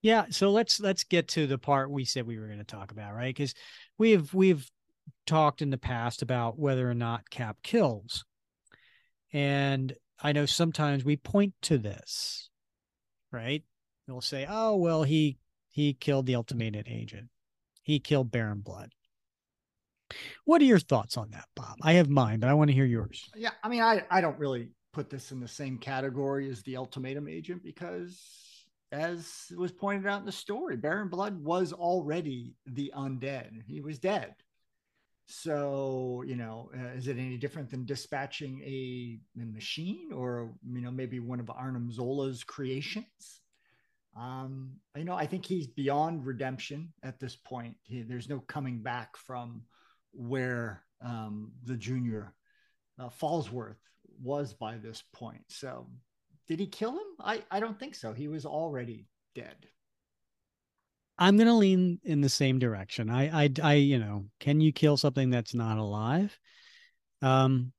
Speaker 9: yeah. So let's let's get to the part we said we were going to talk about, right? Because we've we've talked in the past about whether or not Cap kills, and I know sometimes we point to this, right? We'll say, "Oh, well, he he killed the ultimatum agent. He killed Baron Blood." What are your thoughts on that, Bob? I have mine, but I want to hear yours.
Speaker 3: Yeah, I mean, I I don't really put this in the same category as the ultimatum agent because as was pointed out in the story, Baron Blood was already the undead. He was dead. So, you know, uh, is it any different than dispatching a, a, machine or, you know, maybe one of Arnim Zola's creations? Um, you know, I think he's beyond redemption at this point. He, there's no coming back from where um, the junior uh, Falsworth was by this point. So, did he kill him? I, I don't think so. He was already dead.
Speaker 9: I'm going to lean in the same direction. I, I, I, you know, can you kill something that's not alive? Um,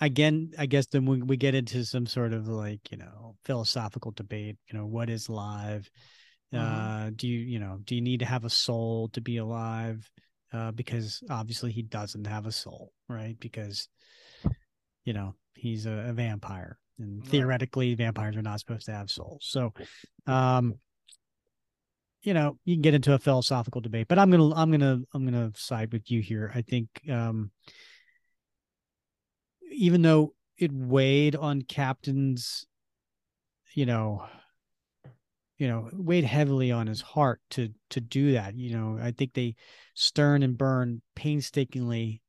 Speaker 9: again, I guess then we, we get into some sort of like, you know, philosophical debate, you know, what is live? Mm-hmm. Uh, do you, you know, do you need to have a soul to be alive?
Speaker 2: Uh, because obviously he doesn't have a soul, right? Because you know he's a, a vampire, and right. theoretically vampires are not supposed to have souls. So, um, you know, you can get into a philosophical debate, but I'm gonna I'm gonna I'm gonna side with you here. I think um, even though it weighed on Captain's, you know, you know weighed heavily on his heart to to do that you know i think they stern and byrne painstakingly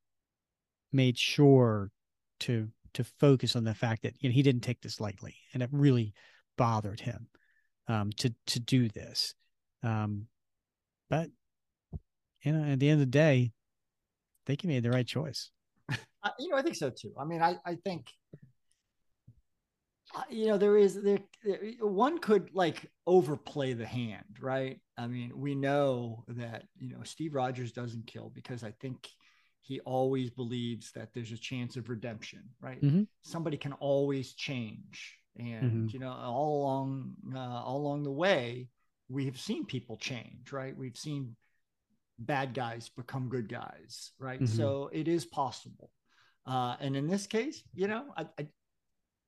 Speaker 2: made sure to to focus on the fact that you know he didn't take this lightly and it really bothered him um to to do this um but you know at the end of the day I think he made the right choice.
Speaker 3: You know i think so too. I mean i i think you know there is there one could like overplay the hand right i mean we know that you know steve rogers doesn't kill because i think he always believes that there's a chance of redemption right mm-hmm. somebody can always change and mm-hmm. you know all along uh, all along the way we have seen people change right we've seen bad guys become good guys right mm-hmm. so it is possible uh, and in this case you know I, I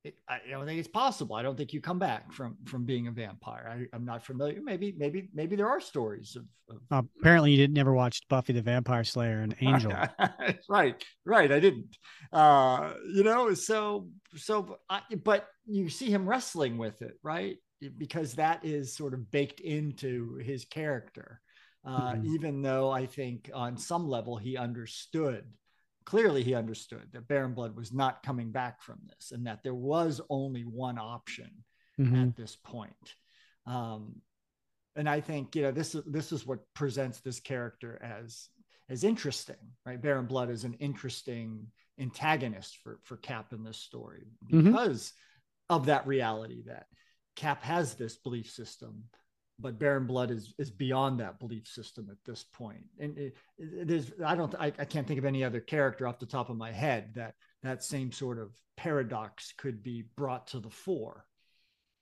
Speaker 3: it, I don't think it's possible. I don't think you come back from from being a vampire. I, am not familiar. Maybe, maybe, maybe there are stories of. of...
Speaker 2: Uh, apparently, you didn't never watched Buffy the Vampire Slayer and Angel.
Speaker 3: right, right. I didn't. Uh, you know, so so. I, but you see him wrestling with it, right? Because that is sort of baked into his character. Uh, mm-hmm. Even though I think on some level he understood clearly he understood that Baron Blood was not coming back from this and that there was only one option mm-hmm. at this point. Um, and I think you know this is this is what presents this character as as interesting, right? Baron Blood is an interesting antagonist for for Cap in this story mm-hmm. because mm-hmm. of that reality that Cap has this belief system but Baron Blood is is beyond that belief system at this point. And it, it is I don't I, I can't think of any other character off the top of my head that that same sort of paradox could be brought to the fore.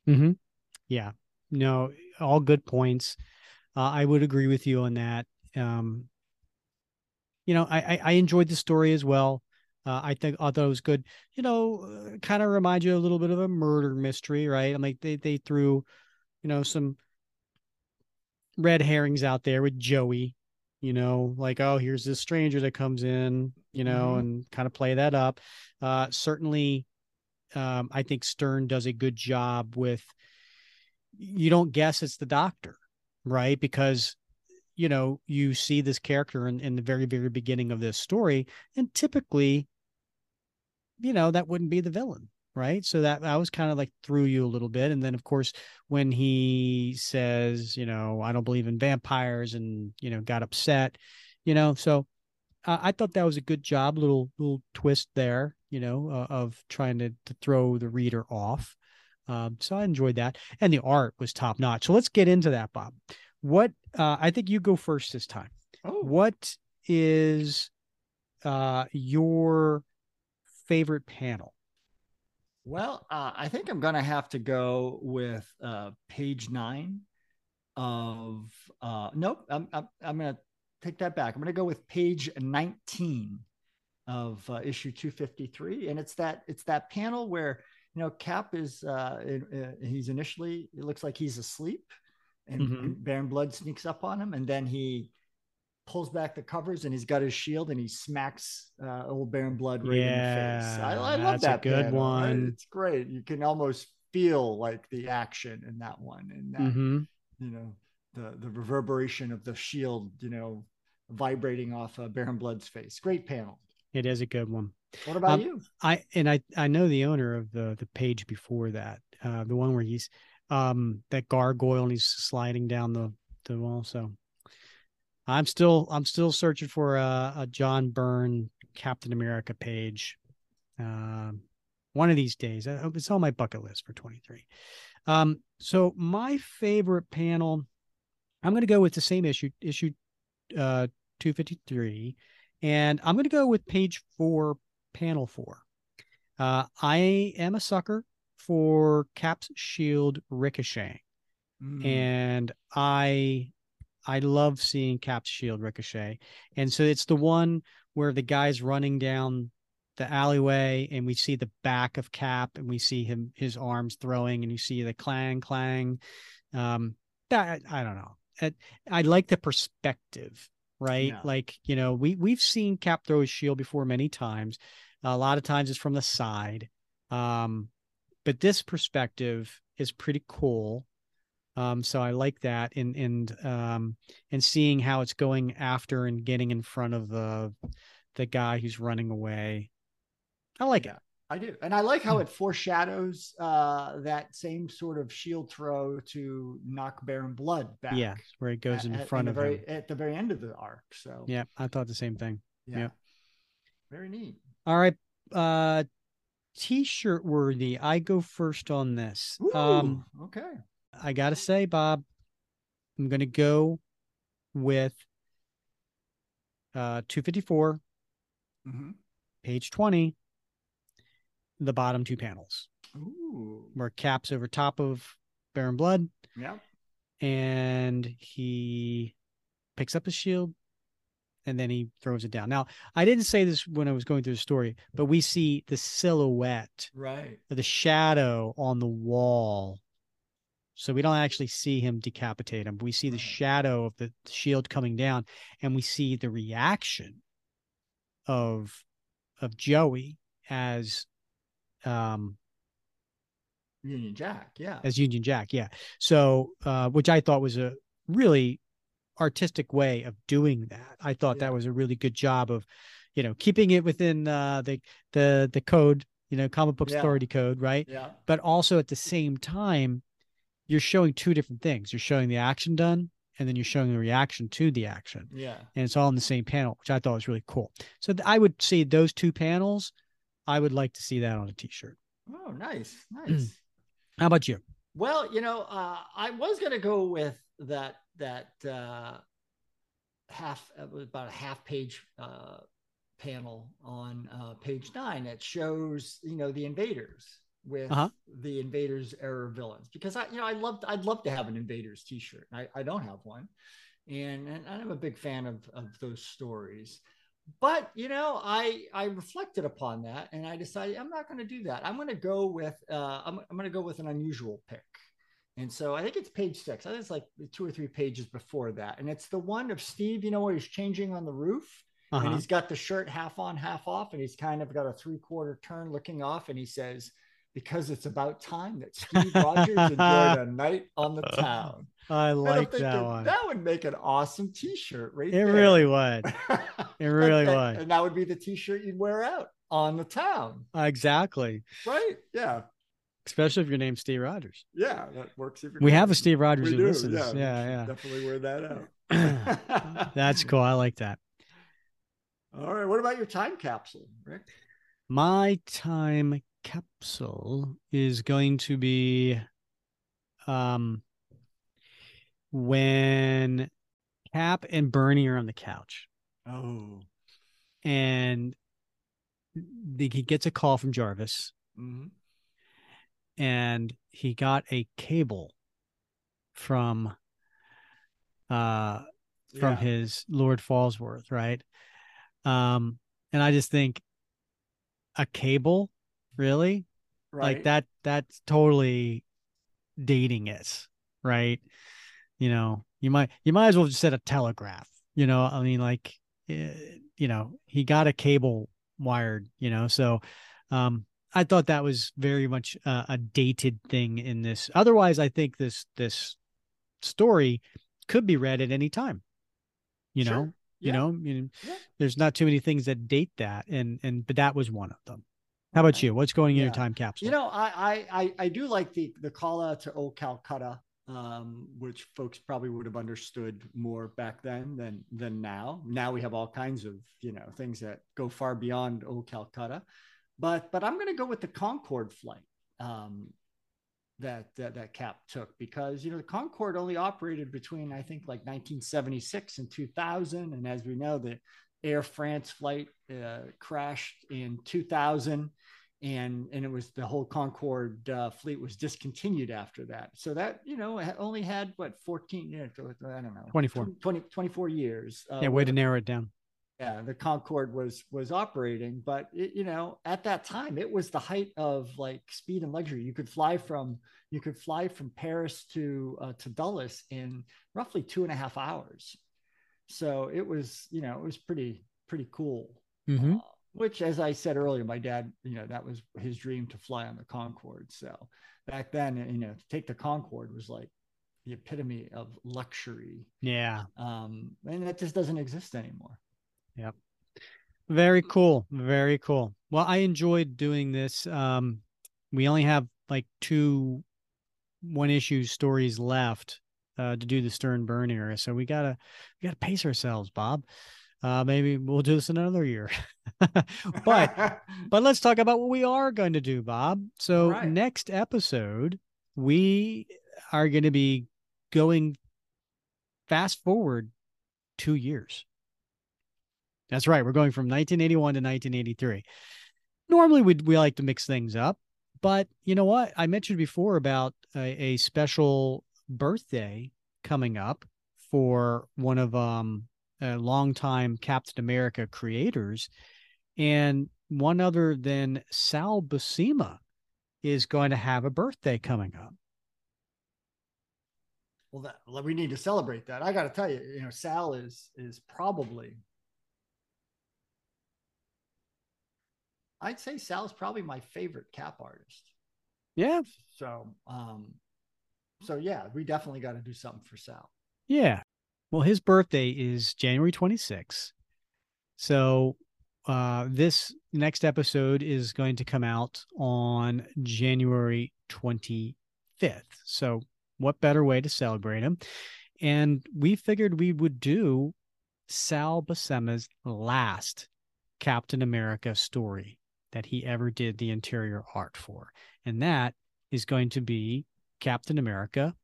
Speaker 2: Mm-hmm. Yeah. No, all good points. Uh, I would agree with you on that. Um, you know, I, I, I enjoyed the story as well. Uh, I think I thought it was good. You know, uh, kind of remind you a little bit of a murder mystery, right? I'm like they they threw, you know, some red herrings out there with Joey, you know, like, oh, here's this stranger that comes in, you know, mm-hmm. and kind of play that up. Uh, certainly, um, I think Stern does a good job with, you don't guess it's the doctor, right? Because, you know, you see this character in, in the very, very beginning of this story, and typically, you know, that wouldn't be the villain, right? So that i was kind of like threw you a little bit and then of course when he says you know i don't believe in vampires and you know got upset you know so uh, i thought that was a good job little little twist there you know uh, of trying to, to throw the reader off um, so i enjoyed that and the art was top notch. So let's get into that bob. What uh, i think you go first this time. Oh. what is uh, your favorite panel
Speaker 3: well, uh, I think I'm going to have to go with uh, page nine of. Uh, nope, I'm, I'm, I'm going to take that back. I'm going to go with page 19 of uh, issue 253, and it's that it's that panel where you know Cap is uh, he's initially it looks like he's asleep, and, mm-hmm. and Baron Blood sneaks up on him, and then he pulls back the covers and he's got his shield and he smacks uh, old Baron Blood right yeah, in the face. I, I love that.
Speaker 2: good panel. one.
Speaker 3: It's great. You can almost feel like the action in that one, and that mm-hmm. you know the the reverberation of the shield, you know, vibrating off uh, Baron Blood's face. Great panel.
Speaker 2: It is a good one.
Speaker 3: What about um, you?
Speaker 2: I and I I know the owner of the the page before that, uh, the one where he's um that gargoyle and he's sliding down the the wall. So I'm still I'm still searching for a, a John Byrne Captain America page. Um, one of these days, I hope it's on my bucket list for 23. Um, so my favorite panel, I'm going to go with the same issue, issue uh, 253, and I'm going to go with page four, panel four. Uh, I am a sucker for Cap's shield ricocheting, mm. and I I love seeing Cap's shield ricochet. And so it's the one where the guy's running down the alleyway and we see the back of Cap and we see him his arms throwing and you see the clang clang. Um that I don't know. I, I like the perspective, right? Like, you know, we we've seen Cap throw his shield before many times. A lot of times it's from the side. Um but this perspective is pretty cool. Um, so I like that and and um, and seeing how it's going after and getting in front of the the guy who's running away. I like yeah, it.
Speaker 3: I do, and I like how hmm. it foreshadows uh, that same sort of shield throw to knock Baron Blood back.
Speaker 2: Yeah, where it goes at, in front
Speaker 3: of
Speaker 2: very,
Speaker 3: him at the very end of the arc. So
Speaker 2: yeah, I thought the same thing. Yeah, yep.
Speaker 3: very neat.
Speaker 2: All right, uh, t-shirt worthy. I go first on this.
Speaker 3: Ooh, um, okay.
Speaker 2: I gotta say, Bob, I'm gonna go with uh 254, mm-hmm. page 20, the bottom two panels.
Speaker 3: Ooh.
Speaker 2: Where caps over top of Baron Blood.
Speaker 3: Yeah.
Speaker 2: And he picks up his shield, and then he throws it down. Now, I didn't say this when I was going through the story, but we see the silhouette,
Speaker 3: right,
Speaker 2: the shadow on the wall. So we don't actually see him decapitate him. We see the shadow of the shield coming down, and we see the reaction of of Joey as um
Speaker 3: Union Jack, yeah.
Speaker 2: As Union Jack, yeah. So uh which I thought was a really artistic way of doing that. I thought yeah. that was a really good job of, you know, keeping it within uh, the the the code, you know, comic book yeah. authority code, right?
Speaker 3: Yeah.
Speaker 2: But also at the same time, you're showing two different things. You're showing the action done, and then you're showing the reaction to the action.
Speaker 3: Yeah.
Speaker 2: And it's all in the same panel, which I thought was really cool. So th- I would see those two panels, I would like to see that on a t-shirt.
Speaker 3: Oh, nice, nice.
Speaker 2: How about you?
Speaker 3: Well, you know, uh, I was going to go with that that uh, half it was about a half page uh, panel on uh, page nine that shows you know the invaders with uh-huh. the invaders era villains because I you know I loved I'd love to have an invaders t-shirt I, I don't have one and, and I'm a big fan of of those stories but you know I I reflected upon that and I decided I'm not going to do that I'm going to go with uh, I'm, I'm going to go with an unusual pick and so I think it's page six. I think it's like two or three pages before that. And it's the one of Steve, you know, where he's changing on the roof uh-huh. and he's got the shirt half on, half off, and he's kind of got a three quarter turn looking off. And he says, Because it's about time that Steve Rogers enjoyed a night on the town.
Speaker 2: I like that one.
Speaker 3: That would make an awesome t shirt, right? It
Speaker 2: there. really would. It really
Speaker 3: and,
Speaker 2: would.
Speaker 3: And that would be the t shirt you'd wear out on the town.
Speaker 2: Exactly.
Speaker 3: Right? Yeah
Speaker 2: especially if your name's Steve Rogers.
Speaker 3: Yeah, that works. If
Speaker 2: we have a Steve Rogers who do, listens.
Speaker 3: Yeah,
Speaker 2: yeah, yeah.
Speaker 3: Definitely wear that out.
Speaker 2: That's cool. I like that.
Speaker 3: All right. What about your time capsule, Rick?
Speaker 2: My time capsule is going to be um when Cap and Bernie are on the couch.
Speaker 3: Oh.
Speaker 2: And the, he gets a call from Jarvis.
Speaker 3: Mm-hmm
Speaker 2: and he got a cable from uh from yeah. his Lord Falsworth, right? Um and I just think a cable, really? Right. Like that that's totally dating it, right? You know, you might you might as well just set a telegraph, you know, I mean like eh, you know, he got a cable wired, you know, so um I thought that was very much uh, a dated thing in this. Otherwise, I think this this story could be read at any time. You sure. know, yeah. you know, you know yeah. there's not too many things that date that, and and but that was one of them. How about you? What's going in yeah. your time capsule?
Speaker 3: You know, I I I do like the the call out to Old Calcutta, um, which folks probably would have understood more back then than than now. Now we have all kinds of you know things that go far beyond Old Calcutta. But but I'm going to go with the Concorde flight um, that, that that Cap took because you know the Concorde only operated between I think like 1976 and 2000, and as we know, the Air France flight uh, crashed in 2000, and and it was the whole Concorde uh, fleet was discontinued after that. So that you know only had what 14, years, I don't know,
Speaker 2: 24,
Speaker 3: 20, 24 years.
Speaker 2: Uh, yeah, way to narrow it down.
Speaker 3: Yeah, the Concorde was was operating, but it, you know at that time it was the height of like speed and luxury. You could fly from you could fly from Paris to uh, to Dulles in roughly two and a half hours. So it was you know it was pretty pretty cool.
Speaker 2: Mm-hmm. Uh,
Speaker 3: which, as I said earlier, my dad, you know, that was his dream to fly on the Concorde. So back then, you know, to take the Concorde was like the epitome of luxury.
Speaker 2: Yeah.
Speaker 3: Um, and that just doesn't exist anymore.
Speaker 2: Yep. Very cool. Very cool. Well, I enjoyed doing this. Um, we only have like two one issue stories left uh, to do the Stern Byrne era, so we gotta we gotta pace ourselves, Bob uh, maybe we'll do this in another year. but but let's talk about what we are going to do, Bob. So right. next episode, we are going to be going fast forward two years. That's right. We're going from 1981 to 1983. Normally, we we like to mix things up, but you know what? I mentioned before about a, a special birthday coming up for one of um uh, longtime Captain America creators. And one other than Sal Buscema is going to have a birthday coming up.
Speaker 3: Well, that, we need to celebrate that. I got to tell you, you know, Sal is is probably. I'd say Sal's probably my favorite cap artist.
Speaker 2: Yeah.
Speaker 3: So, um, so yeah, we definitely got to do something for Sal.
Speaker 2: Yeah. Well, his birthday is January 26th. So uh, this next episode is going to come out on January 25th. So, what better way to celebrate him? And we figured we would do Sal Buscema's last Captain America story that he ever did the interior art for. And that is going to be Captain America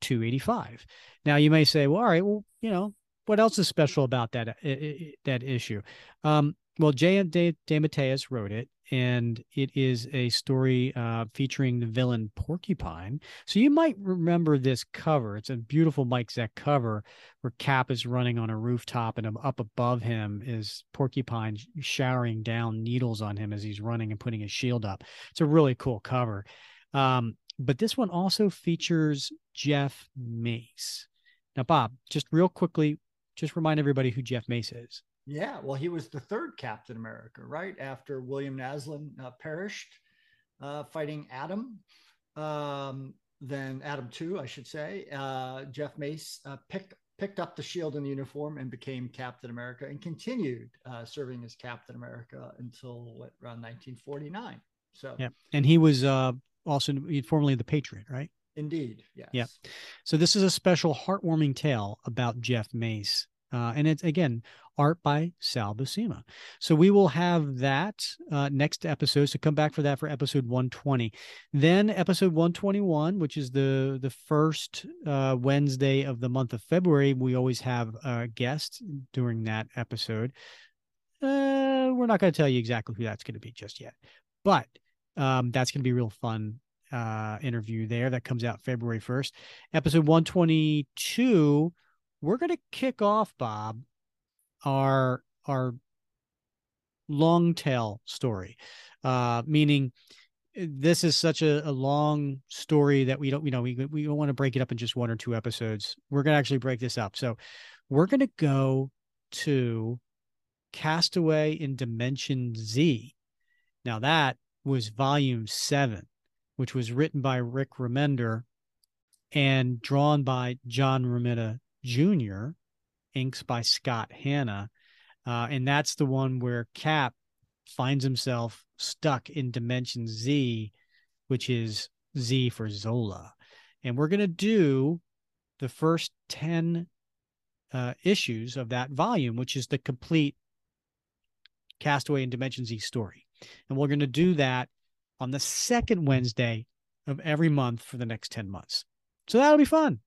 Speaker 2: 285. Now you may say, well, all right, well, you know, what else is special about that uh, that issue? Um, well, J. De, DeMatteis wrote it, and it is a story uh, featuring the villain Porcupine. So you might remember this cover. It's a beautiful Mike Zeck cover where Cap is running on a rooftop, and up above him is Porcupine showering down needles on him as he's running and putting his shield up. It's a really cool cover. Um, but this one also features Jeff Mace. Now, Bob, just real quickly, just remind everybody who Jeff Mace is.
Speaker 3: Yeah, well, he was the third Captain America, right after William Naslund uh, perished uh, fighting Adam, Um, then Adam Two, I should say. Uh, Jeff Mace uh, picked picked up the shield and the uniform and became Captain America and continued uh, serving as Captain America until what, around 1949. So
Speaker 2: yeah, and he was uh, also formerly the Patriot, right?
Speaker 3: Indeed. Yes.
Speaker 2: Yeah. So this is a special heartwarming tale about Jeff Mace. Uh, and it's again art by Sal Buscema. So we will have that uh, next episode. So come back for that for episode 120. Then episode 121, which is the the first uh, Wednesday of the month of February, we always have a guest during that episode. Uh, we're not going to tell you exactly who that's going to be just yet, but um, that's going to be real fun uh, interview there that comes out February 1st. Episode 122, we're going to kick off, Bob, our our long tail story, uh, meaning eh, this is such a, a long story that we don't, you know, we, we don't want to break it up in just one or two episodes. We're going to actually break this up. So we're going to go to Castaway in Dimension Z. Now that was volume seven, which was written by Rick Remender and drawn by John Romita Jr., inks by Scott Hanna. Uh, and that's the one where Cap finds himself stuck in Dimension Z, which is Z for Zola. And we're going to do the first 10 uh, issues of that volume, which is the complete Castaway in Dimension Z story. And we're going to do that on the second Wednesday of every month for the next 10 months. So that'll be fun.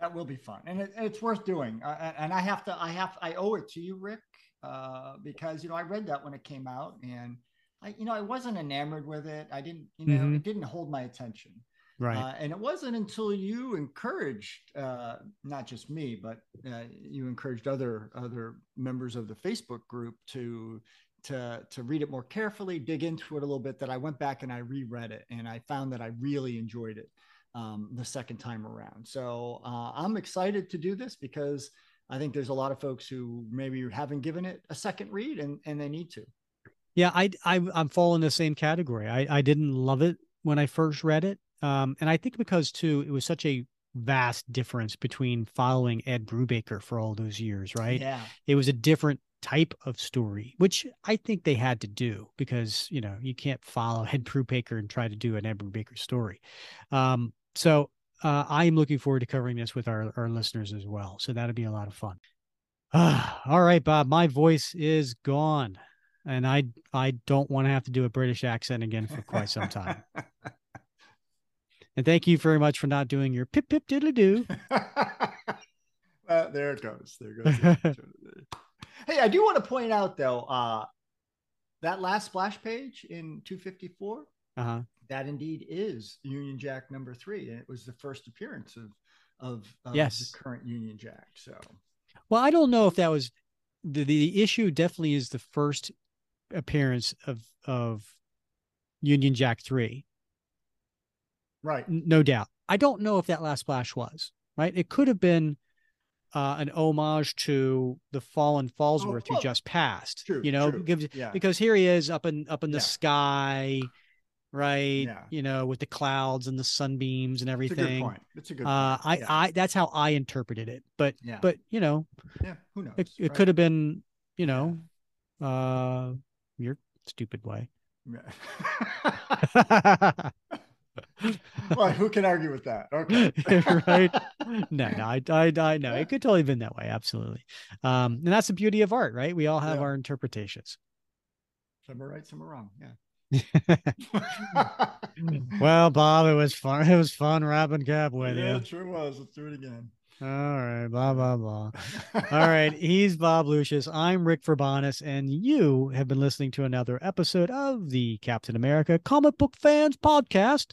Speaker 3: That will be fun. And it, it's worth doing. Uh, and I have to, I have, I owe it to you, Rick, uh, because, you know, I read that when it came out and I, you know, I wasn't enamored with it. I didn't, you know, mm-hmm. it didn't hold my attention.
Speaker 2: Right. Uh,
Speaker 3: and it wasn't until you encouraged, uh, not just me, but uh, you encouraged other other members of the Facebook group to to to read it more carefully, dig into it a little bit, that I went back and I reread it, and I found that I really enjoyed it um, the second time around. So uh, I'm excited to do this because I think there's a lot of folks who maybe haven't given it a second read, and and they need to.
Speaker 2: Yeah, I, I I'm falling in the same category. I I didn't love it when I first read it, um, and I think because too it was such a vast difference between following Ed Brubaker for all those years, right?
Speaker 3: Yeah,
Speaker 2: it was a different type of story, which I think they had to do because you know you can't follow Ed Brubaker and try to do an Ed Brubaker story. Um, so uh, I am looking forward to covering this with our our listeners as well. So that'll be a lot of fun. Uh, all right, Bob, my voice is gone and I I don't want to have to do a British accent again for quite some time. and thank you very much for not doing your pip pip diddly doo.
Speaker 4: uh, there it goes. There it goes.
Speaker 3: Hey, I do want to point out though, uh, that last splash page in 254.
Speaker 2: Uh-huh.
Speaker 3: That indeed is Union Jack number three, and it was the first appearance of of, of
Speaker 2: yes.
Speaker 3: the current Union Jack. So,
Speaker 2: well, I don't know if that was the the issue. Definitely is the first appearance of of Union Jack three.
Speaker 3: Right.
Speaker 2: No doubt. I don't know if that last splash was right. It could have been uh, an homage to the fallen Falsworth oh, who just passed.
Speaker 3: True,
Speaker 2: you know,
Speaker 3: true.
Speaker 2: gives
Speaker 3: yeah.
Speaker 2: because here he is up in up in the
Speaker 3: yeah.
Speaker 2: sky, right?
Speaker 3: Yeah.
Speaker 2: You know, with the clouds and the sunbeams and everything. That's a
Speaker 3: good point. That's a good.
Speaker 2: Uh,
Speaker 3: I,
Speaker 2: yeah. I that's how I interpreted it. But
Speaker 3: yeah.
Speaker 2: but you know,
Speaker 3: yeah, who knows?
Speaker 2: It, it right? could have been, you know, uh, your stupid way.
Speaker 4: well, who can argue with that? Okay.
Speaker 2: right. No, no, I, I, I know it could totally have been that way. Absolutely. Um, and that's the beauty of art, right? We all have yeah. our interpretations.
Speaker 4: Some are right, some are wrong. Yeah.
Speaker 2: well, Bob, it was fun. It was fun wrapping cap with
Speaker 4: yeah,
Speaker 2: you.
Speaker 4: it sure was. Let's do it again.
Speaker 2: All right, blah blah blah. All right, he's Bob Lucius. I'm Rick Verbanis, and you have been listening to another episode of the Captain America Comic Book Fans Podcast.